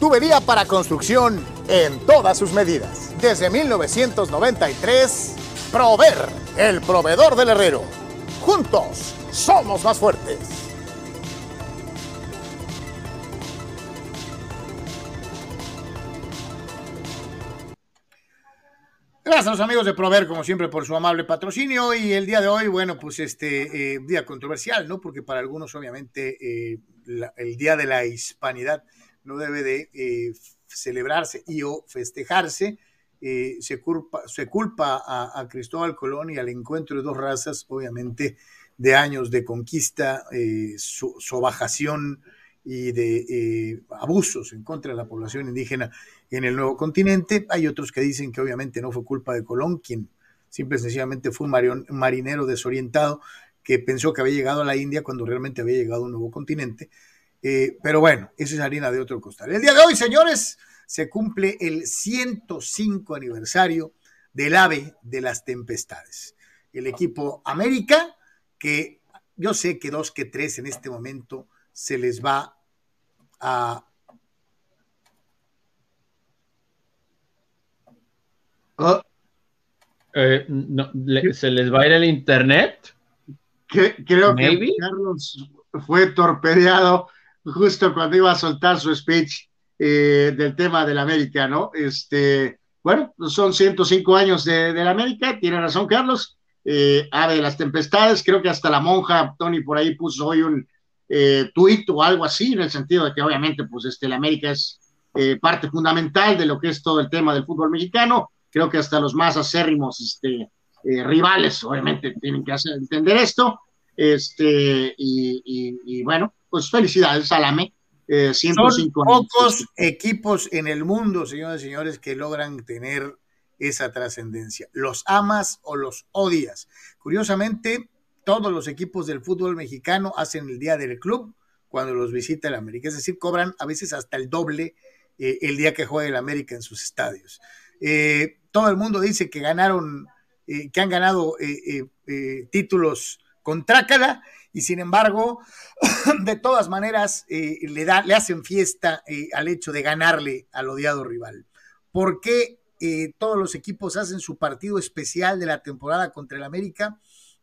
Tubería para construcción en todas sus medidas. Desde 1993, Prover, el proveedor del herrero. Juntos somos más fuertes. Gracias a los amigos de Prover, como siempre, por su amable patrocinio. Y el día de hoy, bueno, pues este eh, día controversial, ¿no? Porque para algunos, obviamente, eh, el Día de la Hispanidad no debe de eh, celebrarse y o festejarse. se culpa, se culpa a, Cristóbal Colón y al encuentro de dos razas, obviamente, de años de conquista, sobajación y de abusos en contra de la población indígena en el nuevo continente. Hay otros que dicen que obviamente no fue culpa de Colón, quien simple y sencillamente fue un marinero desorientado que pensó que había llegado a la India cuando realmente había llegado a un nuevo continente. Eh, pero bueno, esa es harina de otro costal. El día de hoy, señores, se cumple el 105 aniversario del ave de las tempestades. El equipo América, que yo sé que dos que tres en este momento se les va a... Oh. Eh, ¿Se les va a ir el internet? creo que Carlos fue torpedeado justo cuando iba a soltar su speech eh, del tema del América, ¿no? Este, bueno, son 105 años de, la América, tiene razón Carlos, eh, ave de las tempestades, creo que hasta la monja, Tony, por ahí puso hoy un eh, tuit o algo así, en el sentido de que obviamente, pues, este, la América es eh, parte fundamental de lo que es todo el tema del fútbol mexicano, creo que hasta los más acérrimos, este, rivales, obviamente, tienen que hacer entender esto, este, y, bueno, pues felicidades, Salame. Eh, Son pocos equipos en el mundo, señores y señores, que logran tener esa trascendencia. ¿Los amas o los odias? Curiosamente, todos los equipos del fútbol mexicano hacen el día del club cuando los visita el América, es decir, cobran a veces hasta el doble eh, el día que juega el América en sus estadios. Eh, todo el mundo dice que ganaron, que han ganado títulos con Trácala y sin embargo, de todas maneras, eh, le, da, le hacen fiesta eh, al hecho de ganarle al odiado rival. ¿Por qué eh, todos los equipos hacen su partido especial de la temporada contra el América?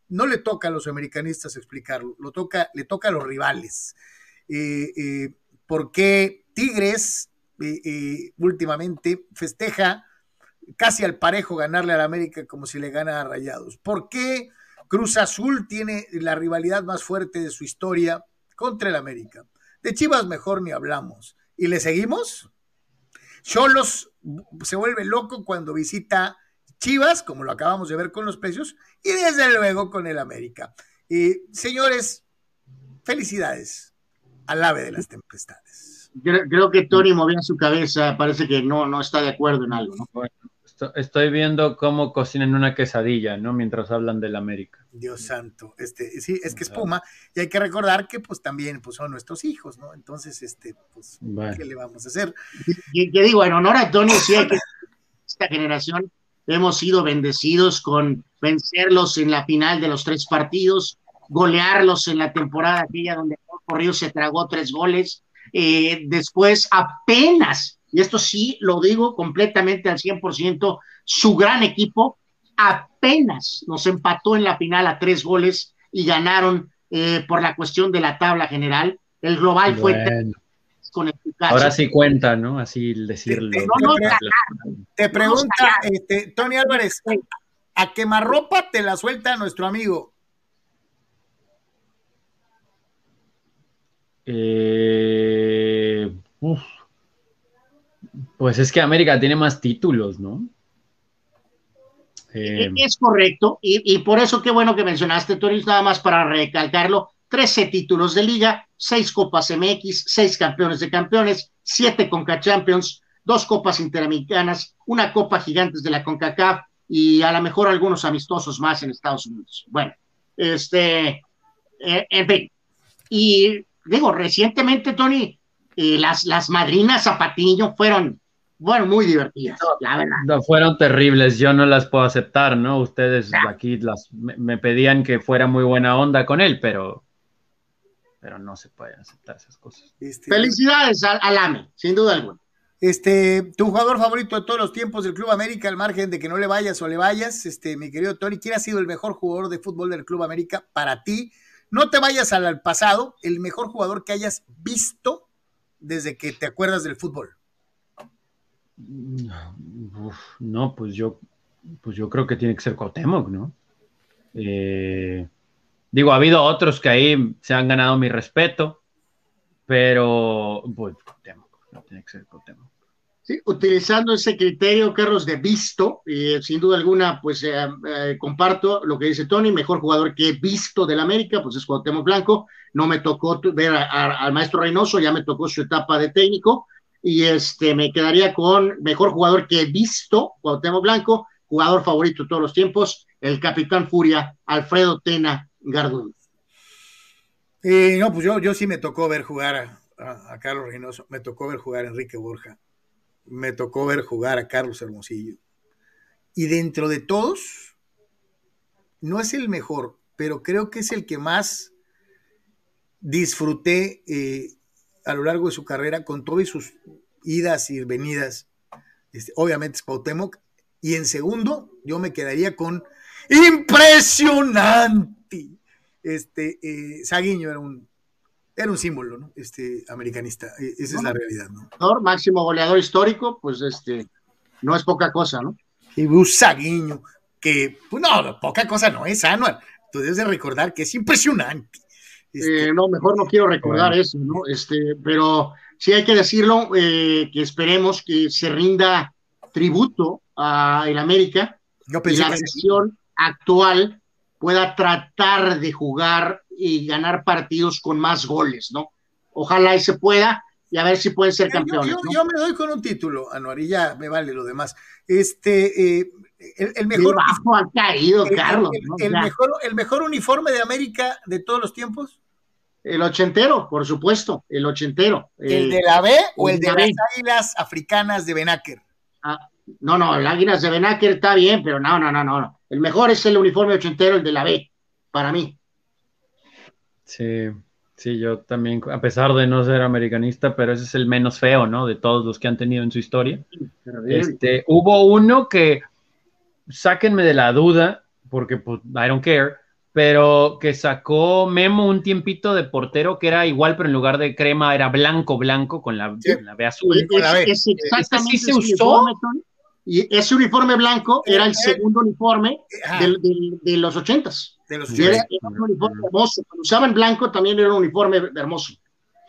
No le toca a los americanistas explicarlo, lo toca, le toca a los rivales. ¿Por qué Tigres últimamente festeja casi al parejo ganarle al América como si le gana a Rayados? ¿Por qué? Cruz Azul tiene la rivalidad más fuerte de su historia contra el América. De Chivas mejor ni hablamos. ¿Y le seguimos? Cholos se vuelve loco cuando visita Chivas, como lo acabamos de ver con los precios, y desde luego con el América. Y señores, felicidades al ave de las tempestades. Creo, que Tony movía su cabeza, parece que no, no está de acuerdo en algo. ¿no? Estoy viendo cómo cocinan una quesadilla, ¿no? Mientras hablan del América. Dios santo, este, sí, es que es Puma, y hay que recordar que pues también pues, son nuestros hijos, ¿no? Entonces, este, pues, ¿qué le vamos a hacer? Y, digo, en honor a Tony, sí que esta generación hemos sido bendecidos con vencerlos en la final de los tres partidos, golearlos en la temporada aquella donde Río se tragó tres goles, eh, después apenas y esto sí lo digo completamente al 100%, su gran equipo apenas nos empató en la final a tres goles y ganaron eh, por la cuestión de la tabla general. El global fue con Ahora sí cuenta, ¿no? Así decirlo. Te, pregunta este, Tony Álvarez, ¿a quemarropa te la suelta nuestro amigo? Eh, pues es que América tiene más títulos, ¿no? Eh, es correcto, y, por eso qué bueno que mencionaste, Toris, nada más para recalcarlo, 13 títulos de liga, 6 Copas MX, 6 campeones de campeones, 7 Conca Champions, 2 Copas Interamericanas, una Copa Gigantes de la CONCACAF y a lo mejor algunos amistosos más en Estados Unidos. Bueno, este, eh, en fin, y digo, recientemente, Tony, eh, las, las madrinas Zapatillo fueron bueno, muy divertidas, la verdad. No, fueron terribles, yo no las puedo aceptar, ¿no? Ustedes aquí las, me, pedían que fuera muy buena onda con él, pero, pero no se pueden aceptar esas cosas. Este, Felicidades al, AME, sin duda alguna. Este, tu jugador favorito de todos los tiempos del Club América, al margen de que no le vayas o le vayas, este, mi querido Tony, ¿quién ha sido el mejor jugador de fútbol del Club América para ti? No te vayas al pasado, el mejor jugador que hayas visto desde que te acuerdas del fútbol. No, pues yo, pues yo creo que tiene que ser Cuauhtémoc, ¿no? Eh, digo, ha habido otros que ahí se han ganado mi respeto, pero pues Cuauhtémoc, no tiene que ser Cuauhtémoc. Sí, utilizando ese criterio, Carlos, de visto, y sin duda alguna, pues eh, eh, comparto lo que dice Tony, mejor jugador que he visto del América, pues es Cuauhtémoc Blanco, no me tocó ver al maestro Reynoso, ya me tocó su etapa de técnico, y este, me quedaría con mejor jugador que he visto, Cuauhtémoc Blanco, jugador favorito de todos los tiempos, el capitán Furia, Alfredo Tena Garduño. Eh, no, pues yo, yo sí me tocó ver jugar a, Carlos Reynoso, me tocó ver jugar a Enrique Borja, me tocó ver jugar a Carlos Hermosillo. Y dentro de todos, no es el mejor, pero creo que es el que más disfruté eh, a lo largo de su carrera, con todas sus idas y venidas, este, obviamente es Cuauhtémoc, y en segundo, yo me quedaría con impresionante. Este, eh, Saguiño era un, era un símbolo, ¿no? Este, americanista. E, esa es la realidad, ¿no? Máximo goleador histórico, pues este, no es poca cosa, ¿no? Y Saguiño, que, pues no, poca cosa no es, Anual. Tú debes de recordar que es impresionante. Este, eh, no, mejor no quiero recordar eso, ¿no? Este, pero sí hay que decirlo, eh, que esperemos que se rinda tributo a el América y la versión actual pueda tratar de jugar y ganar partidos con más goles, ¿no? Ojalá y se pueda y a ver si pueden ser campeones. Yo, me doy con un título, Anuar, y ya me vale lo demás. Este, eh, el, mejor. ha caído, Carlos. El, mejor, el mejor uniforme de América de todos los tiempos. El ochentero, por supuesto, el ochentero. ¿El de la B o el, de, las águilas africanas de Benáquer? Ah, no, no, el águilas de Benáquer está bien, pero no, no, no, no. El mejor es el uniforme ochentero, el de la B, para mí. Sí, sí, yo también, a pesar de no ser americanista, pero ese es el menos feo, ¿no? De todos los que han tenido en su historia. Este, hubo uno que, sáquenme de la duda, porque pues, I don't care, pero que sacó Memo un tiempito de portero que era igual, pero en lugar de crema era blanco, blanco con la, B azul. Es, exactamente se usó. y ese uniforme blanco era el segundo uniforme de los ochentas. De los era, un uniforme hermoso. Cuando usaban blanco también era un uniforme hermoso.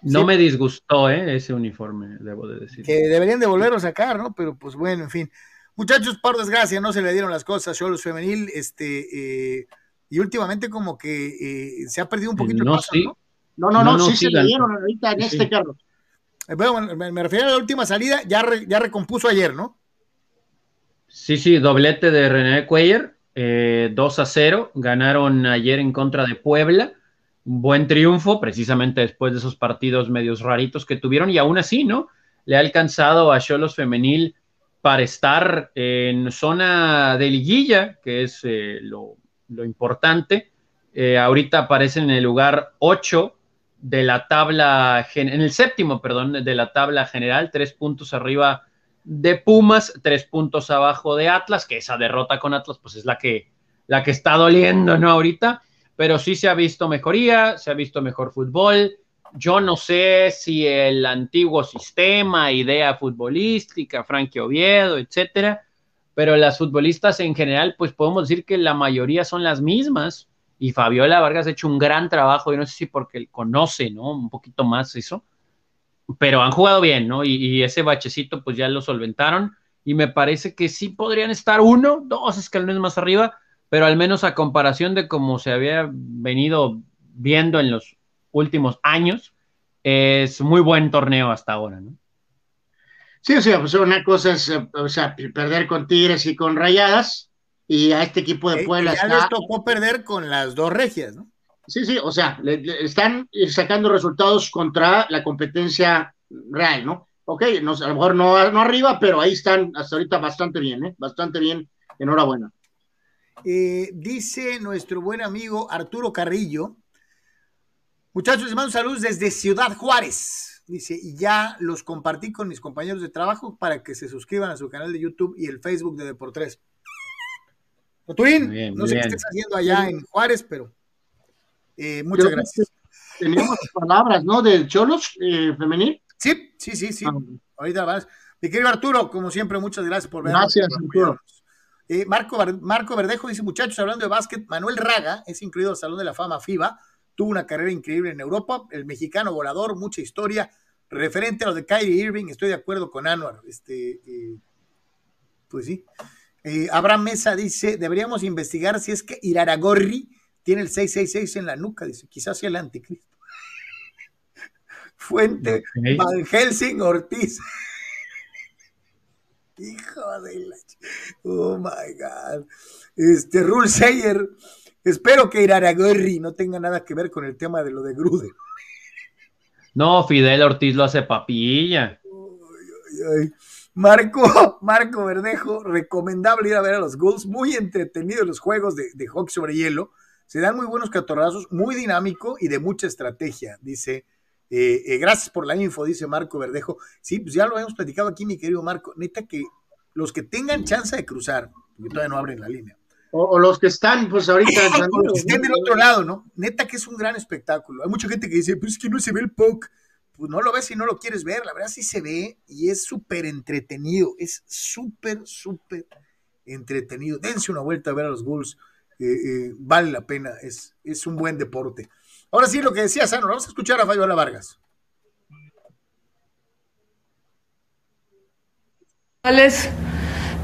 No me disgustó ¿eh? ese uniforme, debo de decir. Que deberían de volverlo a sacar, ¿no? Pero pues bueno, en fin. Muchachos, por desgracia, no se le dieron las cosas a los Femenil. Este, eh, y últimamente como que eh, se ha perdido un poquito no, el paso, sí. ¿no? No, no, no, sí, se le dieron ahorita en este, carro. Eh, bueno, me, refiero a la última salida, ya, ya recompuso ayer, ¿no? Sí, sí, doblete de René Cuellar, eh, 2 a 0, ganaron ayer en contra de Puebla, buen triunfo, precisamente después de esos partidos medios raritos que tuvieron, y aún así, ¿no? Le ha alcanzado a Cholos Femenil para estar en zona de liguilla, que es eh, lo lo importante. Eh, ahorita aparece en el lugar 8 de la tabla, en el séptimo, perdón, de la tabla general, tres puntos arriba de Pumas, tres puntos abajo de Atlas, que esa derrota con Atlas, pues es la que, la que está doliendo, ¿no? Ahorita, pero sí se ha visto mejoría, se ha visto mejor fútbol. Yo no sé si el antiguo sistema, idea futbolística, Frankie Oviedo, etcétera, pero las futbolistas en general, pues podemos decir que la mayoría son las mismas. Y Fabiola Vargas ha hecho un gran trabajo, yo no sé si porque conoce, ¿no? Un poquito más eso, pero han jugado bien, ¿no? Y, ese bachecito, pues ya lo solventaron. Y me parece que sí podrían estar uno, dos escalones más arriba, pero al menos a comparación de cómo se había venido viendo en los últimos años, es muy buen torneo hasta ahora, ¿no? Sí, o sea, pues una cosa es eh, o sea, perder con Tigres y con Rayadas, y a este equipo de Puebla. ya les tocó perder con las dos regias, ¿no? Sí, sí, o sea, le, están sacando resultados contra la competencia real, ¿no? Ok, no, a lo mejor no, no arriba, pero ahí están hasta ahorita bastante bien, ¿eh? Bastante bien, enhorabuena. Eh, dice nuestro buen amigo Arturo Carrillo. Muchachos, les mando saludos desde Ciudad Juárez. Dice, y ya los compartí con mis compañeros de trabajo para que se suscriban a su canal de YouTube y el Facebook de Deportes. Turín, no sé qué estés haciendo allá en Juárez, pero eh, muchas gracias. Teníamos palabras, ¿no? Del Cholos eh, femenil. Sí, sí, sí, sí. Ah. Ahorita vas. Mi querido Arturo, como siempre, muchas gracias por vernos. Gracias, Arturo. Eh, Marco, Marco Verdejo dice, muchachos, hablando de básquet, Manuel Raga es incluido al Salón de la Fama FIBA tuvo una carrera increíble en Europa, el mexicano volador, mucha historia. Referente a lo de Kyrie Irving, estoy de acuerdo con Anwar. Este, eh, pues sí. Eh, Abraham Mesa dice: deberíamos investigar si es que Iraragorri tiene el 666 en la nuca. Dice: quizás sea el anticristo. Fuente Van Helsing Ortiz. Hijo de la. Oh my God. Este, Rule Sayer Espero que Iraragorri no tenga nada que ver con el tema de lo de Grude. No, Fidel Ortiz lo hace papilla. Marco, Marco Verdejo, recomendable ir a ver a los Ghouls, muy entretenidos los juegos de, de hockey sobre hielo, se dan muy buenos catorrazos, muy dinámico y de mucha estrategia, dice Eh, eh, gracias por la info, dice Marco Verdejo. Sí, pues ya lo habíamos platicado aquí, mi querido Marco. Neta que los que tengan chance de cruzar, porque todavía no abren la línea. O, los que están, pues ahorita. o los que estén del otro lado, ¿no? Neta que es un gran espectáculo. Hay mucha gente que dice, pues es que no se ve el POC. Pues no lo ves y no lo quieres ver. La verdad sí se ve y es súper entretenido. Es súper, súper entretenido. Dense una vuelta a ver a los Bulls. Eh, vale la pena. Es, es un buen deporte. Ahora sí, lo que decía Sano, vamos a escuchar a Fabiola Vargas.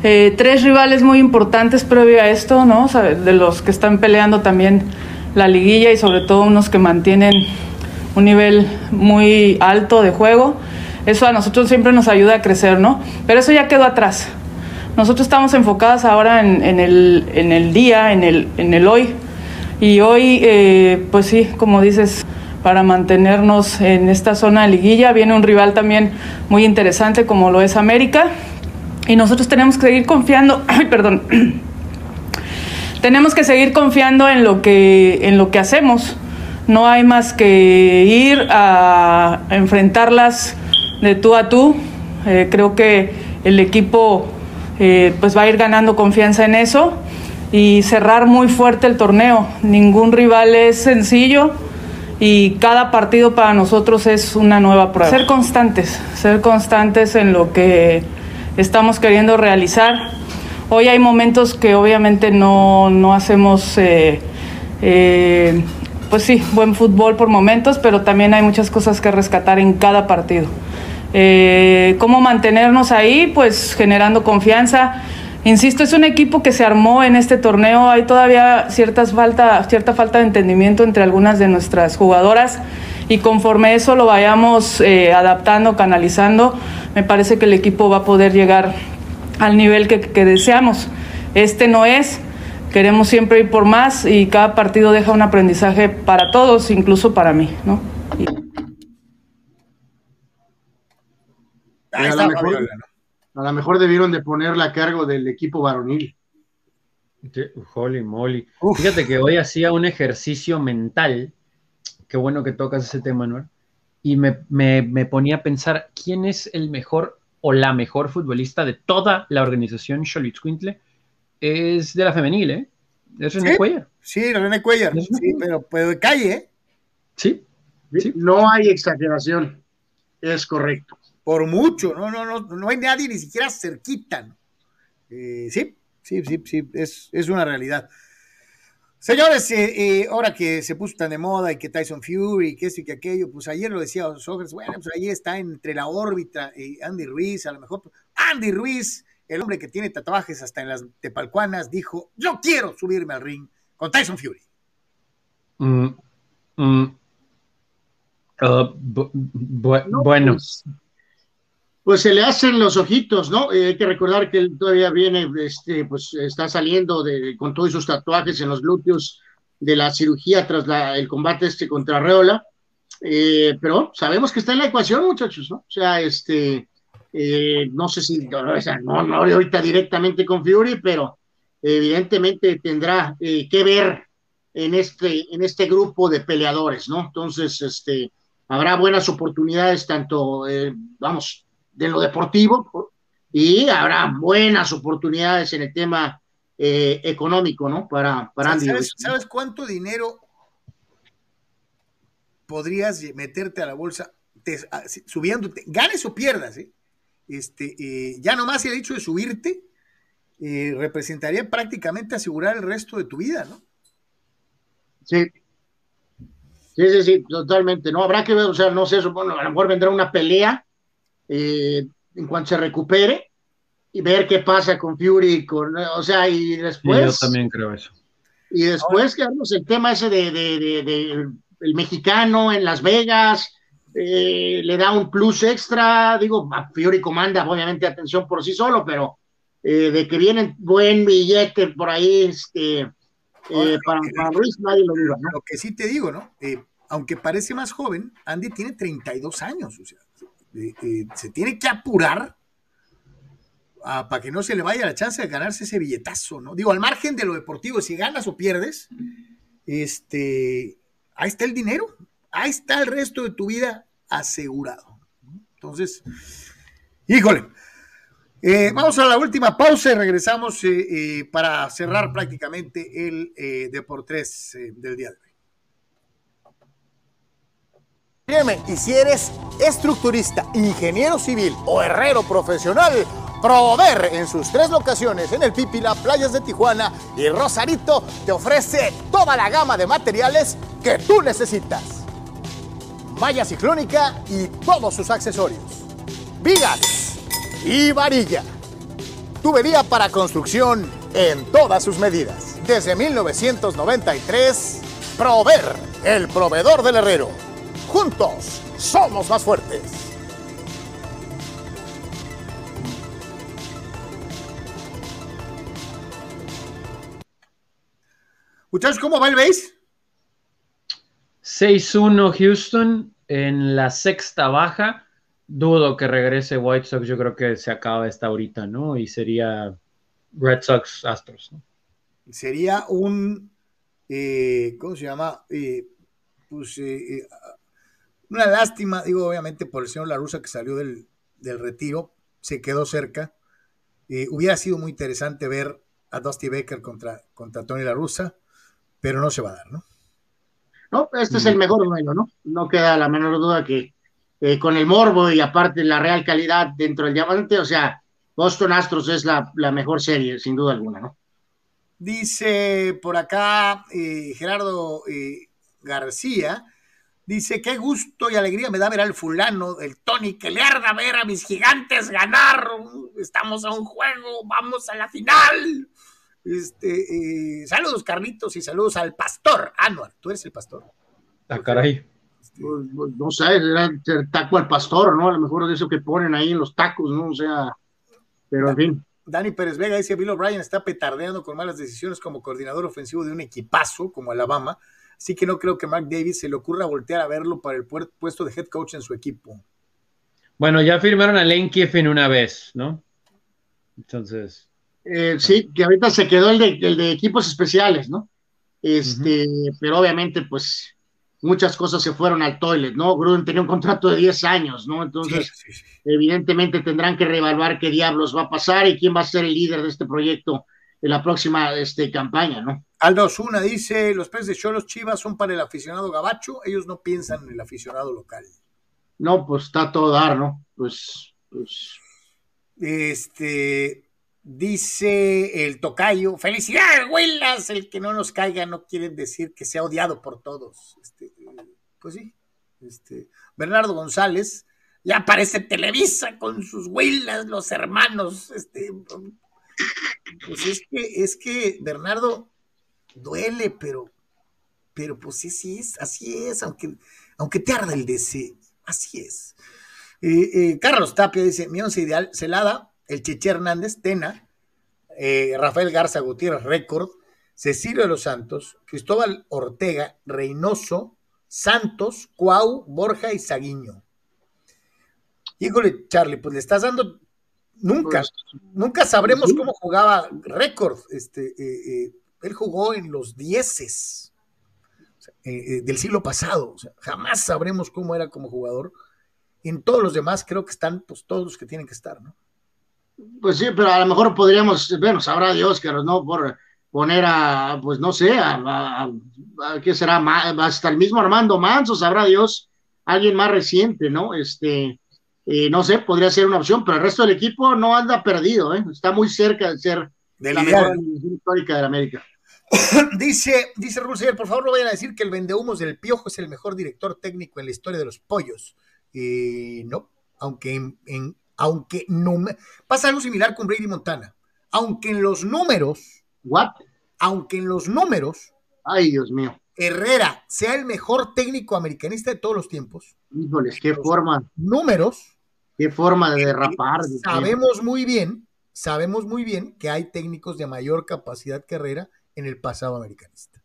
Eh, tres rivales muy importantes previo a esto, ¿no? de los que están peleando también la liguilla y sobre todo unos que mantienen un nivel muy alto de juego. Eso a nosotros siempre nos ayuda a crecer, ¿no? Pero eso ya quedó atrás. Nosotros estamos enfocados ahora en, el, en el, día, en el, en el hoy, y hoy, eh, pues sí, como dices, para mantenernos en esta zona de liguilla, viene un rival también muy interesante como lo es América. Y nosotros tenemos que seguir confiando, ay, perdón, tenemos que seguir confiando en lo que, en lo que hacemos. No hay más que ir a enfrentarlas de tú a tú. Eh, creo que el equipo eh, pues va a ir ganando confianza en eso y cerrar muy fuerte el torneo. Ningún rival es sencillo y cada partido para nosotros es una nueva prueba. Ser constantes, ser constantes en lo que estamos queriendo realizar. Hoy hay momentos que obviamente no, no hacemos, eh, eh, pues sí, buen fútbol por momentos, pero también hay muchas cosas que rescatar en cada partido. Eh, ¿Cómo mantenernos ahí? Pues generando confianza Insisto, es un equipo que se armó en este torneo. Hay todavía ciertas falta, cierta falta de entendimiento entre algunas de nuestras jugadoras y conforme eso lo vayamos eh, adaptando, canalizando, me parece que el equipo va a poder llegar al nivel que, deseamos. Este no es, queremos siempre ir por más y cada partido deja un aprendizaje para todos, incluso para mí, ¿no? Ahí está, a lo mejor debieron de ponerla a cargo del equipo varonil. Holy moly. Fíjate que hoy hacía un ejercicio mental. Qué bueno que tocas ese tema, ¿no? Y me, ponía a pensar quién es el mejor o la mejor futbolista de toda la organización Charlotte Quintle. Es de la femenil, ¿eh? Es René Cuellar. Sí, René Cuellar. Sí, pero, pero de calle, ¿eh? Sí. sí. No hay exageración. Es correcto por mucho, no, no, no, no hay nadie ni siquiera cerquita. Eh, sí, sí, sí, sí, es, es una realidad. Señores, eh, eh, ahora que se puso tan de moda y que Tyson Fury, y que esto y que aquello, pues ayer lo decía Sogers, bueno, pues ahí está entre la órbita y Andy Ruiz, a lo mejor Andy Ruiz, el hombre que tiene tatuajes hasta en las tepalcuanas, dijo, yo quiero subirme al ring con Tyson Fury. Mm, mm. Uh, bueno, pues, pues se le hacen los ojitos, ¿no? Eh, hay que recordar que él todavía viene, este, pues está saliendo de, con todos esos tatuajes en los glúteos de la cirugía tras el combate este contra Reola. Eh, pero sabemos que está en la ecuación, muchachos, ¿no? O sea, este, eh, no sé si, no, no ahorita directamente con Fury, pero evidentemente tendrá que ver en este, en este grupo de peleadores, ¿no? Entonces, este, habrá buenas oportunidades, tanto, vamos, de lo deportivo y habrá buenas oportunidades en el tema eh, económico, ¿no? Para, para Andy. ¿Sabes, cuánto dinero podrías meterte a la bolsa subiéndote? Ganes o pierdas, ¿eh? Este, eh, ya nomás el hecho de subirte representaría prácticamente asegurar el resto de tu vida, ¿no? Sí. Sí, sí, sí, totalmente. No habrá que ver, o sea, no sé, bueno, a lo mejor vendrá una pelea eh, en cuanto se recupere y ver qué pasa con Fury, con, o sea, y después. yo también creo eso. Y después, quedamos el tema ese de, de, el mexicano en Las Vegas, eh, le da un plus extra, digo, Fury comanda obviamente atención por sí solo, pero eh, de que viene buen billete por ahí, este, para, para, Luis nadie lo duda, Lo que sí te digo, ¿no? aunque parece más joven, Andy tiene 32 años, o sea, eh, se tiene que apurar ah, para que no se le vaya la chance de ganarse ese billetazo, ¿no? Digo, al margen de lo deportivo, si ganas o pierdes, este, ahí está el dinero, ahí está el resto de tu vida asegurado. Entonces, híjole. Eh, vamos a la última pausa y regresamos eh, para cerrar prácticamente el Deportes del día. Y si eres estructurista, ingeniero civil o herrero profesional, Prover en sus tres locaciones en el Pípila, Playas de Tijuana y Rosarito te ofrece toda la gama de materiales que tú necesitas. Malla ciclónica y todos sus accesorios. Vigas y varilla. Tubería para construcción en todas sus medidas. Desde 1993, Prover, el proveedor del herrero. Juntos somos más fuertes. Muchachos, ¿cómo va el base? 6-1 Houston en la sexta baja. Dudo que regrese White Sox. Yo creo que se acaba esta ahorita, ¿no? Y sería Red Sox Astros, ¿no? Sería un. Eh, ¿Cómo se llama? Eh, pues eh, una lástima, digo, obviamente, por el señor Larusa que salió del, retiro, se quedó cerca. hubiera sido muy interesante ver a Dusty Baker contra, contra Tony Larusa pero no se va a dar, ¿no? No, este es el mejor duelo, ¿no? No queda la menor duda que eh, con el morbo y aparte la real calidad dentro del diamante, o sea, Boston Astros es la, mejor serie, sin duda alguna, ¿no? Dice por acá eh, Gerardo eh, García, dice, qué gusto y alegría me da ver al fulano, del Tony, que le arda ver a mis gigantes ganar, estamos a un juego, vamos a la final. Este, eh, saludos, Carlitos, y saludos al pastor Anuar. ¿Tú eres el pastor? Ah, caray. Pues, no sé, era el taco al pastor, ¿no? A lo mejor es eso que ponen ahí en los tacos, ¿no? O sea, pero en fin. Dani Pérez Vega dice: Bill O'Brien está petardeando con malas decisiones como coordinador ofensivo de un equipazo como Alabama. Así que no creo que Mark Davis se le ocurra voltear a verlo para el puesto de head coach en su equipo. Bueno, ya firmaron a Lane Kiffin una vez, ¿no? Entonces. Eh, sí, que ahorita se quedó el de, el de equipos especiales, ¿no? Este, pero obviamente, pues, muchas cosas se fueron al toilet, ¿no? Gruden tenía un contrato de 10 años, ¿no? Entonces, evidentemente tendrán que reevaluar qué diablos va a pasar y quién va a ser el líder de este proyecto en la próxima este, campaña, ¿no? Aldo Osuna dice, los peces de Cholos Chivas son para el aficionado gabacho, ellos no piensan en el aficionado local. No, pues está todo dar, ¿no? Pues, pues. Este, Dice el tocayo, felicidades, Willas, el que no nos caiga no quiere decir que sea odiado por todos. Este, pues sí, este, Bernardo González, ya aparece Televisa con sus Willas, los hermanos. Este, pues es que, es que Bernardo duele, pero, pero pues sí, sí es, así es, aunque, aunque te arda el deseo, así es. Eh, eh, Carlos Tapia dice, mi once ideal, Celada, el Cheche Hernández, Tena, eh, Rafael Garza Gutiérrez, récord, Cecilio de los Santos, Cristóbal Ortega, Reynoso, Santos, Cuau, Borja y Saguiño. Híjole, Charlie, pues le estás dando. Nunca, pues, nunca sabremos cómo jugaba récord. Este, eh, eh, él jugó en los dieces del siglo pasado. jamás sabremos cómo era como jugador. En todos los demás creo que están pues, todos los que tienen que estar, ¿no? Pues sí, pero a lo mejor podríamos, bueno, sabrá Dios, que no por poner a, pues no sé, a, ¿qué será? Hasta el mismo Armando Manso, sabrá Dios, alguien más reciente, ¿no? Este, eh, no sé, podría ser una opción, pero el resto del equipo no anda perdido, ¿eh? Está muy cerca de ser de la mejor histórica de la América. dice, dice Russell, por favor no vayan a decir que el vendehumos del Piojo es el mejor director técnico en la historia de los pollos. Eh, no, aunque en, aunque no pasa algo similar con Brady Montana, aunque en los números, What? aunque en los números, ay Dios mío, Herrera sea el mejor técnico americanista de todos los tiempos. Híjoles, qué forma. Números. Qué forma de derrapar. sabemos muy bien, sabemos muy bien que hay técnicos de mayor capacidad que Herrera en el pasado americanista.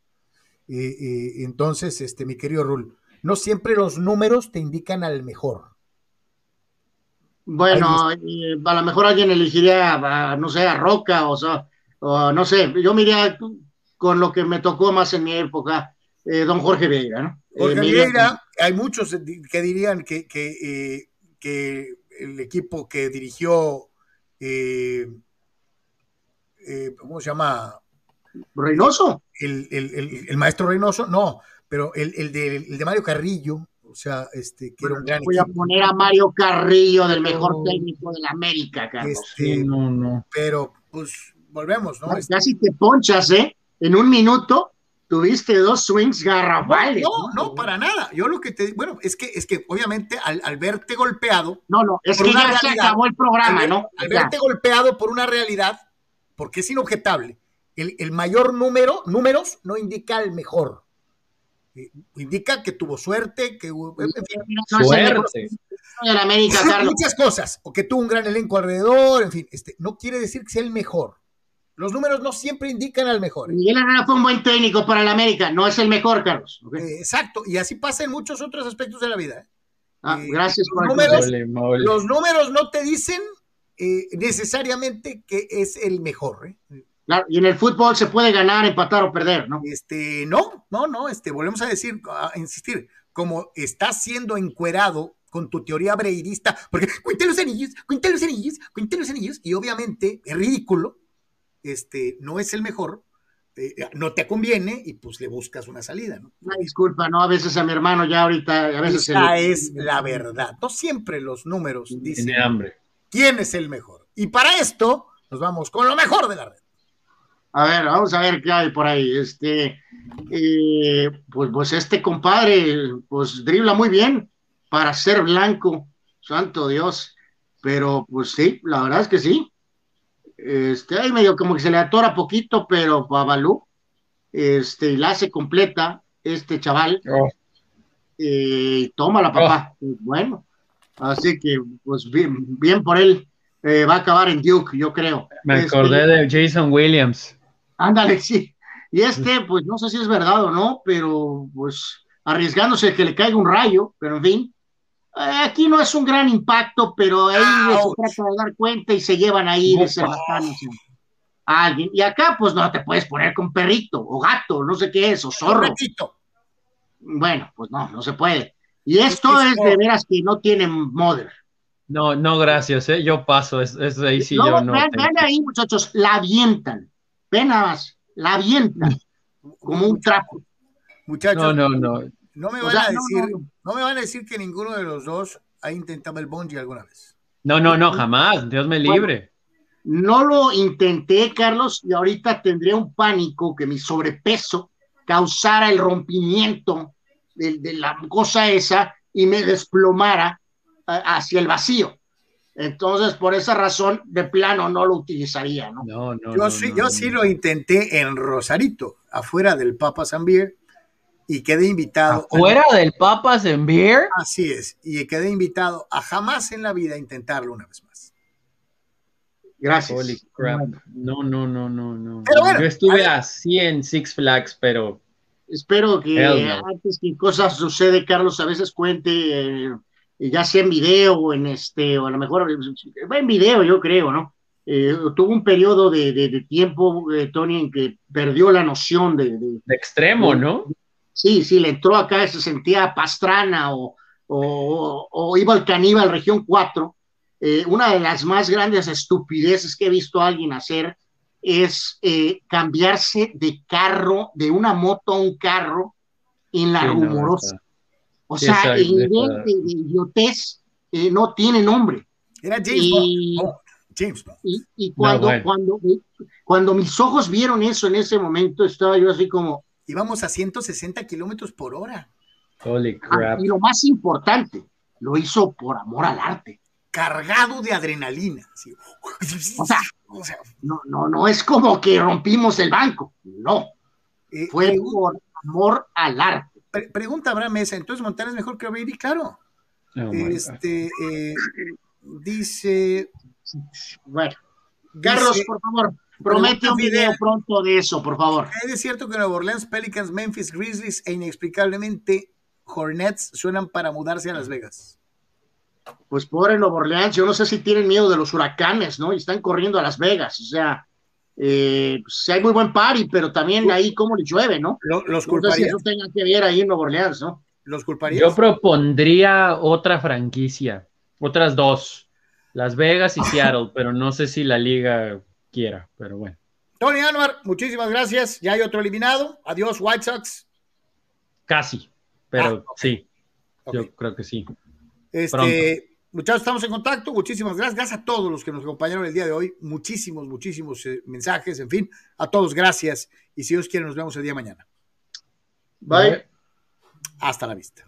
Eh, eh, entonces, este, mi querido Rul, no siempre los números te indican al mejor. Bueno, a lo mejor alguien elegiría, no sé, a Roca, o sea, o no sé, yo miraría con lo que me tocó más en mi época, eh, don Jorge Vieira, ¿no? Jorge Vieira, hay muchos que dirían que, que, que el equipo que dirigió, ¿cómo se llama? Reynoso. El, el, el, maestro Reynoso, no, pero el, de, el de Mario Carrillo, o sea, este, que era un gran Voy a poner a Mario Carrillo del mejor técnico de la América, Carlos. Este, no, no. Pero, pues, volvemos, ¿no? Este casi te ponchas, ¿eh? En un minuto tuviste dos swings garrafales. No, no, para nada. Yo lo que te bueno, es que, es que obviamente al, al verte golpeado. No, no, es que ya se acabó el programa, ¿no? Al verte golpeado por una realidad, porque es inobjetable, el, el mayor número, números no indica el mejor indica que tuvo suerte, que suerte. América, muchas cosas, o que tuvo un gran elenco alrededor, en fin, este, no quiere decir que sea el mejor. Los números no siempre indican al mejor. Miguel Herrera fue un buen técnico para el América, no es el mejor, Carlos. Eh, exacto, y así pasa en muchos otros aspectos de la vida. ¿eh? Ah, eh, gracias por los números, los números no te dicen necesariamente que es el mejor. Y en el fútbol se puede ganar, empatar o perder, ¿no? Este, no, no, no, este, volvemos a decir, a insistir, como estás siendo encuerado con tu teoría breirista, porque cuente los anillos, cuente los anillos, cuente los anillos, y obviamente es ridículo, este, no es el mejor, eh, no te conviene y pues le buscas una salida, ¿no? disculpa, ¿no? A veces a mi hermano ya ahorita, a veces... Esa es la verdad, no siempre los números dicen hambre. quién es el mejor. Y para esto nos vamos con lo mejor de la red. A ver, vamos a ver qué hay por ahí. Este, eh, pues, pues este compadre, pues dribla muy bien para ser blanco, santo Dios. Pero pues sí, la verdad es que sí. Este, ahí medio como que se le atora poquito, pero Babalú, este, la hace completa, este chaval. Oh. Eh, toma la papá. Oh. Bueno, así que pues bien, bien por él. Eh, va a acabar en Duke, yo creo. Me este, acordé de Jason Williams. Ándale, sí. Y este, pues no sé si es verdad o no, pero pues arriesgándose que le caiga un rayo, pero en fin. Eh, aquí no es un gran impacto, pero ahí se trata de dar cuenta y se llevan ahí de ser a alguien. Y acá, pues no te puedes poner con perrito o gato, no sé qué es, o zorro. Bueno, pues no, no se puede. Y esto es, de veras que no tiene mother. No, no, gracias, ¿eh? yo paso, es, ahí sí yo no. Ven, ahí, muchachos, la avientan nada más, la avienta como un trapo. Muchachos, no, no, no. No me, van a decir, no, me van a decir que ninguno de los dos ha intentado el bungee alguna vez. No, no, no, jamás. Dios me libre. no lo intenté, Carlos, y ahorita tendría un pánico que mi sobrepeso causara el rompimiento de, de la cosa esa y me desplomara hacia el vacío. Entonces, por esa razón, de plano no lo utilizaría, ¿no? no, no yo sí, yo sí lo intenté en Rosarito, afuera del Papa Beer, y quedé invitado. ¿Afuera del Papa Beer? Así es, y quedé invitado a jamás en la vida intentarlo una vez más. Gracias. Holy crap. No, no, no, no, no. yo estuve así en Six Flags, pero. Espero que antes que cosas sucede, Carlos, a veces cuente. Eh, ya sea en video o en este, o a lo mejor va en video, yo creo, ¿no? Eh, tuvo un periodo de, de, tiempo, eh, Tony, en que perdió la noción de... De, extremo, ¿no? Sí, sí, le entró acá, se sentía pastrana o, o, o iba al caníbal región 4. Eh, una de las más grandes estupideces que he visto a alguien hacer es cambiarse de carro, de una moto a un carro en la rumorosa. O sea, el nivel de, idiotez eh, no tiene nombre. Era James y, Bond. James Bond. Y, cuando, cuando, cuando mis ojos vieron eso en ese momento, estaba yo así como. Íbamos a 160 kilómetros por hora. Holy ah, crap. y lo más importante, lo hizo por amor al arte. Cargado de adrenalina. O, sea, no, no, no es como que rompimos el banco. No. Eh, Fue por amor al arte pregunta Abraham Mesa, entonces Montana es mejor que Brady, claro. Oh este eh, dice. Bueno, Carlos, por favor, promete un video pronto de eso, por favor. Es cierto que Nueva Orleans, Pelicans, Memphis, Grizzlies e inexplicablemente Hornets suenan para mudarse a Las Vegas. Pues pobre Nueva Orleans, yo no sé si tienen miedo de los huracanes, ¿no? Y están corriendo a Las Vegas, o sea, eh, pues, hay muy buen party, pero también ahí como le llueve, ¿no? Los, culparías. No sé eso tenga que ver ahí en Nueva Orleans, ¿no? Los culparías. Yo propondría otra franquicia, otras dos, Las Vegas y Seattle, pero no sé si la liga quiera, pero bueno. Tony Anwar, muchísimas gracias. Ya hay otro eliminado. Adiós, White Sox. Casi, pero ah, sí. Yo creo que sí. Este, muchachos, estamos en contacto. Muchísimas gracias. Gracias a todos los que nos acompañaron el día de hoy. Muchísimos, muchísimos eh, mensajes. En fin, a todos gracias. Y si Dios quiere, nos vemos el día de mañana. Bye. Hasta la vista.